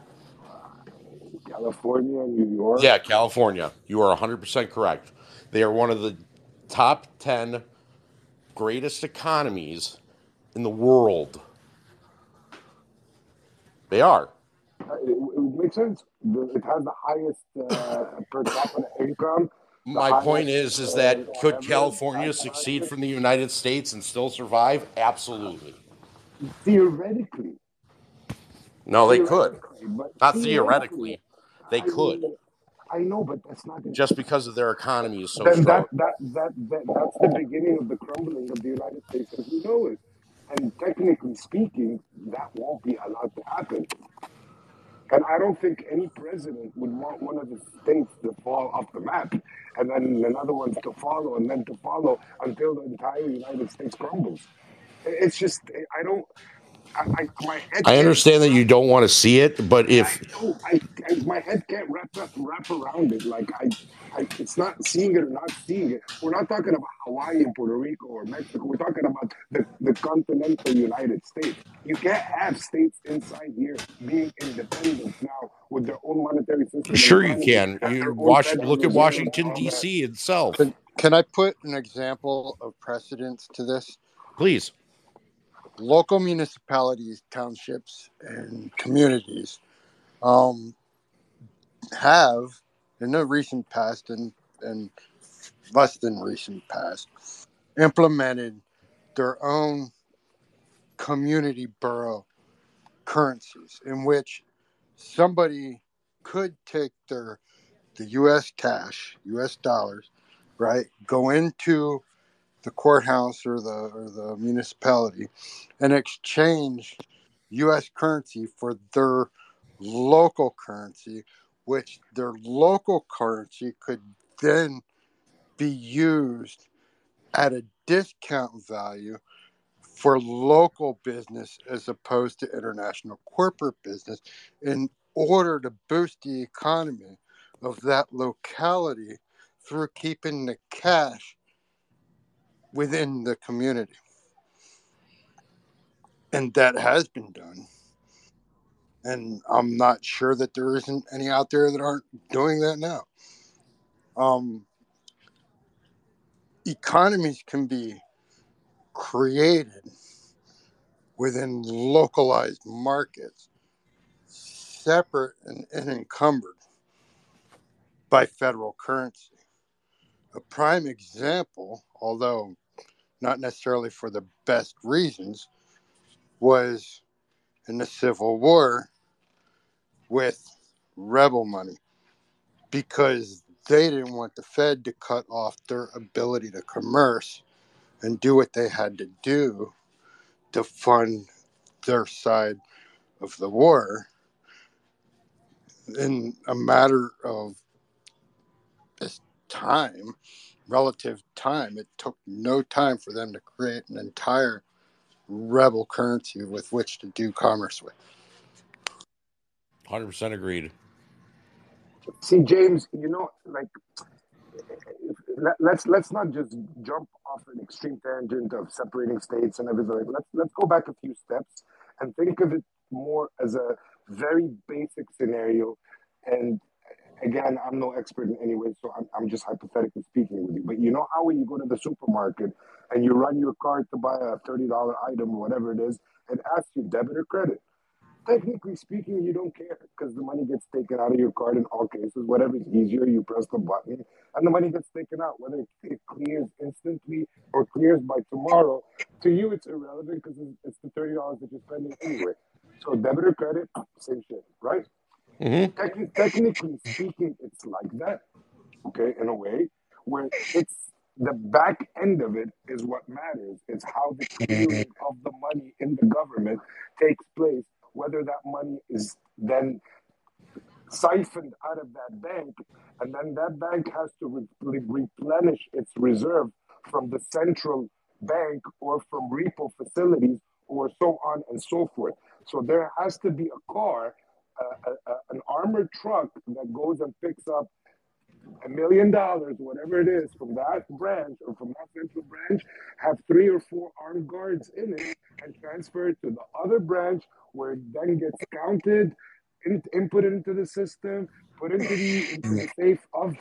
Speaker 24: California, New York.
Speaker 9: Yeah, California. You are 100% correct. They are one of the top 10 greatest economies in the world. They are.
Speaker 24: Uh, It, it makes sense. It has the highest uh, per capita income.
Speaker 9: My point is, is
Speaker 24: uh,
Speaker 9: that could California succeed from the United States and still survive? Absolutely.
Speaker 24: theoretically.
Speaker 9: No, they could. Not
Speaker 24: theoretically.
Speaker 9: They could.
Speaker 24: I know, but that's not going
Speaker 9: Just because of their economy is so
Speaker 24: then
Speaker 9: strong.
Speaker 24: that, that, that, that, that's the beginning of the crumbling of the United States as we know it. And technically speaking, that won't be allowed to happen. And I don't think any president would want one of the states to fall off the map and then another one to follow and then to follow until the entire United States crumbles. It's just, I don't, I, I, my head
Speaker 9: I understand that you don't want to see it, but if
Speaker 24: no, I, I, my head can't wrap up, wrap around it. Like I, I, it's not seeing it or not seeing it. We're not talking about Hawaii and Puerto Rico or Mexico. We're talking about the, the continental United States. You can't have states inside here being independent now with their own monetary system.
Speaker 9: sure you can, you
Speaker 24: own
Speaker 9: watch look at Washington. D.C. itself.
Speaker 13: Can, can I put an example of precedence to this?
Speaker 9: Please.
Speaker 13: Local municipalities, townships, and communities um, have, in the recent past and, and less than recent past, implemented their own community borough currencies in which somebody could take their the US cash, US dollars, right? Go into the courthouse or the or the municipality and exchange US currency for their local currency, which their local currency could then be used at a discount value for local business as opposed to international corporate business in order to boost the economy of that locality through keeping the cash within the community. And that has been done. And I'm not sure that there isn't any out there that aren't doing that now. Um, economies can be created within localized markets, separate and unencumbered by federal currency. A prime example, although not necessarily for the best reasons, was in the Civil War with rebel money because they didn't want the Fed to cut off their ability to commerce and do what they had to do to fund their side of the war. In a matter of this time, relative time, it took no time for them to create an entire rebel currency with which to do commerce with.
Speaker 9: Hundred percent agreed.
Speaker 24: See, James, you know, like let, let's let's not just jump off an extreme tangent of separating states and everything. Like, Let's let's go back a few steps and think of it more as a very basic scenario. And again, I'm no expert in any way, so I'm, I'm just hypothetically speaking with you. But you know how when you go to the supermarket and you run your card to buy a thirty dollar item or whatever it is, it asks you debit or credit technically speaking, you don't care because the money gets taken out of your card in all cases. Whatever's easier, you press the button and the money gets taken out. Whether it clears instantly or clears by tomorrow, to you it's irrelevant because it's, the thirty dollars that you're spending anyway. So debit or credit, same shit, right?
Speaker 9: Mm-hmm.
Speaker 24: Techni- technically speaking, it's like that, okay, in a way where it's the back end of it is what matters. It's how the clearing of the money in the government takes place, whether that money is then siphoned out of that bank, and then that bank has to re- replenish its reserve from the central bank or from repo facilities or so on and so forth. So there has to be a car, a, an armored truck that goes and picks up a million dollars, whatever it is, from that branch or from that central branch, have three or four armed guards in it, and transfer it to the other branch where it then gets counted, in, input into the system, put into the into the safe of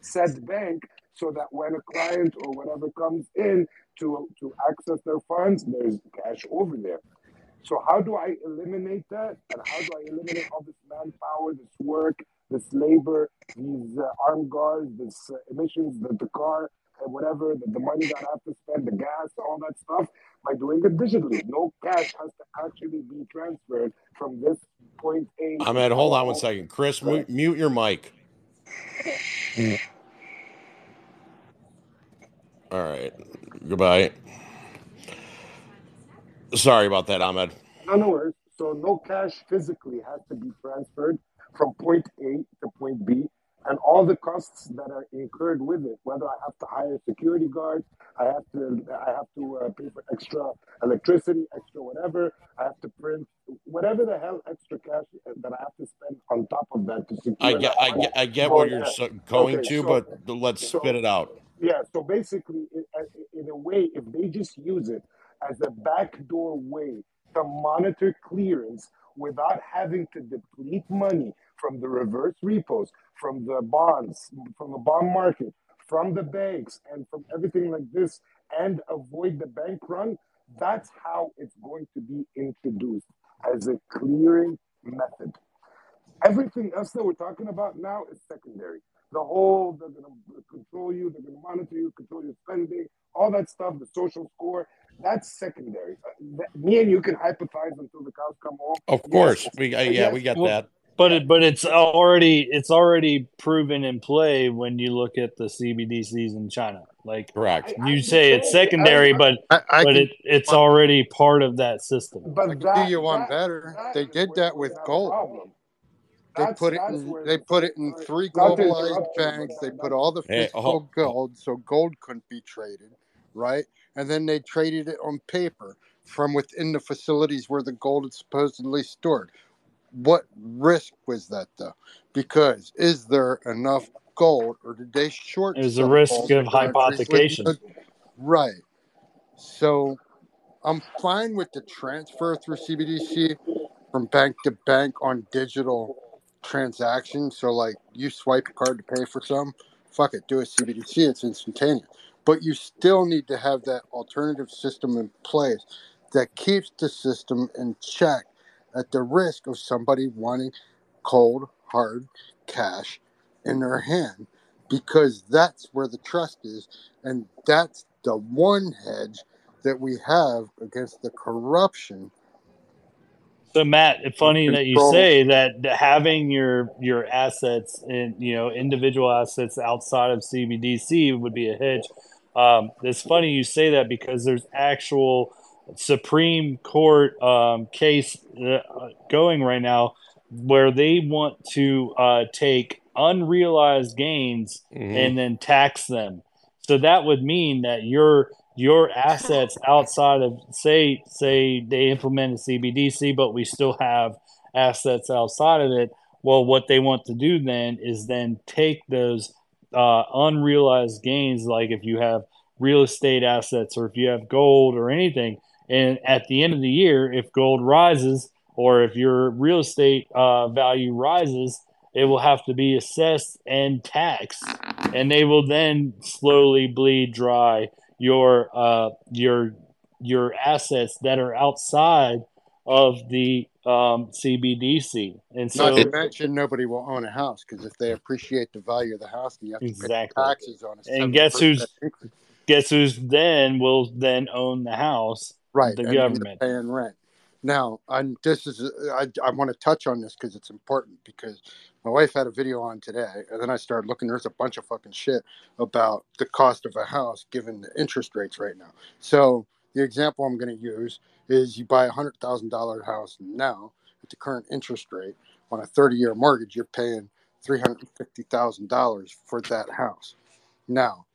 Speaker 24: said bank, so that when a client or whatever comes in to to access their funds, there's cash over there. So how do I eliminate that? And how do I eliminate all this manpower, this work, this labor, these uh, armed guards, this uh, emissions, the, the car, and whatever, the, the money that I have to spend, the gas, all that stuff, by doing it digitally. No cash has to actually be transferred from this point A. to
Speaker 9: Ahmed, hold on one
Speaker 24: point
Speaker 9: second. Chris, mute, mute your mic. All right. Goodbye. Sorry about that, Ahmed.
Speaker 24: No, no worries. So no cash physically has to be transferred from point A to point B, and all the costs that are incurred with it, whether I have to hire security guards, I have to I have to uh, pay for extra electricity, extra whatever, I have to print whatever the hell extra cash that I have to spend on top of that to secure.
Speaker 9: I get, I get, I get what you're so- going
Speaker 24: Okay,
Speaker 9: to,
Speaker 24: so-
Speaker 9: but let's
Speaker 24: so-
Speaker 9: spit it out.
Speaker 24: yeah, so basically, in, in a way, if they just use it as a backdoor way to monitor clearance without having to deplete money from the reverse repos, from the bonds, from the bond market, from the banks, and from everything like this, and avoid the bank run, that's how it's going to be introduced as a clearing method. Everything else that we're talking about now is secondary. The whole, they're going to control you, they're going to monitor you, control your spending, all that stuff, the social score, that's secondary. Uh, that- me and you can hypothesize until the cows come home.
Speaker 9: Of
Speaker 24: Yes,
Speaker 9: course, we uh, yeah,
Speaker 24: yes,
Speaker 9: we got
Speaker 14: Well,
Speaker 9: that.
Speaker 14: But it, but it's already it's already proven in play when you look at the CBDCs in China. Like
Speaker 9: correct,
Speaker 14: you say it's secondary, but
Speaker 13: I, I
Speaker 14: but
Speaker 13: can-
Speaker 14: it it's already part of that system.
Speaker 24: But
Speaker 13: I can do you one better. They did that with gold. They put it in. They put it in three globalized banks. They put all the physical
Speaker 9: ho-
Speaker 13: gold, so gold couldn't be traded, right? And then they traded it on paper from within the facilities where the gold is supposedly stored. What risk was that, though? Because is there enough gold, or did they short?
Speaker 14: There's a
Speaker 13: some
Speaker 14: risk of
Speaker 13: to
Speaker 14: hypothecation.
Speaker 13: Right. So I'm fine with the transfer through CBDC from bank to bank on digital transactions. So like you swipe a card to pay for some, fuck it, do a CBDC, it's instantaneous. But you still need to have that alternative system in place that keeps the system in check at the risk of somebody wanting cold, hard cash in their hand because that's where the trust is and that's the one hedge that we have against the corruption
Speaker 14: So Matt, it's funny that you say that having your your assets in you know individual assets outside of CBDC would be a hedge. Um, it's funny you say that because there's actual Supreme Court um, case uh, going right now where they want to uh, take unrealized gains
Speaker 9: Mhm.
Speaker 14: and then tax them. So that would mean that your your assets outside of say say they implemented CBDC, but we still have assets outside of it. Well, what they want to do then is then take those uh, unrealized gains, like if you have real estate assets or if you have gold or anything, and at the end of the year, if gold rises or if your real estate uh, value rises, it will have to be assessed and taxed, and they will then slowly bleed dry your uh, your your assets that are outside of the um, CBDC. And so,
Speaker 13: Not to mention, nobody will own a house because if they appreciate the value of the house, you have to
Speaker 14: Exactly.
Speaker 13: pay taxes on it.
Speaker 14: and guess who's guess who's then will then own the house?
Speaker 13: right?
Speaker 14: the
Speaker 13: and
Speaker 14: government.
Speaker 13: paying rent. Now, this is I, I want to touch on this because it's important because my wife had a video on today, and then I started looking. There's a bunch of fucking shit about the cost of a house given the interest rates right now. So the example I'm going to use is you buy a hundred thousand dollar house now at the current interest rate on a 30 year mortgage, you're paying three hundred fifty thousand dollars for that house. Now,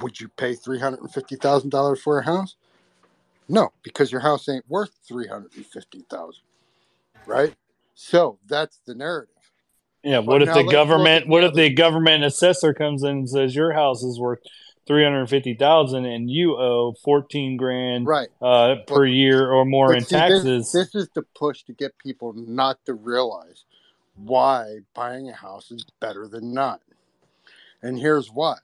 Speaker 13: would you pay three hundred and fifty thousand dollars for a house? No, because your house ain't worth three hundred and fifty thousand, right? So that's the narrative.
Speaker 14: Yeah.
Speaker 13: But
Speaker 14: What if the government? What if the government assessor comes in and says your house is worth three hundred fifty thousand and you owe fourteen grand
Speaker 13: Right.
Speaker 14: uh, per year or more in
Speaker 13: see, this-
Speaker 14: taxes?
Speaker 13: This, is the push to get people not to realize why buying a house is better than not. And here's why.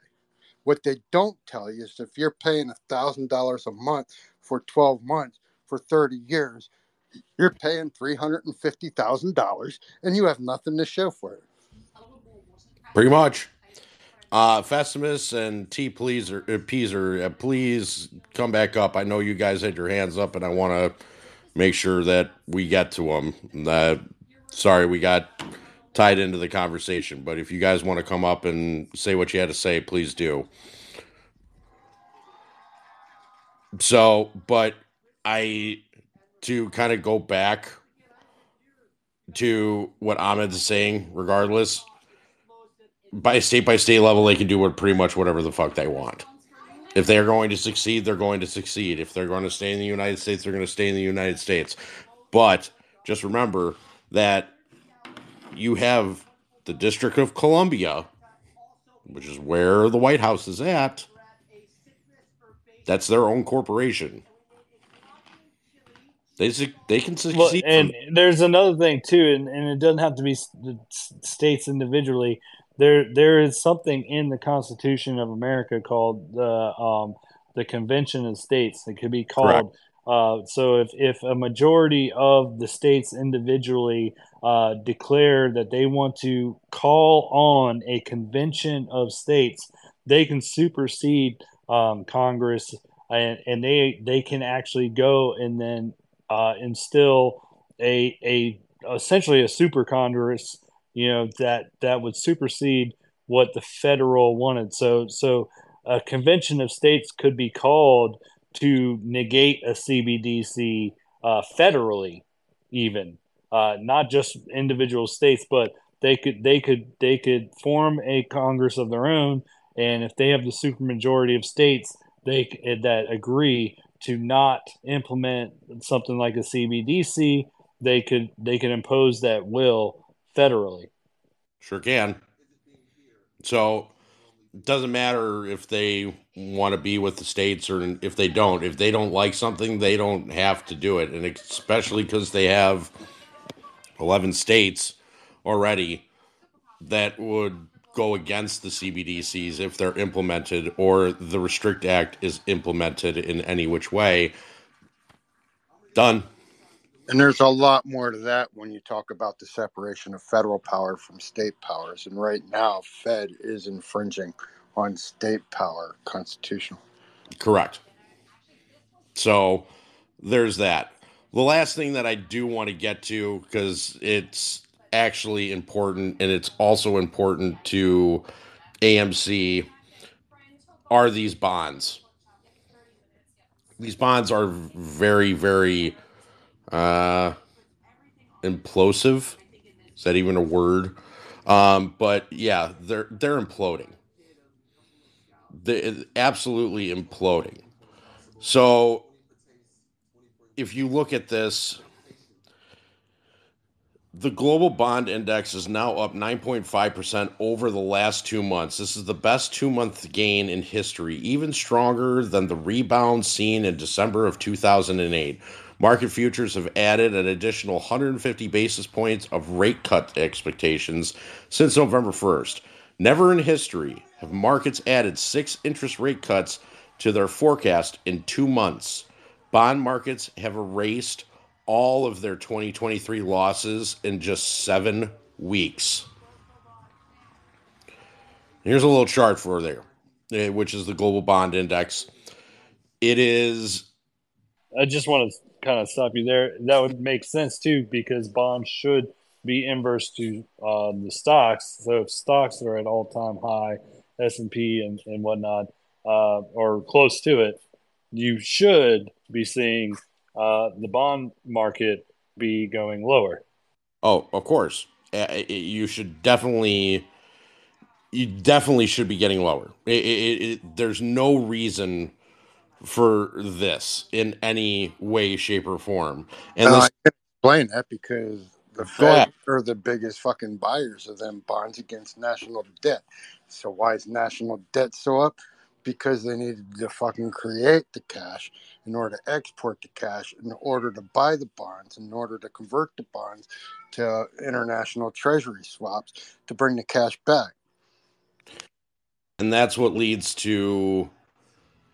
Speaker 13: What they don't tell you is if you're paying thousand dollars a month for 12 months for 30 years, you're paying three hundred and fifty thousand dollars, and you have nothing to show for it.
Speaker 9: Pretty much. Uh, Festimus and T Pleaser, uh, Peaser, uh, please come back up. I know you guys had your hands up, and I want to make sure that we get to them. Uh, sorry, we got tied into the conversation, but if you guys want to come up and say what you had to say, please do. So, but I to kind of go back to what Ahmed's saying, regardless, by state by state level, they can do what pretty much whatever the fuck they want. If they're going to succeed, they're going to succeed. If they're going to stay in the United States, they're going to stay in the United States. But just remember that you have the District of Columbia, which is where the White House is at. That's their own corporation. They they can
Speaker 14: Well,
Speaker 9: succeed.
Speaker 14: and
Speaker 9: from-
Speaker 14: there's another thing too, and, and it doesn't have to be states individually. There, there is something in the Constitution of America called the um, the Convention of States. It could be called. Uh, so if if a majority of the states individually uh, declare that they want to call on a convention of states, they can supersede um, Congress, and, and they they can actually go and then uh, instill a a essentially a super Congress, you know that that would supersede what the federal wanted. So so a convention of states could be called to negate a CBDC uh, federally, even uh, not just individual states, but they could they could they could form a Congress of their own, and if they have the supermajority of states, they eh, that agree to not implement something like a CBDC, they could they could impose that will federally.
Speaker 9: Sure can. So it doesn't matter if they want to be with the states or if they don't. If they don't like something, they don't have to do it. And especially because they have 11 states already that would go against the CBDCs if they're implemented or the Restrict Act is implemented in any which way. Done.
Speaker 13: And there's a lot more to that when you talk about the separation of federal power from state powers. And right now, Fed is infringing on state power constitutional.
Speaker 9: Correct. So there's that. The last thing that I do want to get to, because it's actually important and it's also important to AMC, are these bonds. These bonds are very, very uh, implosive. Is that even a word? Um, but yeah, they're they're imploding. They're absolutely imploding. So if you look at this, the global bond index is now up 9.5% over the last two months. This is the best two month gain in history, even stronger than the rebound seen in December of 2008. Market futures have added an additional 150 basis points of rate cut expectations since November 1st. Never in history have markets added six interest rate cuts to their forecast in two months. Bond markets have erased all of their 2023 losses in just seven weeks. Here's a little chart for there, eh, which is the global bond index. It is
Speaker 14: I just want to kind of stop you there. That would make sense too, because bonds should be inverse to uh, the stocks. So if stocks are at all time high, S and P and whatnot, uh, or close to it, you should be seeing uh, the bond market be going lower.
Speaker 9: Oh, of course. Uh, it- it- You should definitely, you definitely should be getting lower. It, it, it, there's no reason for this in any way, shape, or form. And
Speaker 13: Uh,
Speaker 9: this,
Speaker 13: I can explain that because the Fed are the biggest fucking buyers of them bonds against national debt. So why is national debt so up? Because they needed to fucking create the cash in order to export the cash, in order to buy the bonds, in order to convert the bonds to international treasury swaps to bring the cash back.
Speaker 9: and that's what leads to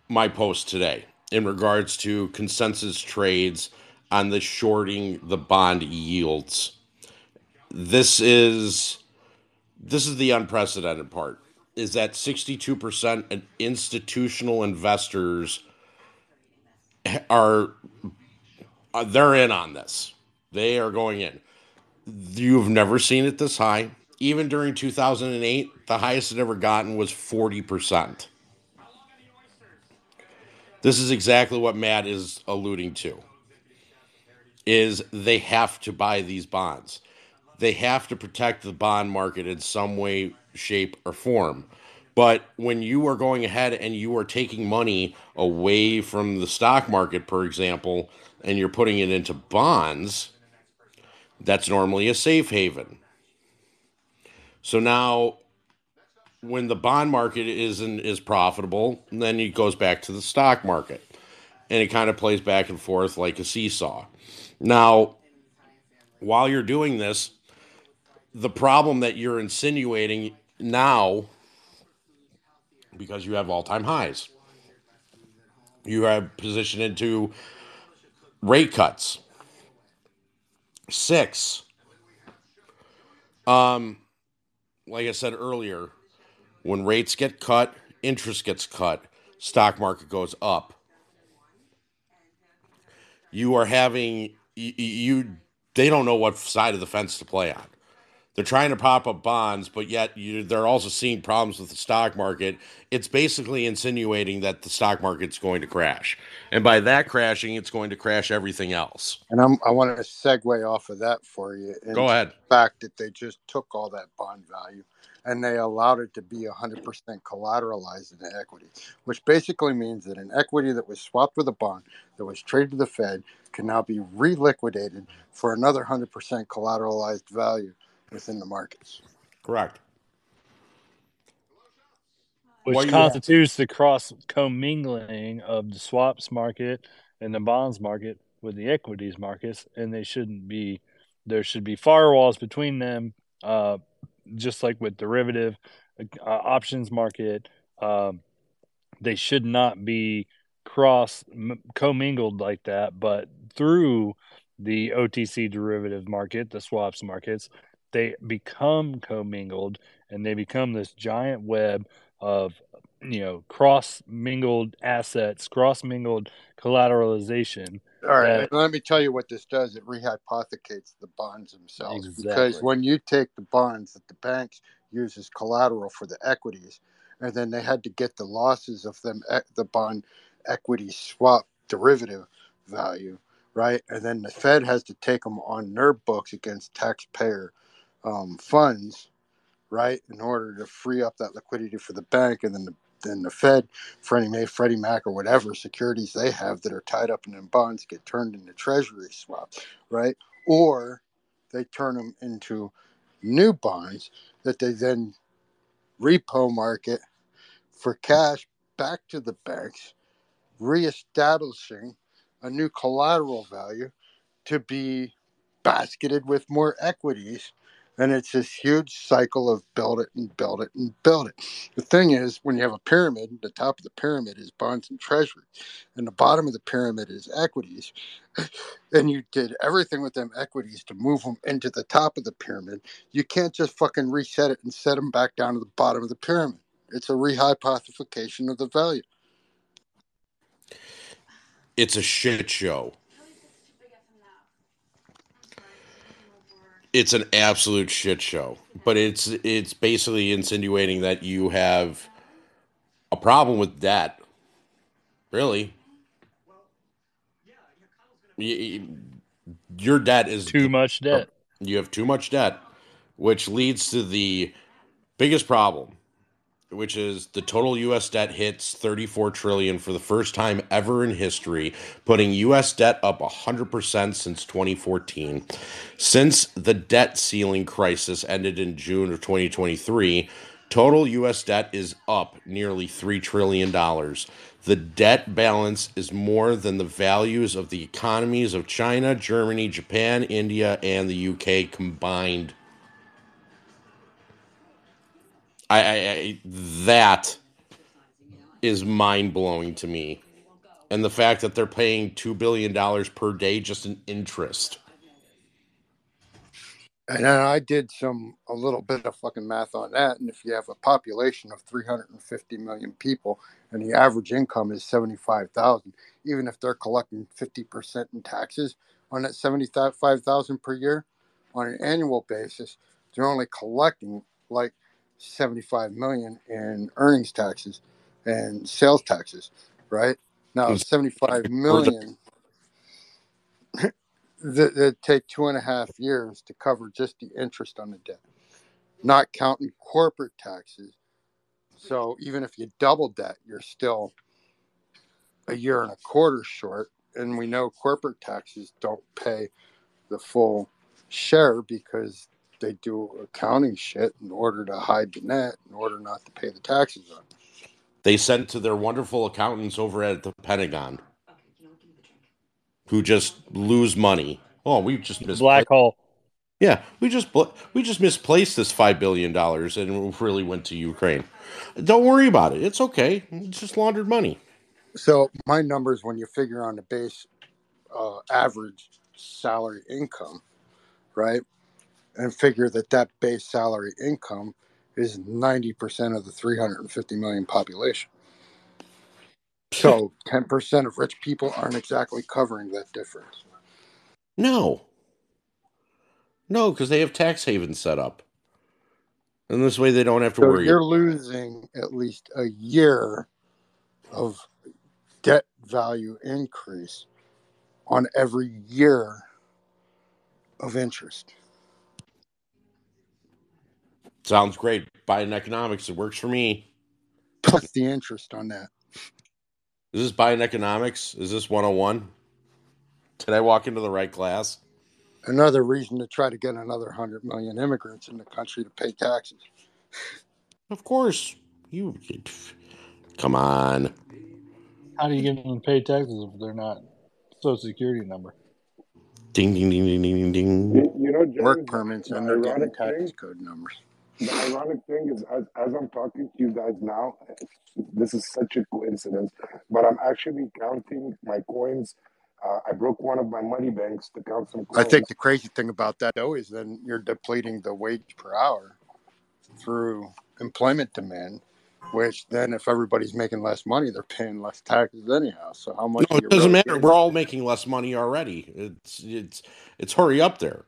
Speaker 9: my post today in regards to consensus trades on the shorting the bond yields. This is this is the unprecedented part is that 62% of institutional investors are uh, they're in on this. They are going in. You've never seen it this high. Even during 2008, the highest it ever gotten was 40%. This is exactly what Matt is alluding to. Is they have to buy these bonds. They have to protect the bond market in some way, shape, or form. But when you are going ahead and you are taking money away from the stock market, for example, and you're putting it into bonds, that's normally a safe haven. So now when the bond market isn't is profitable, then it goes back to the stock market. And it kind of plays back and forth like a seesaw. Now, while you're doing this, the problem that you're insinuating now, because you have all time highs, you have positioned into rate cuts. Six. Um, like I said earlier, when rates get cut, interest gets cut, stock market goes up. You are having you, you they don't know what side of the fence to play on. They're trying to pop up bonds, but yet you, they're also seeing problems with the stock market. It's basically insinuating that the stock market's going to crash, and by that crashing, it's going to crash everything else.
Speaker 13: And I'm, I want to segue off of that for you.
Speaker 9: Go ahead.
Speaker 13: The fact that they just took all that bond value and they allowed it to be 100% collateralized in equity, which basically means that an equity that was swapped with a bond that was traded to the Fed can now be reliquidated for another 100% collateralized value within the markets.
Speaker 9: Correct.
Speaker 14: which
Speaker 9: Well, you-
Speaker 14: constitutes the cross commingling of the swaps market and the bonds market with the equities markets, and they shouldn't be. There should be firewalls between them, uh, just like with derivative uh, options market. Um, they should not be cross m- commingled like that, but through the OTC derivative market, the swaps markets, they become commingled and they become this giant web of you know cross mingled assets, cross mingled collateralization.
Speaker 13: All right,
Speaker 14: that-
Speaker 13: let me tell you what this does. It rehypothecates the bonds themselves because when you take the bonds that the banks use as collateral for the equities, and then they had to get the losses of them the bond equity swap derivative value, right? And then the Fed has to take them on their books against taxpayer um, funds, right, in order to free up that liquidity for the bank, and then the then the Fed, Freddie Mae, Freddie Mac, or whatever securities they have that are tied up in bonds get turned into Treasury swaps, right? Or they turn them into new bonds that they then repo market for cash back to the banks, reestablishing a new collateral value to be basketed with more equities. And it's this huge cycle of build it and build it and build it. The thing is, when you have a pyramid, the top of the pyramid is bonds and treasury, and the bottom of the pyramid is equities. And you did everything with them equities to move them into the top of the pyramid. You can't just fucking reset it and set them back down to the bottom of the pyramid. It's a rehypothecation of the value.
Speaker 9: It's a shit show. It's an absolute shit show. But it's it's basically insinuating that you have a problem with debt. Really? Your debt is
Speaker 14: Too much debt.
Speaker 9: You have too much debt, which leads to the biggest problem, which is the total US debt hits 34 trillion for the first time ever in history, putting US debt up 100% since 2014. Since the debt ceiling crisis ended in June of 2023, total US debt is up nearly 3 trillion dollars. The debt balance is more than the values of the economies of China, Germany, Japan, India, and the UK combined. I, I, I that is mind blowing to me, and the fact that they're paying two billion dollars per day just in interest.
Speaker 13: And I did some a little bit of fucking math on that. And if you have a population of 350 million people and the average income is 75,000, even if they're collecting 50% in taxes on that 75,000 per year on an annual basis, they're only collecting like 75 million in earnings taxes and sales taxes, right? Now, 75 million that that take two and a half years to cover just the interest on the debt, not counting corporate taxes. So even if you double that, you're still a year and a quarter short. And we know corporate taxes don't pay the full share because they do accounting shit in order to hide the net, in order not to pay the taxes on. it.
Speaker 9: They sent to their wonderful accountants over at the Pentagon, who just lose money. Oh, we just misplaced.
Speaker 14: Black hole.
Speaker 9: Yeah, we just we just misplaced this five billion dollars, and it really went to Ukraine. Don't worry about it. It's okay. It's just laundered money.
Speaker 13: So my numbers, when you figure on the base uh, average salary income, right, and figure that that base salary income is ninety percent of the three hundred and fifty million population. So ten percent of rich people aren't exactly covering that difference.
Speaker 9: No, no, because they have tax havens set up, and this way they don't have to
Speaker 13: So
Speaker 9: worry.
Speaker 13: you're losing at least a year of debt value increase on every year of interest.
Speaker 9: Sounds great. Biden economics, it works for me.
Speaker 13: Plus the interest on that.
Speaker 9: Is this Biden economics? Is this 101? Did I walk into the right class?
Speaker 13: Another reason to try to get another 100 million immigrants in the country to pay taxes.
Speaker 9: Of course. You come on.
Speaker 14: How do you get them to pay taxes if they're not social security number?
Speaker 9: Ding ding ding ding ding ding ding.
Speaker 24: You, you know, James,
Speaker 13: Work permits
Speaker 24: the
Speaker 13: and they're getting tax code numbers.
Speaker 24: The ironic thing is, as, as I'm talking to you guys now, this is such a coincidence, but I'm actually counting my coins. Uh, I broke one of my money banks to count some
Speaker 13: I think the crazy thing about that though is then you're depleting the wage per hour through employment demand, which then if everybody's making less money, they're paying less taxes anyhow. So how much
Speaker 9: No, it doesn't
Speaker 13: really
Speaker 9: matter.
Speaker 13: getting?
Speaker 9: We're all making less money already. It's it's it's hurry up there.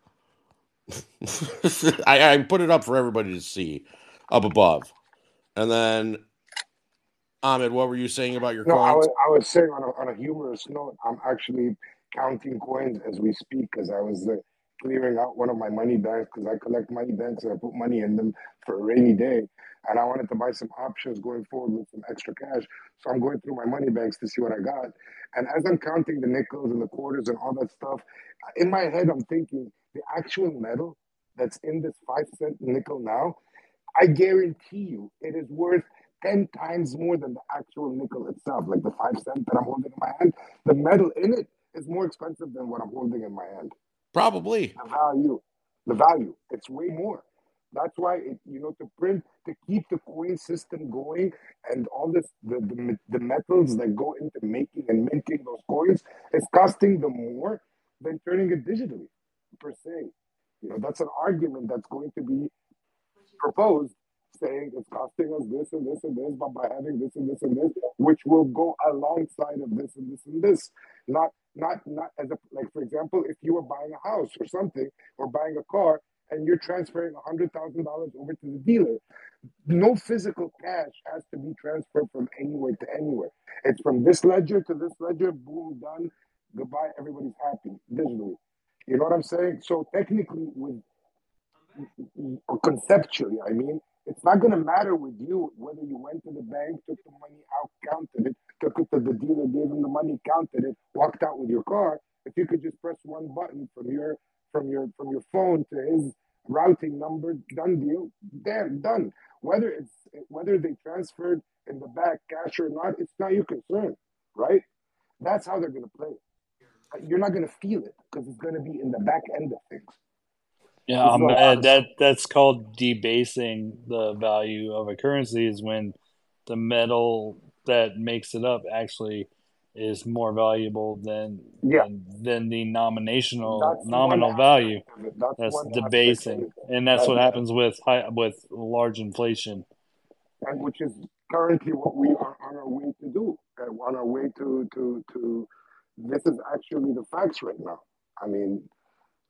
Speaker 9: I, I put it up for everybody to see up above. And then Ahmed, what were you saying about your
Speaker 24: No, I
Speaker 9: coins?
Speaker 24: was, I was saying on a, on a humorous note, I'm actually counting coins as we speak because I was uh, clearing out one of my money banks because I collect money banks and I put money in them for a rainy day. And I wanted to buy some options going forward with some extra cash. So I'm going through my money banks to see what I got. And as I'm counting the nickels and the quarters and all that stuff, in my head, I'm thinking the actual metal that's in this five cent nickel now, I guarantee you it is worth 10 times more than the actual nickel itself, like the five cent that I'm holding in my hand. The metal in it is more expensive than what I'm holding in my hand.
Speaker 9: Probably.
Speaker 24: The value, the value, it's way more. That's why it, you know to print to keep the coin system going and all this the, the the metals that go into making and minting those coins is costing them more than turning it digitally per se. You know that's an argument that's going to be proposed saying it's costing us this and this and this, but by having this and this and this, which will go alongside of this and this and this. Not not not as a like for example, if you were buying a house or something or buying a car and you're transferring hundred thousand dollars over to the dealer, no physical cash has to be transferred from anywhere to anywhere. It's from this ledger to this ledger, boom, done, goodbye, everybody's happy digitally. You know what I'm saying? So technically, with conceptually, I mean, it's not going to matter with you whether you went to the bank, took the money out, counted it, took it to the dealer, gave him the money, counted it, walked out with your car. If you could just press one button from your from your from your phone to his routing number, done deal, damn, done. Whether it's whether they transferred in the back cash or not, it's not your concern, right? That's how they're going to play. it. You're not going to feel it because it's going to be in the back end of things.
Speaker 14: Yeah, um,
Speaker 24: what a lot
Speaker 14: uh, that that's called debasing the value of a currency is when the metal that makes it up actually is more valuable than
Speaker 24: Yeah.
Speaker 14: than, than the nominational
Speaker 24: That's
Speaker 14: nominal value.
Speaker 24: aspect of it. That's
Speaker 14: That's
Speaker 24: one aspect of
Speaker 14: debasing, and that's
Speaker 24: That-
Speaker 14: what happens with high, with large inflation.
Speaker 24: and which is currently what we are on our way to do. And on our way to to to this is actually the facts right now. I mean,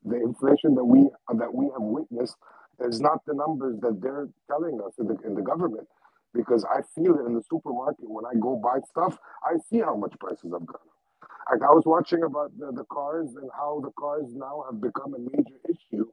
Speaker 24: the inflation that we that we have witnessed is not the numbers that they're telling us in the in the government. Because I feel it in the supermarket when I go buy stuff, I see how much prices have gone up. Like I was watching about the, the cars and how the cars now have become a major issue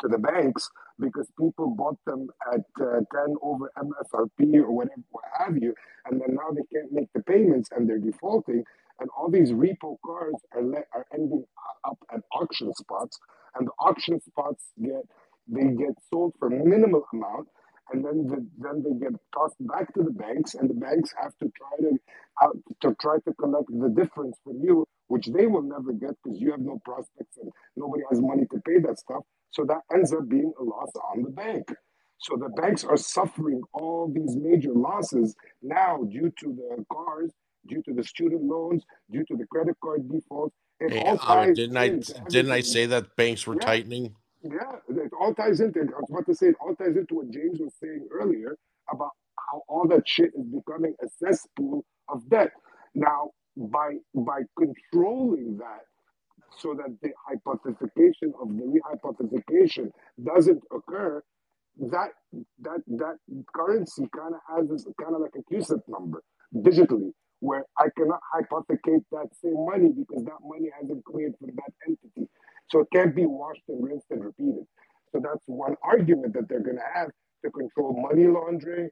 Speaker 24: to the banks because people bought them at uh, 10 over MSRP or whatever, what have you, and then now they can't make the payments and they're defaulting, and all these repo cars are are ending up at auction spots, and the auction spots get they get sold for minimal amount, and then the, then they get tossed back to the banks, and the banks have to try to out to try to collect the difference from you, which they will never get because you have no prospects and nobody has money to pay that stuff. So that ends up being a loss on the bank. So the banks are suffering all these major losses now due to the cars, due to the student loans, due to the credit card defaults. It
Speaker 9: Hey,
Speaker 24: all
Speaker 9: Ahmed,
Speaker 24: ties
Speaker 9: didn't I didn't I say that banks were
Speaker 24: Yeah.
Speaker 9: tightening?
Speaker 24: Yeah, it all ties into. I was about to say it all ties into what James was saying earlier about how all that shit is becoming a cesspool of debt. Now, by by controlling that, so that the hypothetication of the rehypothetication doesn't occur, that that that currency kind of has this kind of like a CUSIP number digitally, where I cannot hypothecate that same money because that money hasn't cleared from that entity. So it can't be washed and rinsed and repeated. So that's one argument that they're going to have to control money laundering,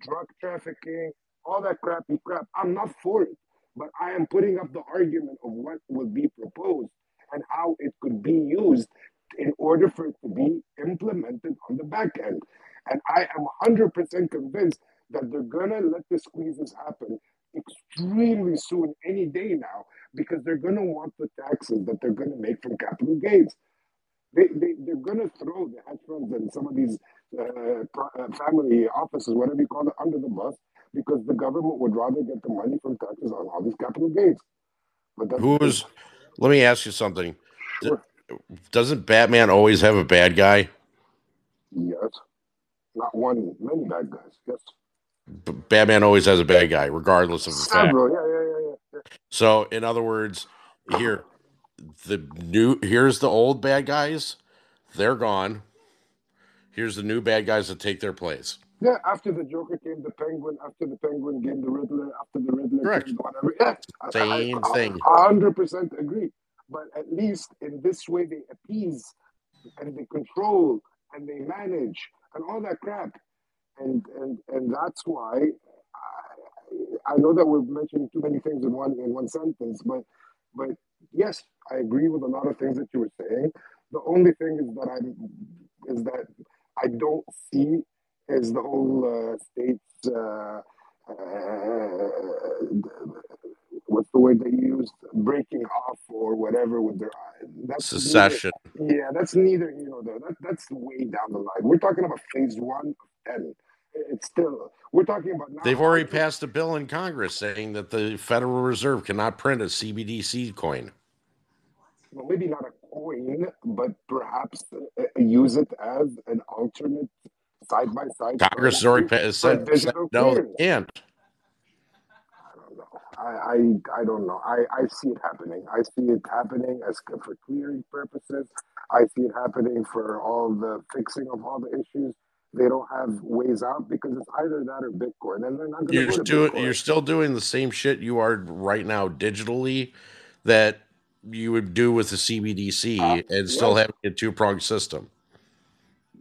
Speaker 24: drug trafficking, all that crappy crap. I'm not for it, but I am putting up the argument of what will be proposed and how it could be used in order for it to be implemented on the back end. And I am 100% convinced that they're going to let the squeezes happen extremely soon, any day now, because they're going to want the taxes that they're going to make from capital gains. They, they, they're going to throw the hedge funds and some of these uh, uh, family offices, whatever you call it, under the bus because the government would rather get the money from taxes on all these capital gains. But that's
Speaker 9: Who's? Let me ask you something. D- Doesn't Batman always have a bad guy?
Speaker 24: yes, not one, many bad guys. Yes,
Speaker 9: Batman always has a bad guy, regardless of the fact.
Speaker 24: Yeah, yeah, yeah.
Speaker 9: So, in other words, here, the new here's the old bad guys. They're gone. Here's the new bad guys that take their place.
Speaker 24: Yeah, after the Joker came the Penguin, after the Penguin came the Riddler, after the Riddler
Speaker 9: Correct.
Speaker 24: came the whatever. Yeah,
Speaker 9: Same
Speaker 24: I,
Speaker 9: thing.
Speaker 24: I, hundred percent agree. But at least in this way, they appease and they control and they manage and all that crap, and and and that's why I, I know that we're mentioning too many things in one in one sentence, but but yes, I agree with a lot of things that you were saying. The only thing is that I'm is that I don't see is the whole uh, state's uh, uh, what's the word they used breaking off or whatever with their that's
Speaker 9: Secession.
Speaker 24: Neither, yeah, that's neither you know that that's way down the line. We're talking about phase one of ten. It's still we're talking about.
Speaker 9: They've already passed a bill in Congress saying that the Federal Reserve cannot print a CBDC coin.
Speaker 24: well, maybe not a coin, but perhaps uh, use it as an alternate side by side.
Speaker 9: Congress has already pa- said, said no, they can't.
Speaker 24: I, I I don't know. I, I see it happening. I see it happening as for clearing purposes. I see it happening for all the fixing of all the issues. They don't have ways out because it's either that or Bitcoin, and they're not going to
Speaker 9: You're
Speaker 24: to
Speaker 9: doing,
Speaker 24: Bitcoin.
Speaker 9: you're still doing the same shit you are right now digitally that you would do with the CBDC uh, and still
Speaker 24: yes.
Speaker 9: having a two pronged system.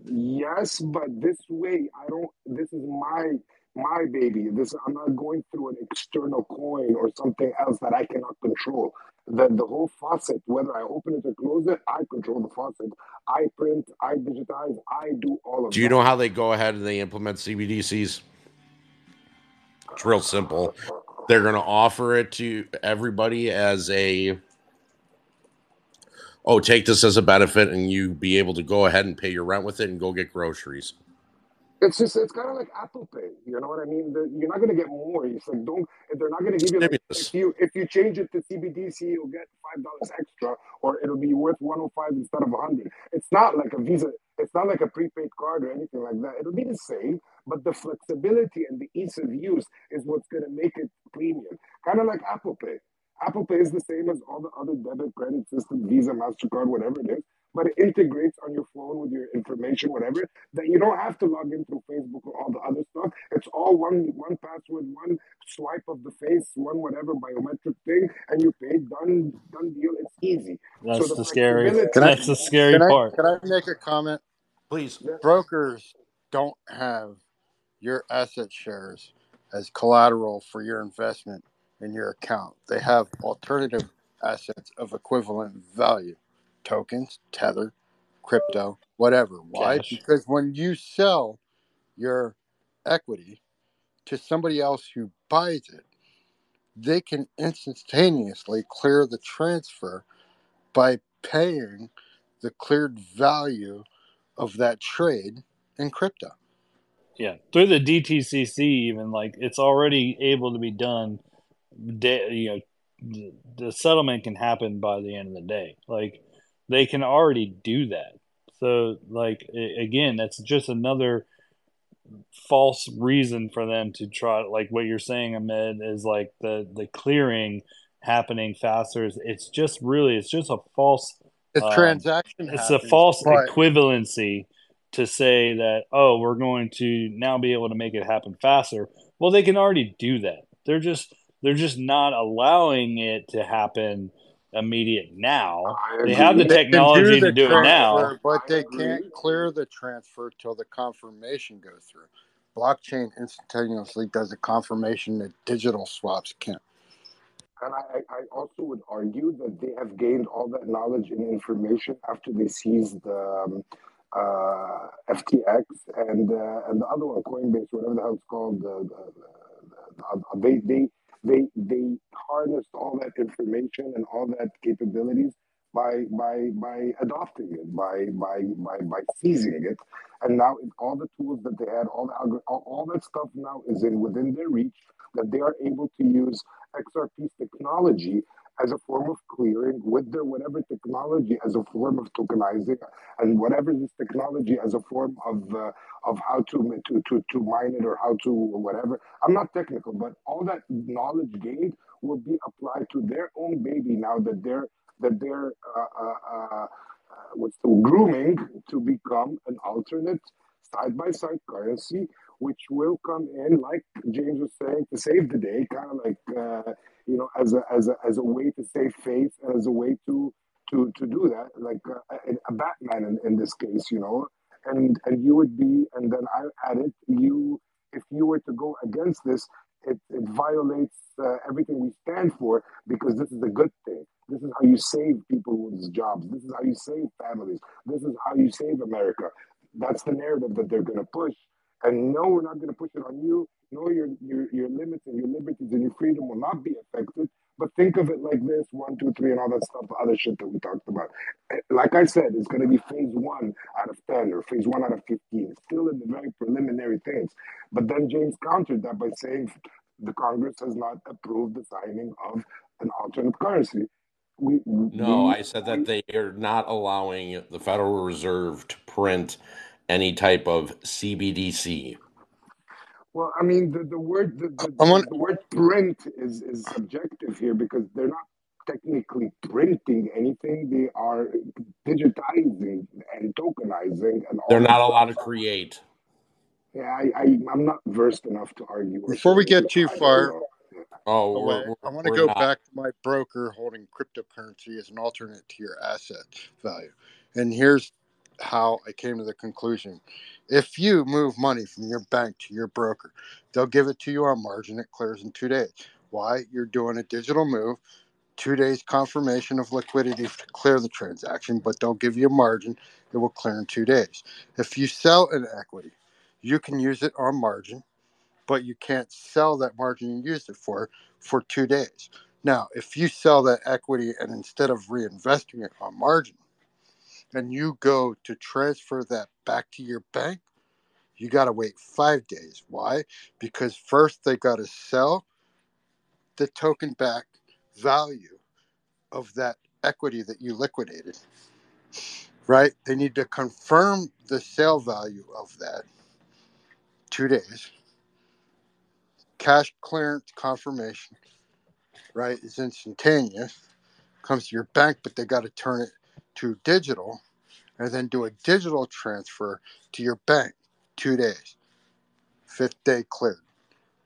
Speaker 24: Yes, but this way, I don't. This is my my baby. This I'm not going through an external coin or something else that I cannot control. The the whole faucet, whether I open it or close it, I control the faucet. I print, I digitize, I do all of it.
Speaker 9: Do you
Speaker 24: that.
Speaker 9: know how they go ahead and they implement CBDCs? It's real simple. They're going to offer it to everybody as a oh, take this as a benefit, and you be able to go ahead and pay your rent with it and go get groceries.
Speaker 24: It's just it's kind of like Apple Pay. You know what I mean? The, you're not going to get more. It's like don't they're not going to give you like, if you if you change it to CBDC, you'll get five dollars extra, or it'll be worth 105 instead of 100. It's not like a Visa. It's not like a prepaid card or anything like that. It'll be the same, but the flexibility and the ease of use is what's going to make it premium. Kind of like Apple Pay. Apple Pay is the same as all the other debit credit systems, Visa, Mastercard, whatever it is. But it integrates on your phone with your information, whatever. That you don't have to log in through Facebook or all the other stuff. It's all one one password, one swipe of the face, one whatever biometric thing, and you pay. Done, done deal. It's easy.
Speaker 14: That's
Speaker 24: so
Speaker 14: the scary.
Speaker 24: flexibility-
Speaker 14: That's the scary
Speaker 13: Can I,
Speaker 14: part.
Speaker 13: can I make a comment?
Speaker 9: Please.
Speaker 13: Brokers don't have your asset shares as collateral for your investment in your account. They have alternative assets of equivalent value tokens, tether, crypto, whatever. Why?
Speaker 14: Cash.
Speaker 13: Because when you sell your equity to somebody else who buys it, they can instantaneously clear the transfer by paying the cleared value of that trade in crypto.
Speaker 14: Yeah, through the DTCC, even like it's already able to be done. Day, you know, the, the settlement can happen by the end of the day. Like they can already do that. So, like again, that's just another false reason for them to try. Like what you're saying, Ahmed, is like the the clearing happening faster. It's- It's just really, it's just a false.
Speaker 13: The
Speaker 14: um,
Speaker 13: transaction
Speaker 14: It's a false equivalency to say that oh we're going to now be able to make it happen faster well they can already do that they're just they're just not allowing it to happen immediate now they have the technology
Speaker 13: the
Speaker 14: to do it now
Speaker 13: but they can't clear the transfer till the confirmation goes through. Blockchain instantaneously does a confirmation that digital swaps can't.
Speaker 24: And I, I I also would argue that they have gained all that knowledge and information after they seized um, uh, FTX and uh, and the other one, Coinbase, whatever the hell it's called. Uh, the, the, the, they they they they harnessed all that information and all that capabilities by by by adopting it, by by by by seizing it, and now all the tools that they had, all the algor- all, all that stuff now is in within their reach that they are able to use XRP's technology as a form of clearing with their whatever technology as a form of tokenizing and whatever this technology as a form of uh, of how to, to to to mine it or how to whatever. I'm not technical, but all that knowledge gained will be applied to their own baby now that they're that they're uh, uh, uh, what's the grooming to become an alternate side by side currency, which will come in like James was saying to save the day, kind of like uh, you know as a as a as a way to save face and as a way to to to do that, like uh, a, a Batman in, in this case, you know, and and you would be, and then I added you if you were to go against this, it, it violates uh, everything we stand for because this is a good thing. This is how you save people's jobs. This is how you save families. This is how you save America. That's the narrative that they're going to push. And no, we're not going to push it on you. No, your, your, your limits and your liberties and your freedom will not be affected. But think of it like this one, two, three, and all that stuff, the other shit that we talked about. Eh, Like I said, it's going to be phase one out of 10 or phase one out of 15. Still in the very preliminary things. But then James countered that by saying the Congress has not approved the signing of an alternate currency. We,
Speaker 9: No,
Speaker 24: we-
Speaker 9: I said that they are not allowing the Federal Reserve to print any type of CBDC.
Speaker 24: Well, I mean, the, the word the, the,
Speaker 13: I'm on-
Speaker 24: the word print is, is subjective here because they're not technically printing anything. They are digitizing and tokenizing and
Speaker 9: They're
Speaker 24: that
Speaker 9: not
Speaker 24: stuff.
Speaker 9: allowed to create.
Speaker 24: Yeah, I, I I'm not versed enough to argue.
Speaker 13: Before we get too far
Speaker 24: know.
Speaker 9: Oh,
Speaker 13: away,
Speaker 9: we're, we're,
Speaker 13: I want to go
Speaker 9: not.
Speaker 13: back to my broker holding cryptocurrency as an alternate to your asset value. And here's how I came to the conclusion. If you move money from your bank to your broker, they'll give it to you on margin. It clears in two days. Why? You're doing a digital move, two days confirmation of liquidity to clear the transaction, but they'll give you a margin. It will clear in two days. If you sell an equity, you can use it on margin, but you can't sell that margin you used it for for two days. Now, if you sell that equity and instead of reinvesting it on margin, and you go to transfer that back to your bank, you got to wait five days. Why? Because first they got to sell the token back value of that equity that you liquidated. Right? They need to confirm the sale value of that two days. Cash clearance confirmation, right, is instantaneous. Comes to your bank, but they got to turn it to digital. and then do a digital transfer to your bank. Two days. Fifth day cleared.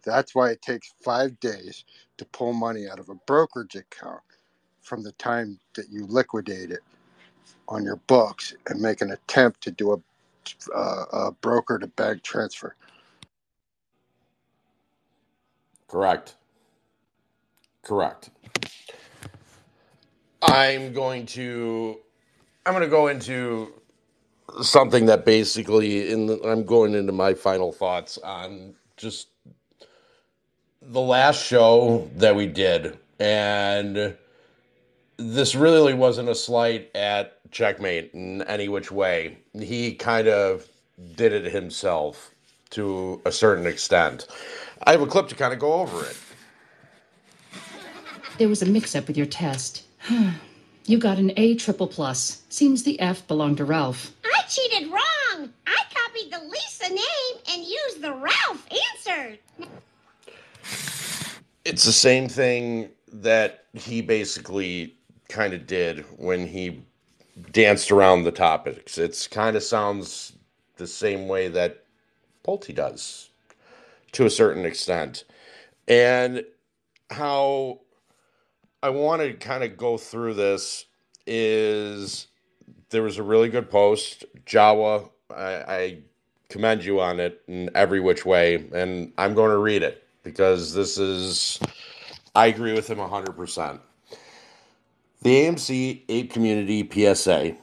Speaker 13: That's why it takes five days to pull money out of a brokerage account from the time that you liquidate it on your books and make an attempt to do a, uh, a broker to bank transfer.
Speaker 9: Correct. Correct. I'm going to I'm going to go into something that basically in the, I'm going into my final thoughts on just the last show that we did. And this really wasn't a slight at checkmate in any which way. He kind of did it himself to a certain extent. I have a clip to kind of go over it.
Speaker 25: There was a mix up with your test. you got an A triple plus. Seems the F belonged to Ralph.
Speaker 11: I cheated wrong. I copied the Lisa name and used the Ralph answer.
Speaker 9: it's the same thing that he basically kind of did when he danced around the topics. It's kind of sounds the same way that Pulte does to a certain extent. And how I want to kind of go through this is there was a really good post. Jawa, I, I commend you on it in every which way, and I'm going to read it because this is, I agree with him 100%. The AMC Ape Community PSA.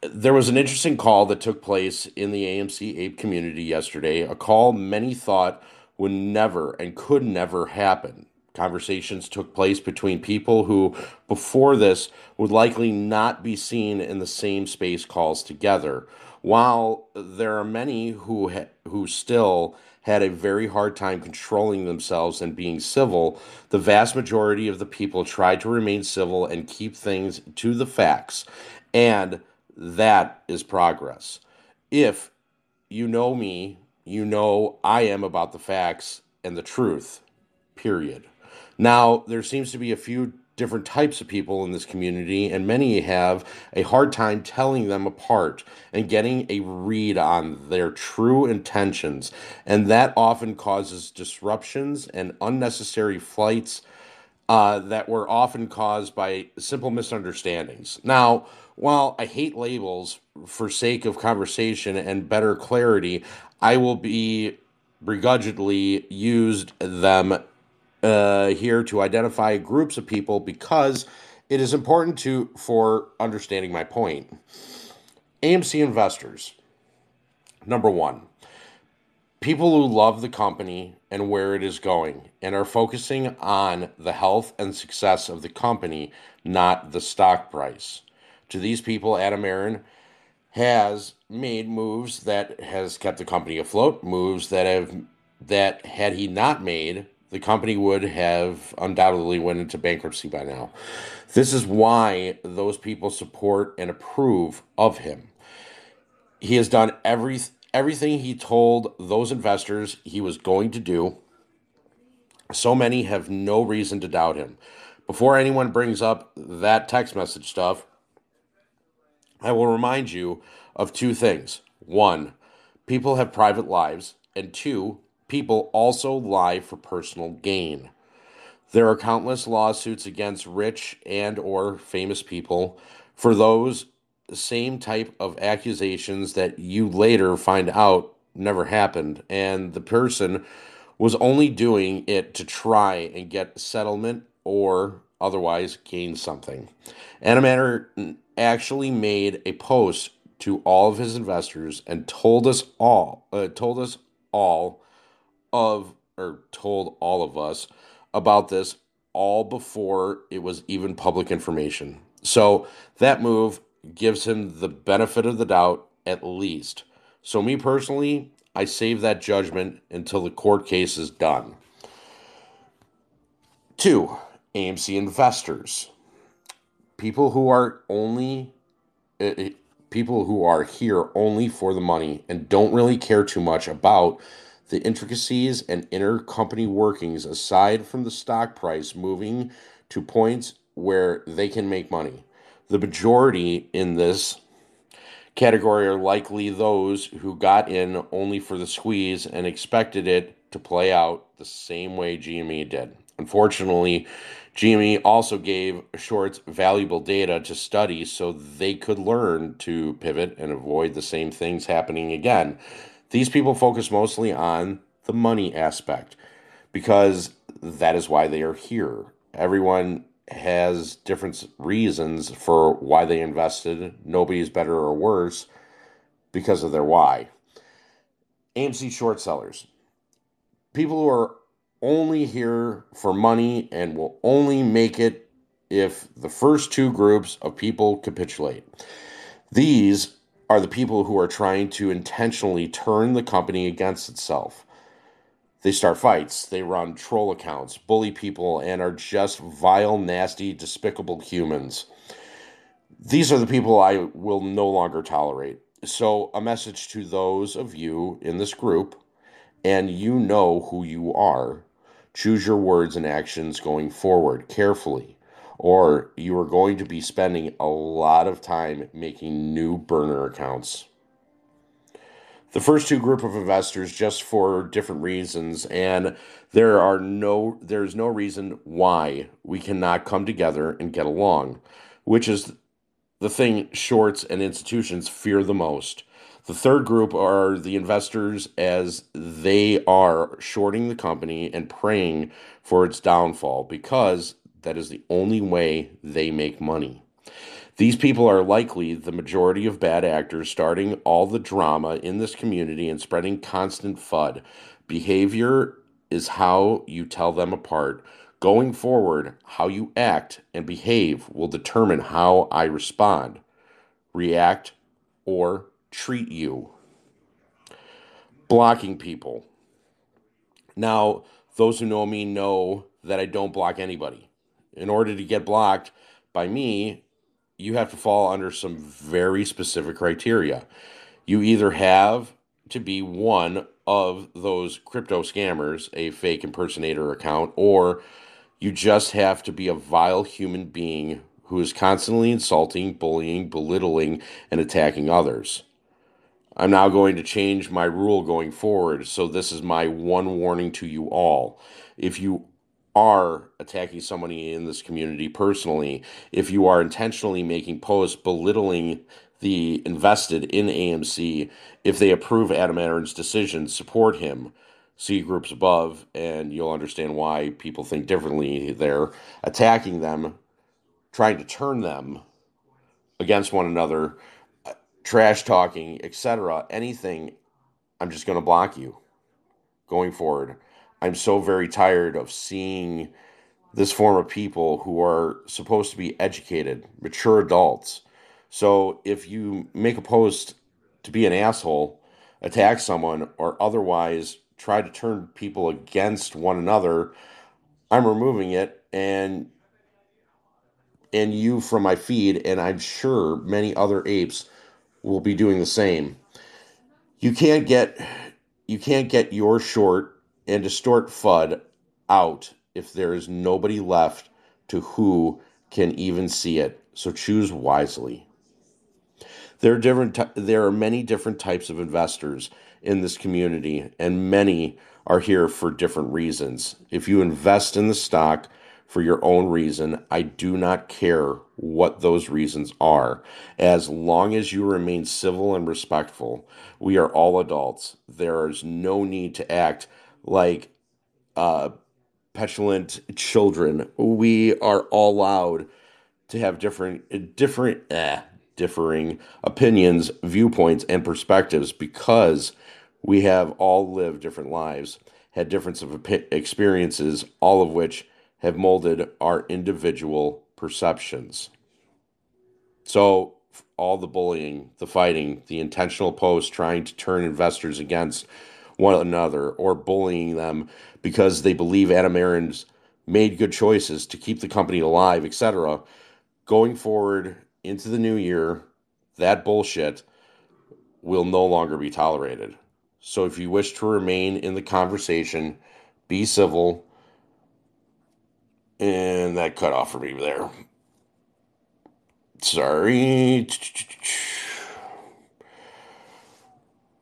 Speaker 9: There was an interesting call that took place in the AMC Ape community yesterday, a call many thought would never and could never happen. Conversations took place between people who, before this, would likely not be seen in the same space calls together. While there are many who ha- who still had a very hard time controlling themselves and being civil, the vast majority of the people tried to remain civil and keep things to the facts, and that is progress. If you know me, you know I am about the facts and the truth. Period. Now, there seems to be a few different types of people in this community, and many have a hard time telling them apart and getting a read on their true intentions. And that often causes disruptions and unnecessary flights uh, that were often caused by simple misunderstandings. Now, while I hate labels for sake of conversation and better clarity, I will be begrudgingly used them uh, here to identify groups of people because it is important to for understanding my point. AMC investors. Number one, people who love the company and where it is going and are focusing on the health and success of the company, not the stock price. To these people, Adam Aron has made moves that has kept the company afloat, moves that have that had he not made, the company would have undoubtedly went into bankruptcy by now. This is why those people support and approve of him. He has done every everything he told those investors he was going to do. So many have no reason to doubt him. Before anyone brings up that text message stuff, I will remind you of two things. One, people have private lives, and two, people also lie for personal gain. There are countless lawsuits against rich and or famous people for those same type of accusations that you later find out never happened and the person was only doing it to try and get a settlement or otherwise gain something. Adam Aron actually made a post to all of his investors and told us all uh, told us all of or told all of us about this all before it was even public information. So that move gives him the benefit of the doubt at least. So me personally, I save that judgment until the court case is done. 2. AMC investors. People who are only uh, people who are here only for the money and don't really care too much about the intricacies and inner company workings aside from the stock price moving to points where they can make money. The majority in this category are likely those who got in only for the squeeze and expected it to play out the same way GME did. Unfortunately, GME also gave shorts valuable data to study so they could learn to pivot and avoid the same things happening again. These people focus mostly on the money aspect because that is why they are here. Everyone has different reasons for why they invested. Nobody's better or worse because of their why. AMC short sellers. People who are only here for money and will only make it if the first two groups of people capitulate. These are the people who are trying to intentionally turn the company against itself. They start fights, they run troll accounts, bully people, and are just vile, nasty, despicable humans. These are the people I will no longer tolerate. So, a message to those of you in this group, and you know who you are. Choose your words and actions going forward carefully, or you are going to be spending a lot of time making new burner accounts. The first two group of investors just for different reasons and there are no there's no reason why we cannot come together and get along which is the thing shorts and institutions fear the most. The third group are the investors as they are shorting the company and praying for its downfall because that is the only way they make money these people are likely the majority of bad actors starting all the drama in this community and spreading constant FUD. Behavior is how you tell them apart. Going forward, how you act and behave will determine how I respond, react, or treat you. Blocking people. Now, those who know me know that I don't block anybody. In order to get blocked by me, you have to fall under some very specific criteria. You either have to be one of those crypto scammers, a fake impersonator account, or you just have to be a vile human being who is constantly insulting, bullying, belittling, and attacking others. I'm now going to change my rule going forward, so this is my one warning to you all. If you are attacking somebody in this community personally, if you are intentionally making posts belittling the invested in AMC, if they approve Adam Aron's decision, support him. See groups above, and you'll understand why people think differently. They're attacking them, trying to turn them against one another, uh, trash talking, etc. Anything, I'm just going to block you going forward. I'm so very tired of seeing this form of people who are supposed to be educated, mature adults. So if you make a post to be an asshole, attack someone, or otherwise try to turn people against one another, I'm removing it and and you from my feed, and I'm sure many other apes will be doing the same. You can't get you can't get your short and distort FUD out if there is nobody left to who can even see it. So choose wisely. There are different there are many different types of investors in this community and many are here for different reasons. If you invest in the stock for your own reason, I do not care what those reasons are. As long as you remain civil and respectful, we are all adults. There is no need to act like uh, petulant children. We are all allowed to have different, different, eh, differing opinions, viewpoints, and perspectives because we have all lived different lives, had different of experiences, all of which have molded our individual perceptions. So, all the bullying, the fighting, the intentional posts trying to turn investors against one another or bullying them because they believe Adam Aron's made good choices to keep the company alive, etc. Going forward into the new year, that bullshit will no longer be tolerated. So if you wish to remain in the conversation, be civil. And that cut off for me there. Sorry.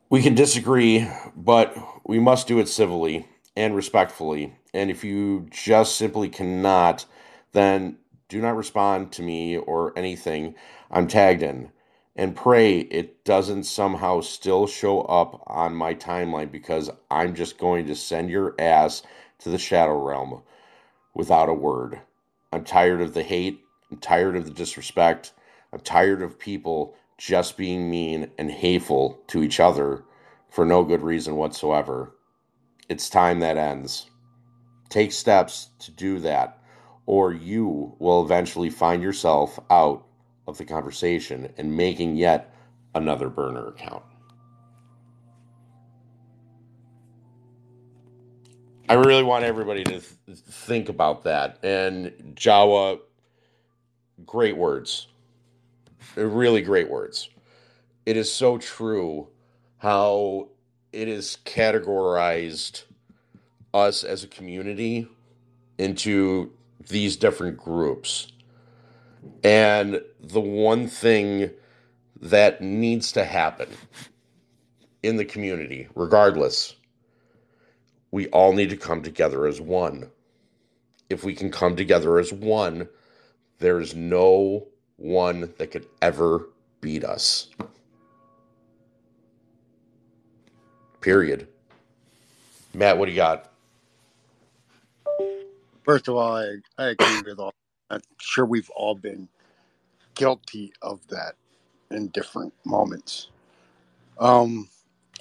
Speaker 9: We can disagree, but we must do it civilly and respectfully. And if you just simply cannot, then do not respond to me or anything I'm tagged in. And pray it doesn't somehow still show up on my timeline because I'm just going to send your ass to the Shadow Realm without a word. I'm tired of the hate. I'm tired of the disrespect. I'm tired of people just being mean and hateful to each other for no good reason whatsoever. It's time that ends. Take steps to do that, or you will eventually find yourself out of the conversation and making yet another burner account. I really want everybody to th- think about that. And Jawa, great words. Really great words. It is so true how it is categorized us as a community into these different groups. And the one thing that needs to happen in the community, regardless, we all need to come together as one. If we can come together as one, there's no one that could ever beat us. Period. Matt, what do you got?
Speaker 13: First of all, I, I agree with all. I'm sure we've all been guilty of that in different moments. Um,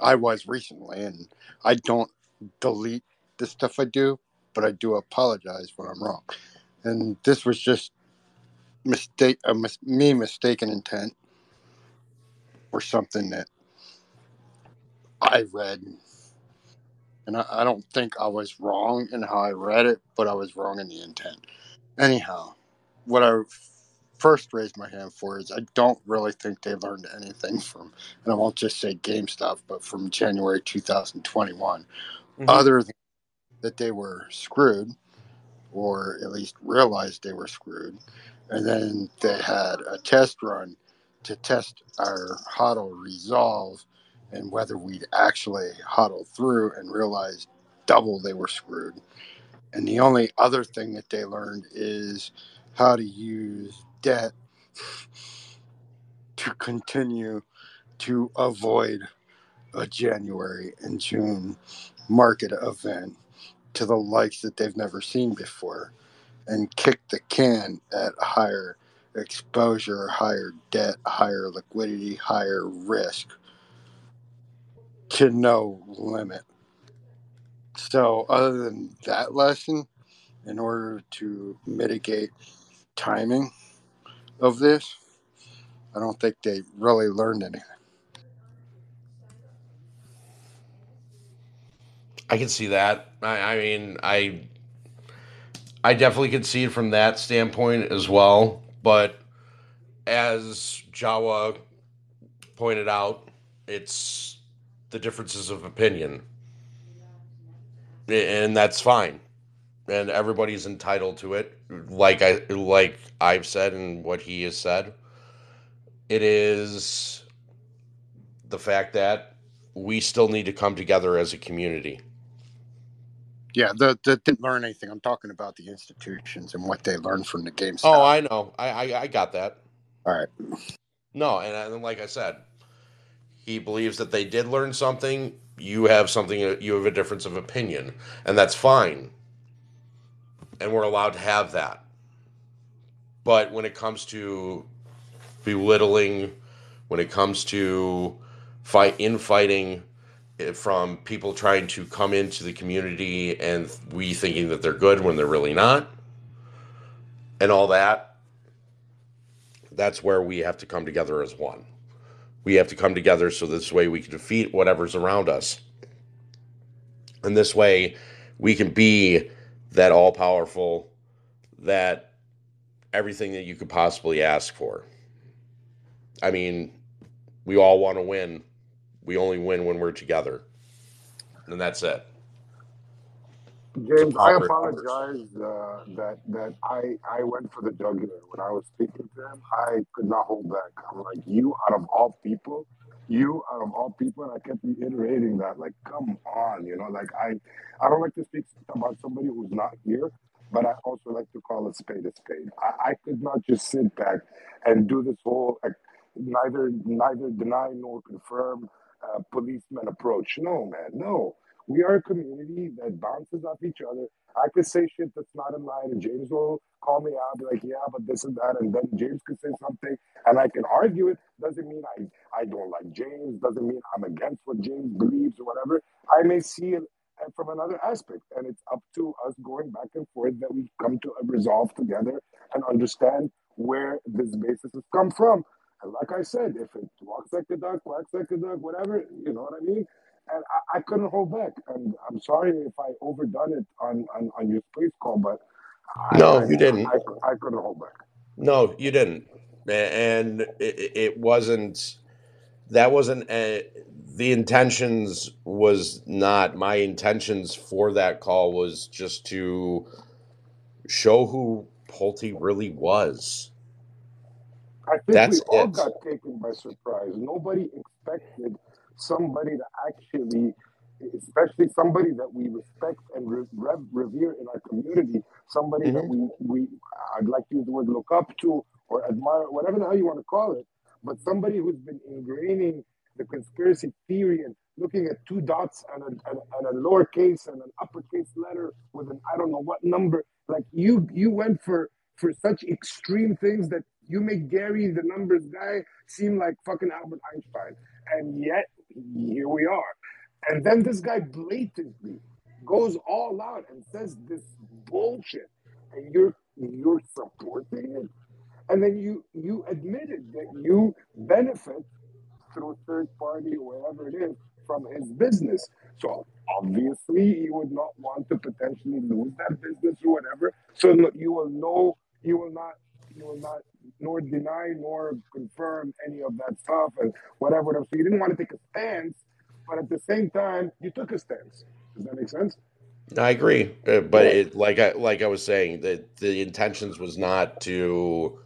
Speaker 13: I was recently, and I don't delete the stuff I do, but I do apologize when I'm wrong. And this was just mistake, a mis- me mistaken intent or something that I read. And I, I don't think I was wrong in how I read it, but I was wrong in the intent. Anyhow, what I first raised my hand for is I don't really think they learned anything from, and I won't just say GameStop, but from January 2021,
Speaker 9: Mm-hmm.
Speaker 13: other than that they were screwed, or at least realized they were screwed. And then they had a test run to test our huddle resolve and whether we'd actually huddle through and realize double they were screwed. And the only other thing that they learned is how to use debt to continue to avoid a January and June market event to the likes that they've never seen before and kick the can at higher exposure, higher debt, higher liquidity, higher risk to no limit. So, other than that lesson, in order to mitigate timing of this, I don't think they really learned anything.
Speaker 9: I can see that. I, I mean, I I definitely could see it from that standpoint as well. But as Jawa pointed out, it's the differences of opinion, and that's fine. And everybody's entitled to it, like I like I've said and what he has said. It is the fact that we still need to come together as a community.
Speaker 13: Yeah, the, the didn't learn anything. I'm talking about the institutions and what they learned from the game.
Speaker 9: Oh, I know. I, I I got that.
Speaker 13: All right.
Speaker 9: No, and, and like I said, he believes that they did learn something. You have something. Uh, you have a difference of opinion, and that's fine. And we're allowed to have that. But when it comes to belittling, when it comes to fight infighting from people trying to come into the community and we thinking that they're good when they're really not, and all that, that's where we have to come together as one. We have to come together so this way we can defeat whatever's around us. And this way we can be that all powerful, that everything that you could possibly ask for. I mean, we all want to win. We only win when we're together. And that's it.
Speaker 24: James, I apologize uh, that that I I went for the jugular when I was speaking to him. I could not hold back. I'm like, you out of all people you out of all people, and I kept reiterating that. Like, come on, you know, like I, I don't like to speak about somebody who's not here, but I also like to call a spade a spade. I, I could not just sit back and do this whole like, neither neither deny nor confirm uh, policeman approach. No, man, no. We are a community that bounces off each other. I could say shit that's not in line, and James will call me out, be like, "Yeah, but this and that," and then James could say something, and I can argue it. Doesn't mean I I don't like James. Doesn't mean I'm against what James believes or whatever. I may see it from another aspect, and it's up to us going back and forth that we come to a resolve together and understand where this basis has come from. And like I said, if it walks like a duck, quacks like a duck, whatever, you know what I mean? And I, I couldn't hold back. And I'm sorry if I overdone it on, on, on your space call, but I,
Speaker 9: No,
Speaker 24: I,
Speaker 9: you didn't.
Speaker 24: I, I couldn't hold back.
Speaker 9: No, you didn't, and it, it wasn't. That wasn't a, the intentions. Was not my intentions for that call. Was just to show who Pulte really was.
Speaker 24: I think
Speaker 9: That's
Speaker 24: we all
Speaker 9: it.
Speaker 24: got taken by surprise. Nobody expected somebody to actually, especially somebody that we respect and re- rev- revere in our community, somebody that
Speaker 9: Mhm.
Speaker 24: we, we, I'd like to use the word look up to or admire, whatever the hell you want to call it, but somebody who's been ingraining the conspiracy theory and looking at two dots and a, and, and a lowercase and an uppercase letter with an I don't know what number. Like you, you went for for such extreme things that you make Gary the numbers guy seem like fucking Albert Einstein, and yet here we are. And then this guy blatantly goes all out and says this bullshit, and you're you're supporting it, and then you you admitted that you benefit through third party or whatever it is from his business. So obviously you would not want to potentially lose that business or whatever. So you will know you will not will not nor deny nor confirm any of that stuff and whatever. whatever. So you didn't want to take a stance, but at the same time you took a stance. Does that make sense?
Speaker 9: I agree, uh, but it like I like I was saying that the intentions was not to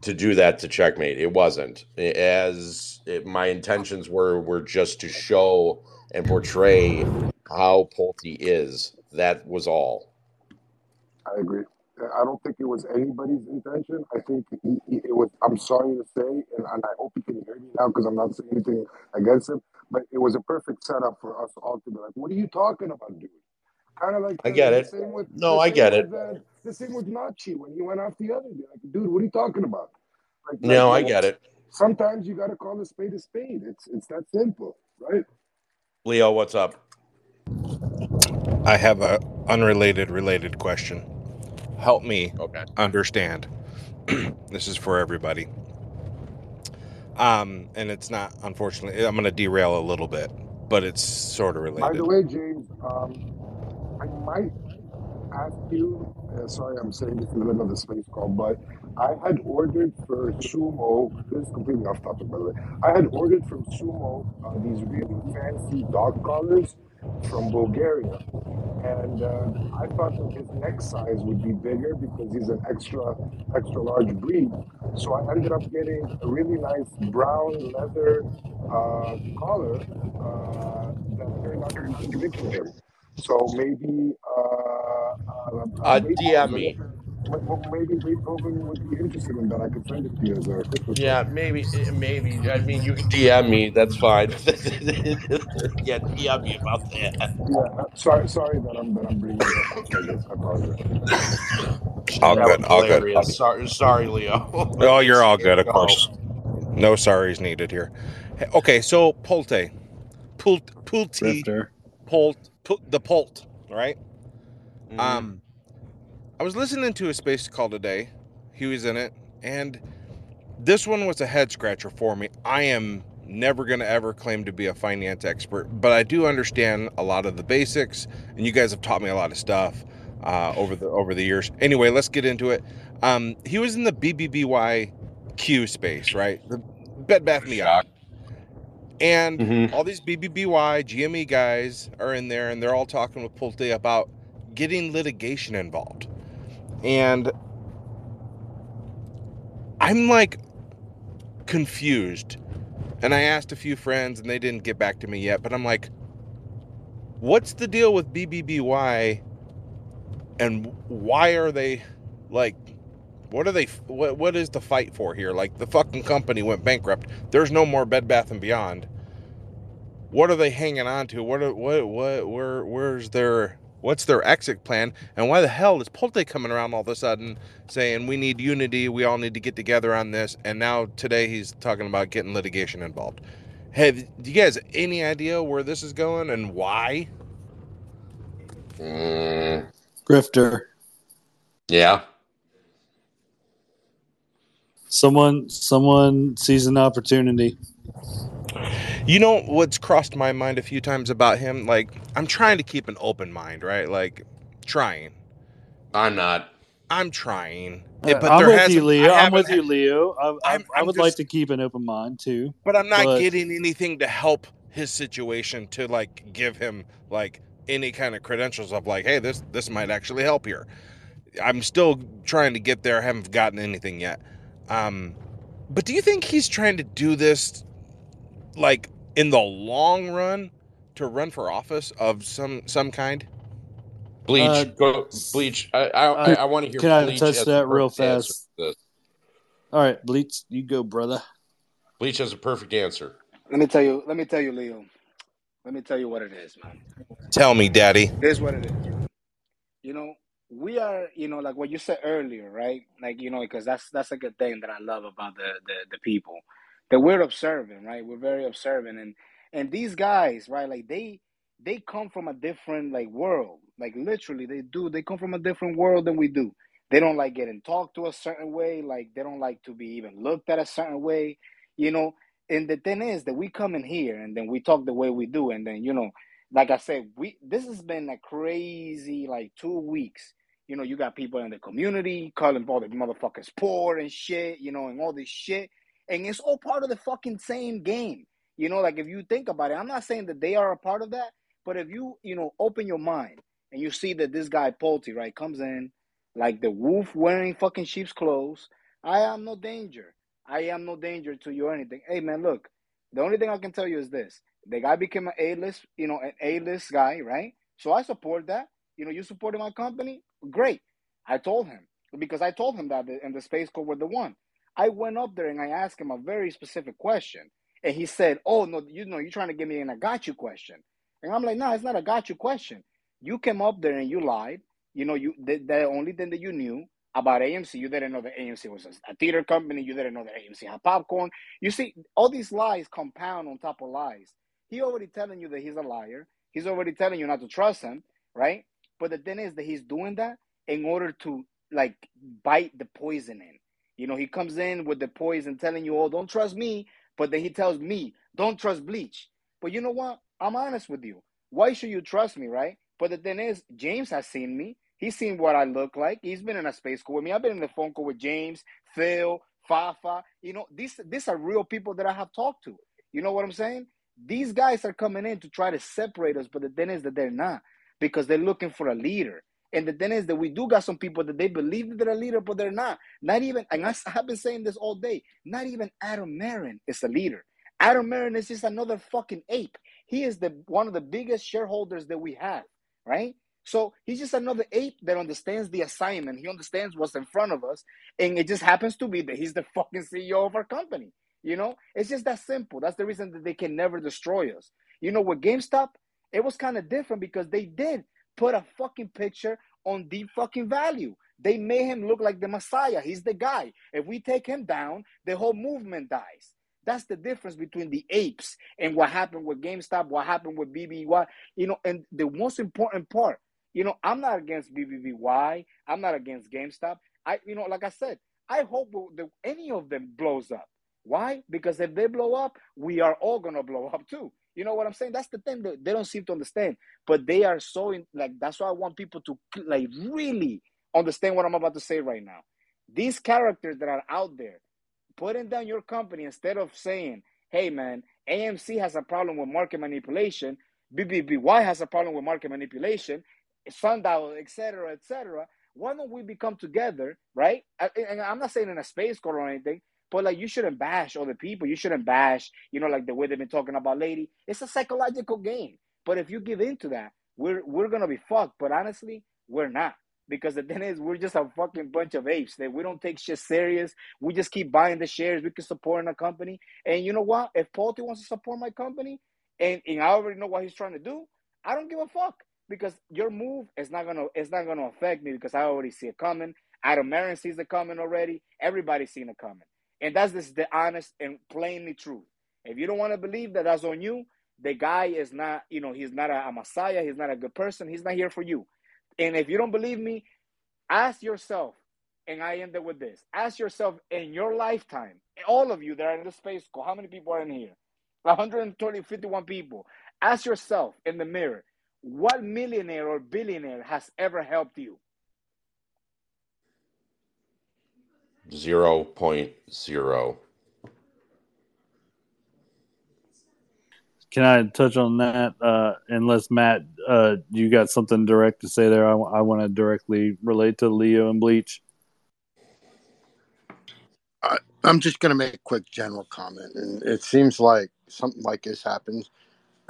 Speaker 9: to do that to checkmate. It wasn't. As it, my intentions were were just to show and portray how Pulte is. That was all.
Speaker 24: I agree. I don't think it was anybody's intention. I think he, he- it was. I'm sorry to say, and, and I hope you can hear me now because I'm not saying anything against him. But it was a perfect setup for us all to be like, "What are you talking about, dude?" Kind of like
Speaker 9: I get
Speaker 24: the
Speaker 9: it.
Speaker 24: same with
Speaker 9: No,
Speaker 24: the
Speaker 9: I
Speaker 24: same
Speaker 9: get it.
Speaker 24: with, uh, the same with Nachi when he went off the other day. Like, dude, what are you talking about? Like, like
Speaker 9: No, I get it.
Speaker 24: sometimes you got to call a spade a spade. It's it's that simple, right?
Speaker 9: Leo, what's up?
Speaker 21: I have a unrelated related question. Help me
Speaker 9: Okay.
Speaker 21: understand. this is for everybody. Um, and it's not unfortunately I'm gonna derail a little bit, but it's sort of related.
Speaker 24: By the way, James, um, I might ask you. Uh, sorry, I'm saying this in the middle of the space call, but I had ordered for Sumo. This is completely off topic, by the way. I had ordered from Sumo uh, these really fancy dog collars from Bulgaria, and uh, I thought that his neck size would be bigger because he's an extra extra large breed. So I ended up getting a really nice brown leather uh, collar uh, that turned out to be big for him. So maybe uh, uh,
Speaker 9: Uh,
Speaker 24: Beethoven,
Speaker 9: DM me.
Speaker 24: m- m- maybe Beethoven would be interested in that. I could send it to you as a Christmas
Speaker 9: Yeah, maybe, maybe. I mean, you can DM me. That's fine. yeah, DM me about that.
Speaker 24: Yeah, uh, sorry, sorry that I'm that I'm bringing it up. I apologize.
Speaker 21: All
Speaker 9: That
Speaker 21: good,
Speaker 9: was
Speaker 21: all good.
Speaker 9: Sorry, sorry, Leo.
Speaker 21: Oh, you're all good, of course. No sorries needed here. Okay, so Pulte, Pult, Pulte,
Speaker 14: Grifter.
Speaker 21: Pult, Pult, the Pult, right?
Speaker 9: Mhm.
Speaker 21: Um, I was listening to a space call today. He was in it, and this one was a head scratcher for me. I am never going to ever claim to be a finance expert, but I do understand a lot of the basics, and you guys have taught me a lot of stuff uh, over the over the years. Anyway, let's get into it. Um, he was in the BBBY Q space, right? The Bed Bath and Beyond. And
Speaker 9: Mhm.
Speaker 21: all these BBBY, GME guys are in there, and they're all talking with Pulte about getting litigation involved. And I'm like confused And I asked a few friends and they didn't get back to me yet, but I'm like, what's the deal with BBBY and why are they like what are they what what is the fight for here? Like the fucking company went bankrupt. There's no more Bed Bath and Beyond. What are they hanging on to? What are, what what where where's their what's their exit plan? And why the hell is Pulte coming around all of a sudden saying we need unity, we all need to get together on this, and now today he's talking about getting litigation involved. Have do you guys any idea where this is going and why?
Speaker 9: Mm,
Speaker 26: Grifter.
Speaker 9: yeah.
Speaker 26: Someone someone sees an opportunity.
Speaker 21: You know what's crossed my mind a few times about him? Like, I'm trying to keep an open mind, right? Like, trying.
Speaker 9: I'm not.
Speaker 21: I'm trying. Yeah, but
Speaker 26: I'm
Speaker 21: there
Speaker 26: with
Speaker 21: hasn't-
Speaker 26: you, Leo.
Speaker 21: I
Speaker 26: I'm with you, Leo. I, I,
Speaker 21: I'm-
Speaker 26: I
Speaker 21: I'm
Speaker 26: would like to keep an open mind too.
Speaker 21: But I'm not getting anything to help his situation to like give him like any kind of credentials of like, hey, this this might actually help here. I'm still trying to get there. I haven't gotten anything yet. Um, but do you think he's trying to do this like in the long run to run for office of some some kind?
Speaker 9: Bleach,
Speaker 26: Uh,
Speaker 9: go bleach. I I, I, I want to hear.
Speaker 26: Can I touch that real fast? All right, Bleach, you go, brother.
Speaker 9: Bleach has a perfect answer.
Speaker 22: Let me tell you. Let me tell you, Leo. Let me tell you what it is, man.
Speaker 21: Tell me, Daddy.
Speaker 22: Here's what it is. You know, we are. You know, like what you said earlier, right? Like you know, because that's that's a good thing that I love about the the the people that we're observing, right? We're very observant, and and these guys, right? Like they they come from a different like world. Like literally, they do. They come from a different world than we do. They don't like getting talked to a certain way. Like they don't like to be even looked at a certain way. You know, and the thing is that we come in here and then we talk the way we do, and then you know, like I said, we this has been a crazy like two weeks. You know, you got people in the community calling all the motherfuckers poor and shit. You know, and all this shit, and it's all part of the fucking same game. You know, like if you think about it, I'm not saying that they are a part of that, but if you you know open your mind and you see that this guy Pulte right comes in like the wolf wearing fucking sheep's clothes. I am no danger. I am no danger to you or anything. Hey man, look, the only thing I can tell you is this: the guy became an A-list, you know, an A-list guy, right? So I support that. You know, you supported my company, great. I told him because I told him that in the space code were the one. I went up there and I asked him a very specific question, and he said, "Oh no, you know, you're trying to give me an I got you question," and I'm like, "No, it's not a got you question. You came up there and you lied. You know, you the, the only thing that you knew about AMC, you didn't know that AMC was a, a theater company. You didn't know that AMC had popcorn. You see, all these lies compound on top of lies. He already telling you that he's a liar. He's already telling you not to trust him, right? But the thing is that he's doing that in order to like bite the poison in. You know, he comes in with the poison telling you, oh, don't trust me. But then he tells me, don't trust bleach. But you know what? I'm honest with you. Why should you trust me, right? But the thing is, James has seen me. He's seen what I look like. He's been in a space call with me. I've been in the phone call with James, Phil, Fafa. You know, these these are real people that I have talked to. You know what I'm saying? These guys are coming in to try to separate us, but the thing is that they're not because they're looking for a leader. And the thing is that we do got some people that they believe that they're a leader, but they're not. Not even, and I have been saying this all day, not even Adam Aron is a leader. Adam Aron is just another fucking ape. He is the one of the biggest shareholders that we have, right? So he's just another ape that understands the assignment. He understands what's in front of us. And it just happens to be that he's the fucking CEO of our company. You know, it's just that simple. That's the reason that they can never destroy us. You know, with GameStop, it was kind of different because they did put a fucking picture on deep fucking value. They made him look like the Messiah. He's the guy. If we take him down, the whole movement dies. That's the difference between the apes and what happened with GameStop, what happened with BBY. You know, and the most important part, you know, I'm not against BBBY. I'm not against GameStop. I, you know, like I said, I hope any of them blows up. Why? Because if they blow up, we are all gonna blow up too. You know what I'm saying? That's the thing that they don't seem to understand. But they are so in, like that's why I want people to like really understand what I'm about to say right now. These characters that are out there putting down your company instead of saying, "Hey, man, AMC has a problem with market manipulation. BBBY has a problem with market manipulation. Sundial, etc., etc." Why don't we become together, right? And I'm not saying in a space code or anything, But like you shouldn't bash other people. You shouldn't bash, you know, like the way they've been talking about lady. It's a psychological game. But if you give into that, we're we're gonna be fucked. But honestly, we're not. Because the thing is, we're just a fucking bunch of apes. That we don't take shit serious. We just keep buying the shares. We can support in a company. And you know what? If Paul wants to support my company, and, and I already know what he's trying to do, I don't give a fuck because your move is not gonna it's not gonna affect me because I already see it coming. Adam Aron sees it coming already. Everybody's seen it coming, and that's just the honest and plainly truth. If you don't want to believe that, that's on you. The guy is not, you know, he's not a, a messiah. He's not a good person. He's not here for you. And if you don't believe me, ask yourself. And I end it with this: Ask yourself in your lifetime, all of you that are in this space, how many people are in here? 120, 51 people. Ask yourself in the mirror, what millionaire or billionaire has ever helped you?
Speaker 9: Zero point zero.
Speaker 14: Can I touch on that? Uh, unless Matt, uh, you got something direct to say there. I, I want to directly relate to Leo and Bleach.
Speaker 13: I, I'm just going to make a quick general comment. And it seems like something like this happens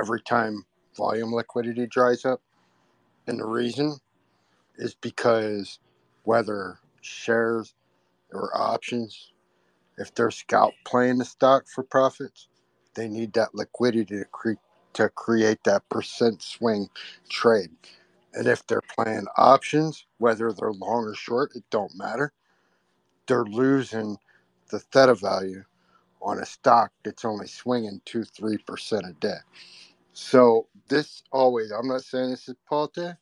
Speaker 13: every time volume liquidity dries up. And the reason is because whether shares or options, if they're scalp playing the stock for profits, they need that liquidity to, cre- to create that percent swing trade. And if they're playing options, whether they're long or short, it don't matter. They're losing the theta value on a stock that's only swinging two, three percent a day. So this always, I'm not saying this is Pulte.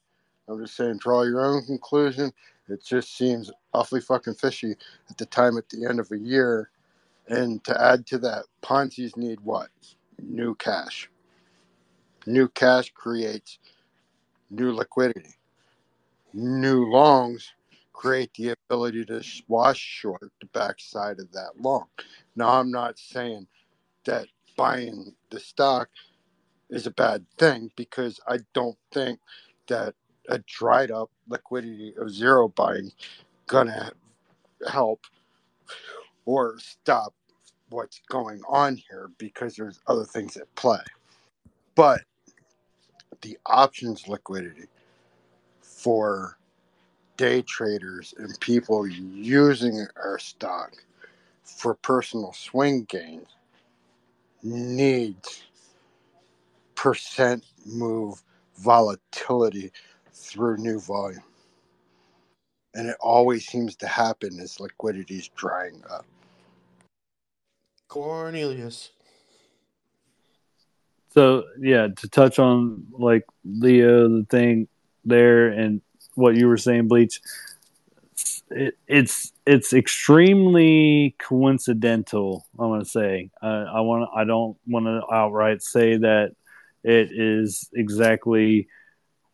Speaker 13: I'm just saying draw your own conclusion. It just seems awfully fucking fishy at the time at the end of a year. And to add to that, Ponzi's need what? New cash. New cash creates new liquidity. New longs create the ability to wash short the backside of that long. Now, I'm not saying that buying the stock is a bad thing because I don't think that a dried up liquidity of zero buying gonna help or stop what's going on here because there's other things at play. But the options liquidity for day traders and people using our stock for personal swing gains needs percent move volatility through new volume. And it always seems to happen as liquidity is drying up.
Speaker 9: Cornelius.
Speaker 14: So yeah, to touch on like Leo, the thing there, and what you were saying, Bleach. It, it's it's extremely coincidental. I want to say. Uh, I want. I don't want to outright say that it is exactly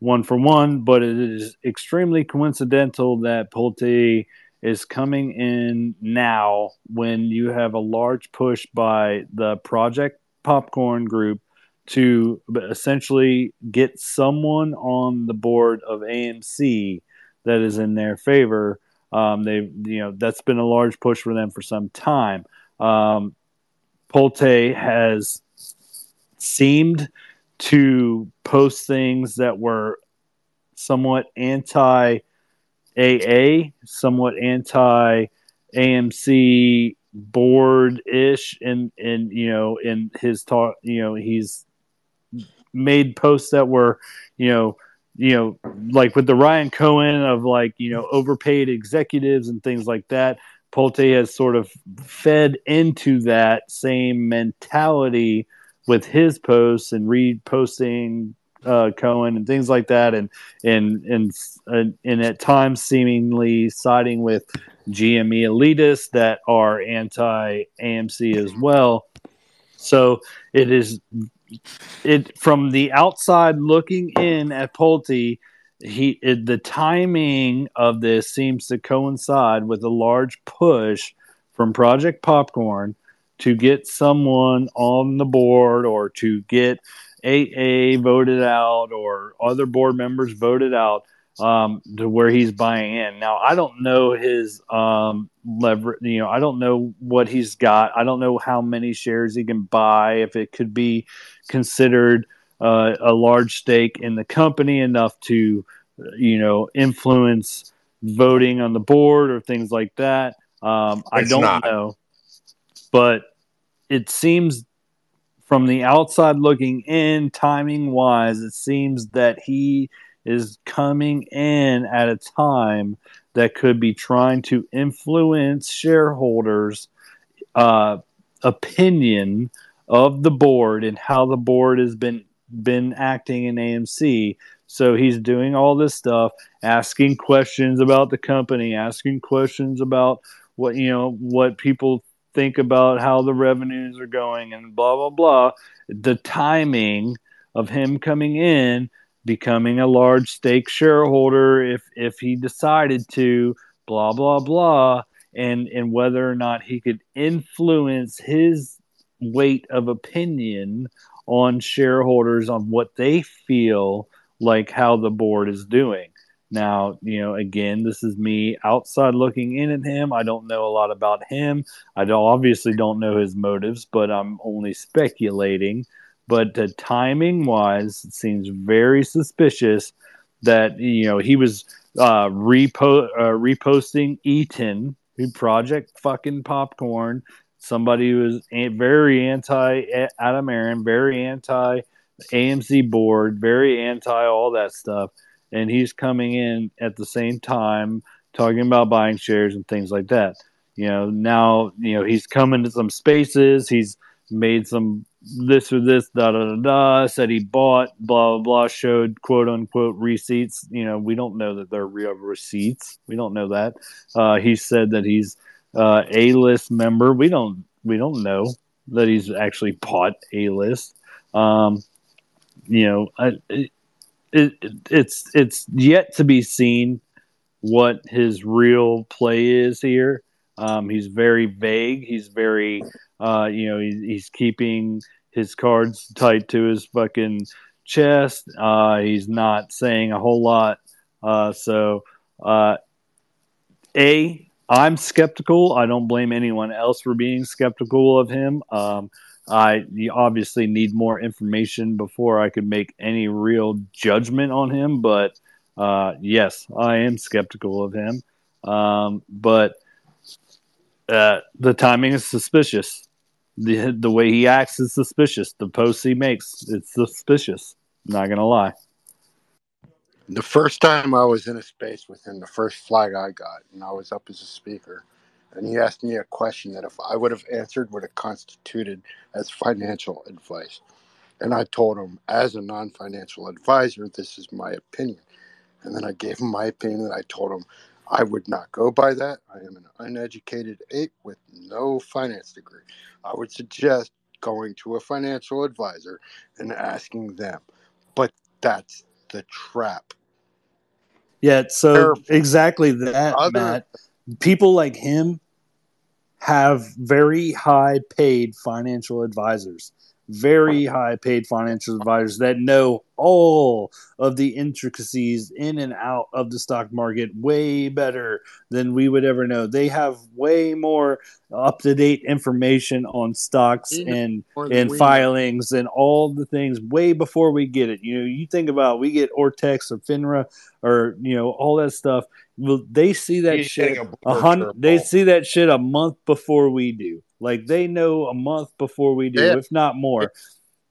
Speaker 14: one for one, but it is extremely coincidental that Pulte is coming in now when you have a large push by the Project Popcorn Group to essentially get someone on the board of AMC that is in their favor. Um, they, you know, that's been a large push for them for some time. Um, Pulte has seemed to post things that were somewhat anti AA, somewhat anti AMC board ish, and and you know, in his talk, you know, he's made posts that were, you know, you know, like with the Ryan Cohen of like, you know, overpaid executives and things like that. Pulte has sort of fed into that same mentality with his posts and reposting uh, Cohen and things like that, and and and and, and at times seemingly siding with GME elitists that are anti AMC as well. So it is it from the outside looking in at Pulte, he it, the timing of this seems to coincide with a large push from Project Popcorn to get someone on the board or to get AA voted out or other board members voted out um, to where he's buying in. Now, I don't know his um, lever. You know, I don't know what he's got. I don't know how many shares he can buy. If it could be considered uh, a large stake in the company enough to, you know, influence voting on the board or things like that. Um, I don't
Speaker 21: not.
Speaker 14: know, but it seems from the outside looking in, timing wise, it seems that he is coming in at a time that could be trying to influence shareholders' uh, opinion of the board and how the board has been been acting in AMC. So he's doing all this stuff, asking questions about the company, asking questions about what you know what people think about how the revenues are going and blah blah blah. The timing of him coming in, becoming a large stake shareholder if if he decided to, blah blah blah, and and whether or not he could influence his weight of opinion on shareholders on what they feel like how the board is doing. Now, you know, again, this is me outside looking in at him. I don't know a lot about him. I don't, obviously don't know his motives, but I'm only speculating. But uh, timing wise, it seems very suspicious that you know he was uh, repo uh, reposting Eaton, who Project fucking Popcorn, somebody who was very anti Adam Aron, very anti AMC board, very anti all that stuff, and he's coming in at the same time talking about buying shares and things like that. You know, now you know he's coming to some spaces. He's made some this or this da da da da. Said he bought blah blah blah. Showed quote unquote receipts. You know, we don't know that they're real receipts. We don't know that. Uh, he said that he's uh, a list member. We don't we don't know that he's actually bought a list. Um, you know, I, it, it, it's it's yet to be seen what his real play is here. Um, he's very vague. He's very, uh, you know, he's, he's keeping his cards tight to his fucking chest. Uh, he's not saying a whole lot. Uh, so, uh, a, I'm skeptical. I don't blame anyone else for being skeptical of him. Um, I obviously need more information before I could make any real judgment on him. But uh, yes, I am skeptical of him. Um, but uh, the timing is suspicious. the The way he acts is suspicious. The posts he makes, it's suspicious. not gonna lie.
Speaker 13: The first time I was in a space with him, the first flag I got, and I was up as a speaker, and he asked me a question that if I would have answered would have constituted as financial advice. And I told him, as a non financial advisor, this is my opinion. And then I gave him my opinion, and I told him I would not go by that. I am an uneducated ape with no finance degree. I would suggest going to a financial advisor and asking them. But that's the trap.
Speaker 14: Yeah, so
Speaker 13: Careful.
Speaker 14: exactly that,
Speaker 13: Other-
Speaker 14: Matt. People like him have very high paid financial advisors, very high paid financial advisors that know all of the intricacies in and out of the stock market way better than we would ever know. They have way more up to date information on stocks
Speaker 13: They
Speaker 14: and and
Speaker 13: we
Speaker 14: filings and all the things way before we get it. You know, you think about we get Ortex or FINRA or you know all that stuff. Well, they see that
Speaker 21: He's
Speaker 14: shit
Speaker 21: a
Speaker 14: a hundred. They see that shit a month before we do. Like they know a month before we do,
Speaker 13: Yeah.
Speaker 14: if not more.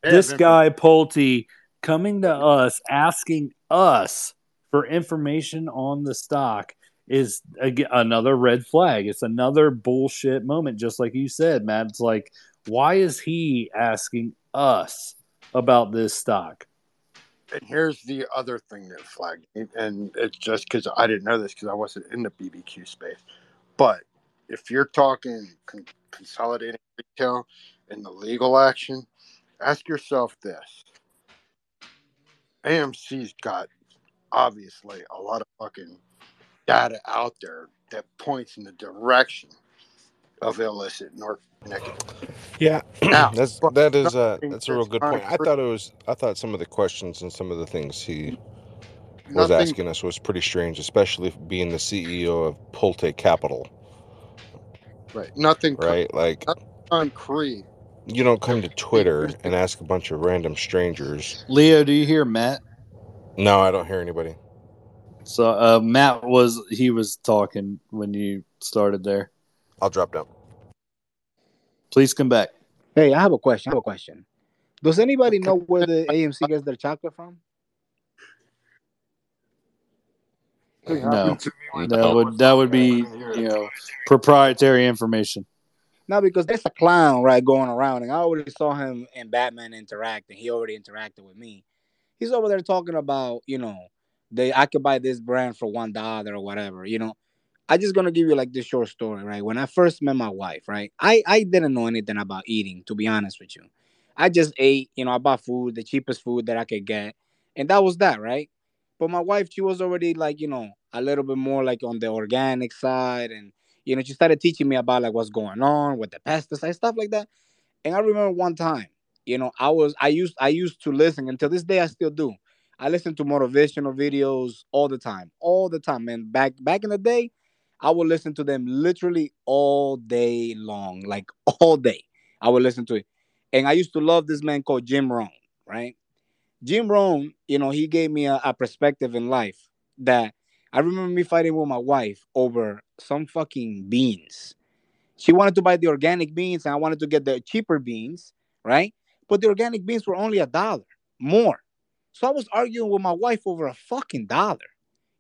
Speaker 13: They
Speaker 14: This guy Pulte coming to us asking us for information on the stock is another red flag. It's another bullshit moment, just like you said, Matt. It's like, why is he asking us about this stock?
Speaker 13: And here's the other thing that flagged and it's just because I didn't know this because I wasn't in the BBQ space. But if you're talking con- consolidating retail and the legal action, ask yourself this: AMC's got obviously a lot of fucking data out there that points in the direction of illicit narcotic.
Speaker 21: Yeah,
Speaker 13: Now,
Speaker 21: that's that is uh
Speaker 13: something
Speaker 21: that's a real good point. I thought it was I thought some of the questions and some of the things he was
Speaker 13: Nothing-
Speaker 21: asking us was pretty strange, especially being the CEO of Pulte Capital.
Speaker 13: Right. Nothing.
Speaker 21: Right, like
Speaker 13: nothing concrete.
Speaker 21: You don't come to Twitter and ask a bunch of random strangers.
Speaker 26: Leo, do you hear Matt?
Speaker 21: No, I don't hear anybody.
Speaker 26: So uh, Matt was he was talking when you started there.
Speaker 21: I'll drop down.
Speaker 26: Please come back.
Speaker 27: Hey, I have a question. I have a question. Does anybody know where the AMC gets their chocolate from?
Speaker 26: No, that would that would be you know proprietary information.
Speaker 27: No, because there's a clown right going around, and I already saw him and Batman interacting. He already interacted with me. He's over there talking about, you know, they I could buy this brand for one dollar or whatever. You know, I just gonna give you like this short story, right? When I first met my wife, right, I I didn't know anything about eating, to be honest with you. I just ate, you know, I bought food, the cheapest food that I could get, and that was that, right? But my wife, she was already like, you know, a little bit more like on the organic side, and you know, she started teaching me about like what's going on with the pesticides, stuff like that. And I remember one time, you know, I was I used I used to listen until this day I still do. I listen to motivational videos all the time, all the time. And back back in the day, I would listen to them literally all day long, like all day. I would listen to it. And I used to love this man called Jim Rohn, right? Jim Rohn, you know, he gave me a, a perspective in life that I remember me fighting with my wife over some fucking beans. She wanted to buy the organic beans and I wanted to get the cheaper beans, right? But the organic beans were only a dollar more. So I was arguing with my wife over a fucking dollar.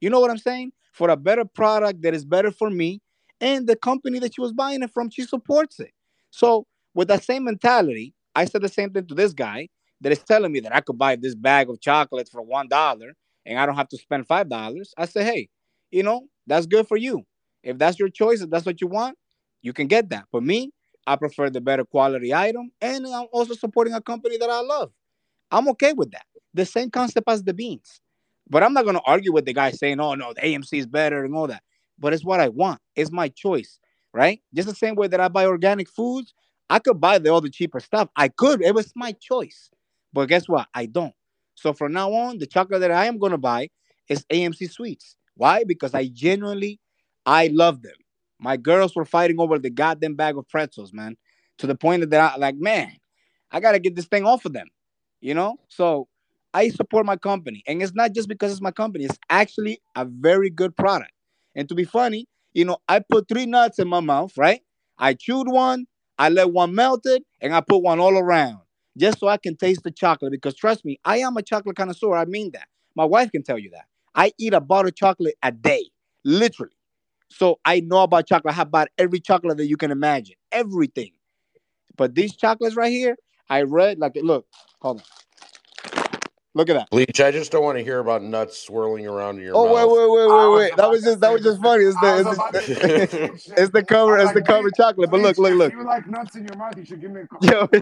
Speaker 27: You know what I'm saying? For a better product that is better for me and the company that she was buying it from, she supports it. So with that same mentality, I said the same thing to this guy that is telling me that I could buy this bag of chocolates for one dollar and I don't have to spend five dollars. I say, hey, you know, that's good for you. If that's your choice, if that's what you want, you can get that. For me, I prefer the better quality item, and I'm also supporting a company that I love. I'm okay with that. The same concept as the beans. But I'm not gonna argue with the guy saying, oh no, the AMC is better and all that. But it's what I want. It's my choice, right? Just the same way that I buy organic foods, I could buy the other cheaper stuff. I could. It was my choice. But guess what? I don't. So from now on, the chocolate that I am gonna buy is AMC Sweets. Why? Because I genuinely, I love them. My girls were fighting over the goddamn bag of pretzels, man, to the point that I like, man, I gotta get this thing off of them, you know. So I support my company, and it's not just because it's my company. It's actually a very good product. And to be funny, you know, I put three nuts in my mouth, right? I chewed one, I let one melted, and I put one all around just so I can taste the chocolate. Because trust me, I am a chocolate connoisseur. I mean that. My wife can tell you that. I eat a bar of chocolate a day, literally. So I know about chocolate. I have bought every chocolate that you can imagine, everything. But these chocolates right here, I read like look, hold on. Look at that.
Speaker 9: Bleach, I just don't want to hear about nuts swirling around in your
Speaker 27: oh,
Speaker 9: mouth. Oh mouth.
Speaker 27: wait, wait, wait, wait, wait. That was just that was just funny. It's the it's the, it's the cover, it's the cover chocolate. But look, look, look.
Speaker 24: If you like nuts in your mouth, you should give me a call.
Speaker 27: Yo,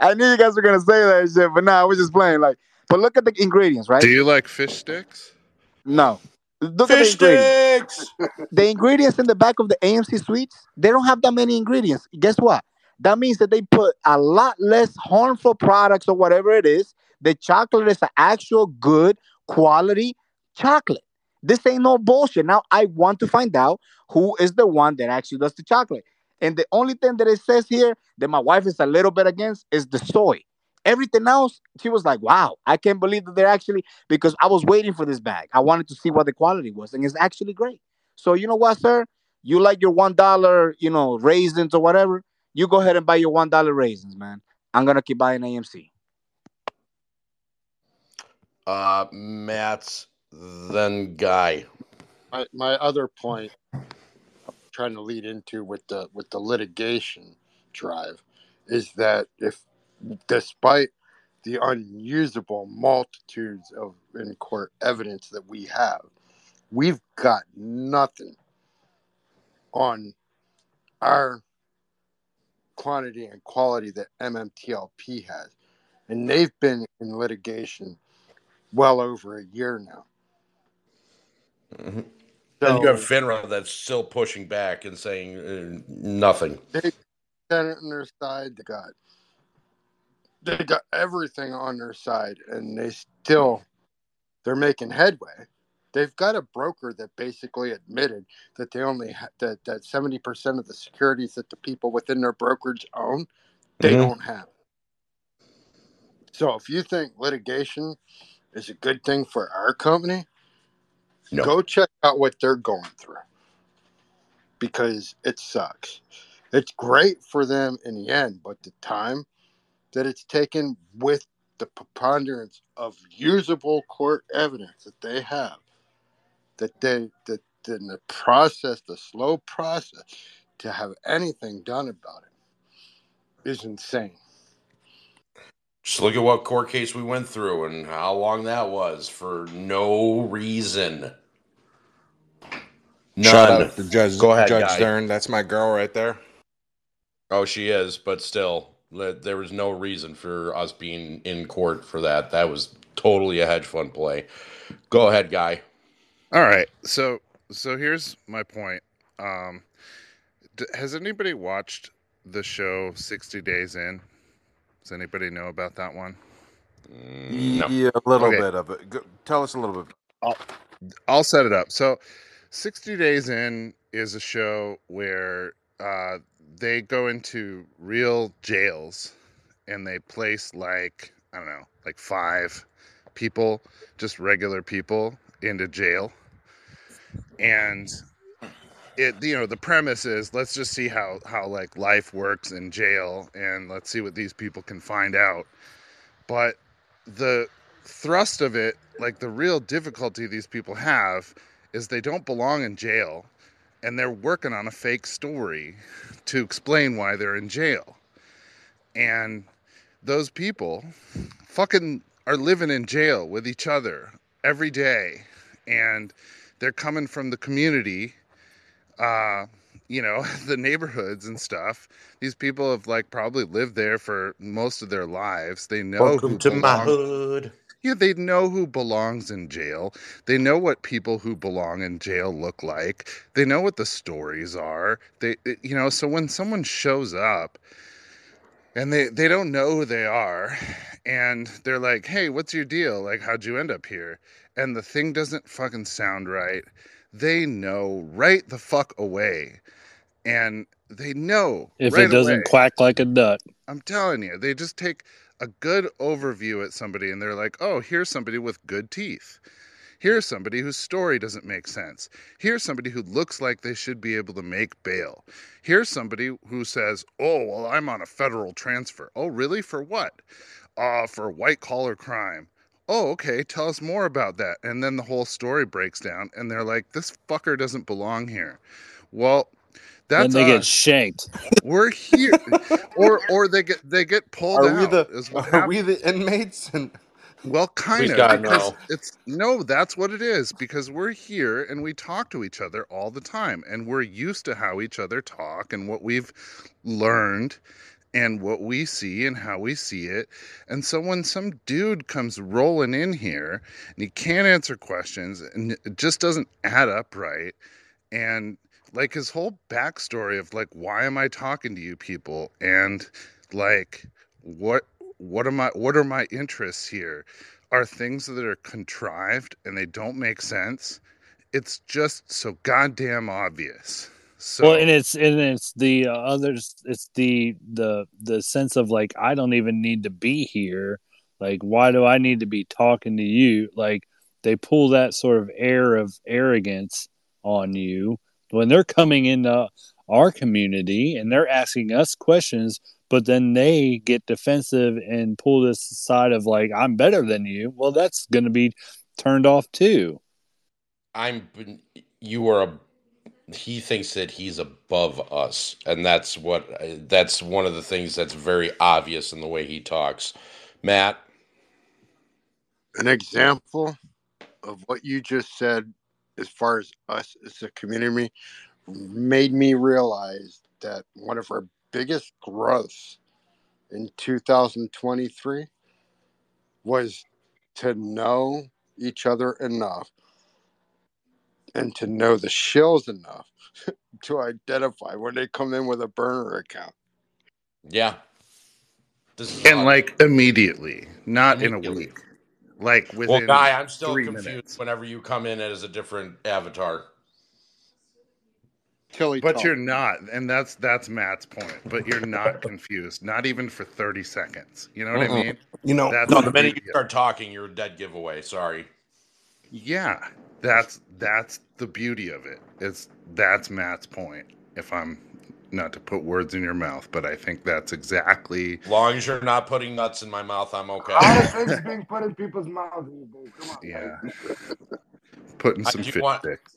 Speaker 27: I knew you guys were gonna say that shit, but nah, I was just playing. Like, but look at the ingredients, right?
Speaker 21: Do you like fish sticks?
Speaker 27: No. Look
Speaker 9: Fish
Speaker 27: at the ingredients. the ingredients in the back of the AMC sweets, they don't have that many ingredients. Guess what? That means that they put a lot less harmful products or whatever it is. The chocolate is an actual good quality chocolate. This ain't no bullshit. Now I want to find out who is the one that actually does the chocolate. And the only thing that it says here that my wife is a little bit against is the soy. Everything else, she was like, wow, I can't believe that they're actually, because I was waiting for this bag. I wanted to see what the quality was, and it's actually great. So, you know what, sir? You like your $1, you know, raisins or whatever, you go ahead and buy your $1 raisins, man. I'm going to keep buying AMC.
Speaker 9: Uh, Matt's then guy.
Speaker 13: My, my other point I'm trying to lead into with the with the litigation drive is that if despite the unusable multitudes of in court evidence that we have, we've got nothing on our quantity and quality that MMTLP has. And they've been in litigation well over a year now.
Speaker 9: Mhm. Then you have FINRA that's still pushing back and saying uh, nothing.
Speaker 13: They got it on their side. They got they got everything on their side, and they still they're making headway. They've got a broker that basically admitted that they only ha- that that seventy percent of the securities that the people within their brokerage own, they
Speaker 19: Mhm.
Speaker 13: don't have. So if you think litigation is a good thing for our company,
Speaker 9: No.
Speaker 13: go check out what they're going through because it sucks. It's great for them in the end, but the time that it's taken with the preponderance of usable court evidence that they have, that they that in the process, the slow process to have anything done about it is insane.
Speaker 9: Just look at what court case we went through and how long that was for no reason. None.
Speaker 21: Shout out to Judge,
Speaker 9: Go ahead,
Speaker 21: Judge
Speaker 9: guy.
Speaker 21: Zurn. That's my girl right there.
Speaker 9: Oh, she is, but still, there was no reason for us being in court for that. That was totally a hedge fund play. Go ahead, guy.
Speaker 28: All right. So so here's my point. Um d- has anybody watched the show 60 Days In? Does anybody know about that one?
Speaker 21: Yeah, a little
Speaker 28: Okay.
Speaker 21: bit of it. Go, tell us a little bit.
Speaker 28: I'll, I'll set it up. So, 60 Days In is a show where uh, they go into real jails and they place like, I don't know, like five people, just regular people, into jail. And it, you know, the premise is let's just see how, how like life works in jail and let's see what these people can find out. But the thrust of it, like the real difficulty these people have, is they don't belong in jail and they're working on a fake story to explain why they're in jail. And those people fucking are living in jail with each other every day and they're coming from the community uh you know the neighborhoods and stuff. These people have like probably lived there for most of their lives. They know
Speaker 9: Welcome
Speaker 28: who
Speaker 9: to my hood.
Speaker 28: yeah they know who belongs in jail. They know what people who belong in jail look like. They know what the stories are. They you know so when someone shows up and they they don't know who they are and they're like hey what's your deal? Like how'd you end up here and the thing doesn't fucking sound right they know right the fuck away and they know
Speaker 26: If
Speaker 28: right
Speaker 26: it doesn't
Speaker 28: away.
Speaker 26: quack like a duck.
Speaker 28: I'm telling you, they just take a good overview at somebody and they're like, oh, here's somebody with good teeth. Here's somebody whose story doesn't make sense. Here's somebody who looks like they should be able to make bail. Here's somebody who says, oh, well, I'm on a federal transfer. Oh, really? For what? Uh, for white collar crime. Oh, okay. Tell us more about that. And then the whole story breaks down and they're like, this fucker doesn't belong here. Well, that's
Speaker 26: then they get shanked.
Speaker 28: We're here, or or they get they get pulled
Speaker 21: Are we the
Speaker 28: is what
Speaker 21: are we the inmates? And
Speaker 28: Well, kind
Speaker 21: Please
Speaker 28: of
Speaker 21: God,
Speaker 28: because
Speaker 21: no.
Speaker 28: it's no, that's what it is because we're here and we talk to each other all the time and we're used to how each other talk and what we've learned and what we see and how we see it. And so when some dude comes rolling in here and he can't answer questions and it just doesn't add up right and like his whole backstory of like why am I talking to you people and like what what am I what are my interests here are things that are contrived and they don't make sense. It's just so goddamn obvious. So
Speaker 26: well, and it's and it's the uh, others. It's the the the sense of like I don't even need to be here. Like, why do I need to be talking to you? Like, they pull that sort of air of arrogance on you when they're coming into our community and they're asking us questions, but then they get defensive and pull this side of like I'm better than you. Well, that's going to be turned off too.
Speaker 9: I'm you are a he thinks that he's above us and that's what that's one of the things that's very obvious in the way he talks. Matt,
Speaker 13: An example of what you just said, as far as us as a community, made me realize that one of our biggest growths in 2023 was to know each other enough and to know the shills enough to identify when they come in with a burner account.
Speaker 9: yeah. This is
Speaker 28: and like immediately, not in a week. Like within Well,
Speaker 9: guy, I'm still
Speaker 28: three
Speaker 9: confused
Speaker 28: minutes.
Speaker 9: whenever you come in as a different avatar.
Speaker 13: Tilly
Speaker 28: But
Speaker 13: talk.
Speaker 28: you're not, and that's that's Matt's point. But you're not confused, not even for thirty seconds. You know what I
Speaker 9: Mm-mm.
Speaker 28: mean?
Speaker 9: You know,
Speaker 28: That's
Speaker 9: no,
Speaker 28: the
Speaker 9: the minute you start talking, you're a dead giveaway. Sorry.
Speaker 28: Yeah, that's that's the beauty of it. It's that's Matt's point. If I'm not to put words in your mouth, but I think that's exactly
Speaker 9: As long as you're not putting nuts in my mouth, I'm okay.
Speaker 24: A lot things being put in people's mouths. Come on.
Speaker 28: yeah, putting
Speaker 9: I
Speaker 28: some
Speaker 9: do
Speaker 28: fish
Speaker 9: want-
Speaker 28: sticks.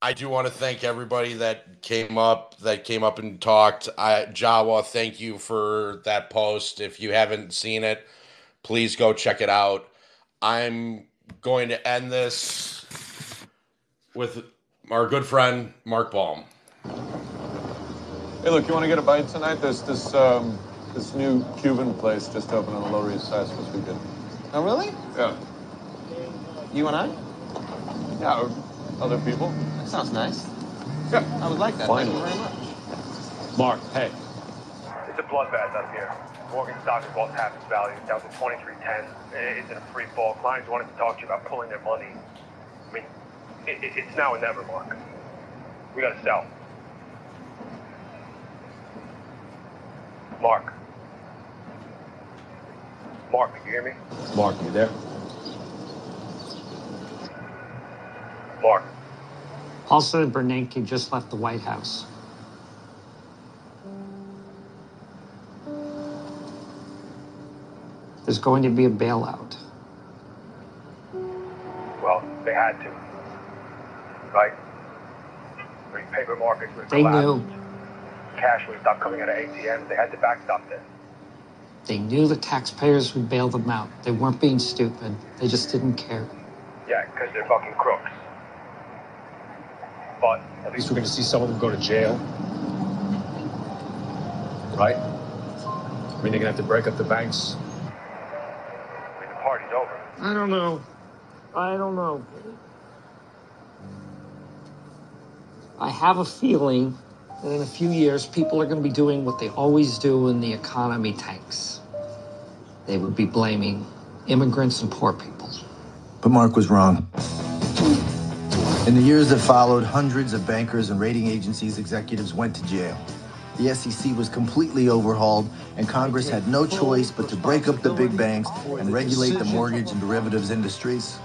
Speaker 9: I do want to thank everybody that came up, that came up and talked. I, Jawa, thank you for that post. If you haven't seen it, please go check it out. I'm going to end this with our good friend Mark Baum.
Speaker 29: Hey, look, you want to get a bite tonight? There's this um, this new Cuban place just opened on the Lower East Side. Supposed to be good.
Speaker 16: Oh, really?
Speaker 29: Yeah.
Speaker 16: You and I?
Speaker 29: Yeah, or other people.
Speaker 16: That sounds nice.
Speaker 29: Yeah.
Speaker 16: I would like that.
Speaker 29: Fine.
Speaker 16: Thank you very much.
Speaker 29: Mark, hey.
Speaker 30: It's a bloodbath up here. Morgan stock has lost half its value, down to 2310. It's in a free fall. Clients wanted to talk to you about pulling their money. I mean, it, it, it's now or never, Mark. We gotta sell. Mark. Mark, can you hear me?
Speaker 29: Mark, you there?
Speaker 30: Mark.
Speaker 2: Paulson, and Bernanke just left the White House. There's going to be a bailout.
Speaker 30: Well, they had to. Right? I mean, paper markets were
Speaker 2: They
Speaker 30: collapsed.
Speaker 2: knew.
Speaker 30: Cash would stop coming out of ATMs. They had to backstop this.
Speaker 2: They knew the taxpayers would bail them out. They weren't being stupid. They just didn't care.
Speaker 30: Yeah, because they're fucking crooks. But
Speaker 29: At least we're going to see some of them go to jail. Right? I mean, they're going to have to break up the banks.
Speaker 30: I mean, the party's over.
Speaker 2: I don't know. I don't know. I have a feeling that in a few years, people are going to be doing what they always do when the economy tanks. They would be blaming immigrants and poor people.
Speaker 1: But Mark was wrong. In the years that followed, hundreds of bankers and rating agencies executives went to jail. The SEC was completely overhauled, and Congress had no choice but to break up the big banks and regulate the mortgage and derivatives industries.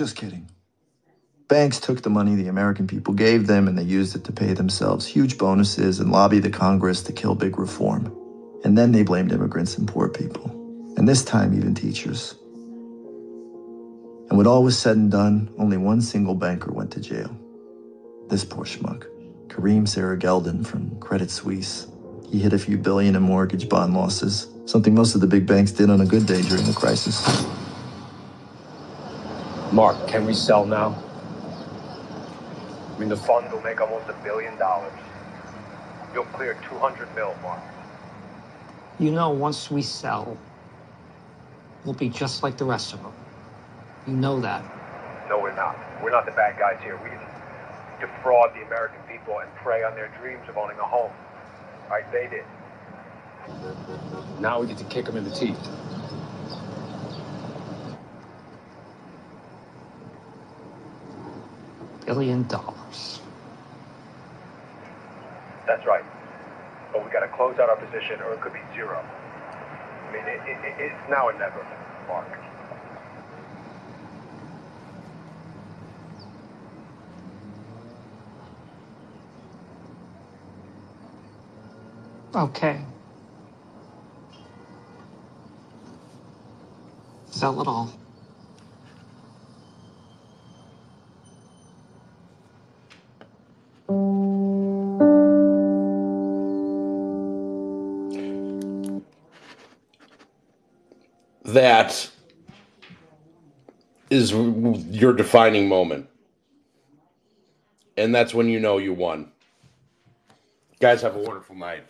Speaker 1: Just kidding. Banks took the money the American people gave them and they used it to pay themselves huge bonuses and lobby the Congress to kill big reform. And then they blamed immigrants and poor people. And this time, even teachers. And when all was said and done, only one single banker went to jail. This poor schmuck, Kareem Serageldin from Credit Suisse. He hit a few billion in mortgage bond losses, something most of the big banks did on a good day during the crisis.
Speaker 29: Mark, can we sell now?
Speaker 30: I mean, the fund will make almost a billion dollars. You'll clear 200 mil, Mark.
Speaker 2: You know, once we sell, we'll be just like the rest of them. You know that.
Speaker 30: No, we're not. We're not the bad guys here. We didn't defraud the American people and prey on their dreams of owning a home. Right? They did.
Speaker 29: Now we get to kick them in the teeth.
Speaker 2: Billion dollars.
Speaker 30: That's right. But we got to close out our position, or it could be zero. I mean, it, it, it's now or never, Mark.
Speaker 2: Okay. Sell it all.
Speaker 9: That is your defining moment. And that's when you know you won. Guys, have a wonderful night.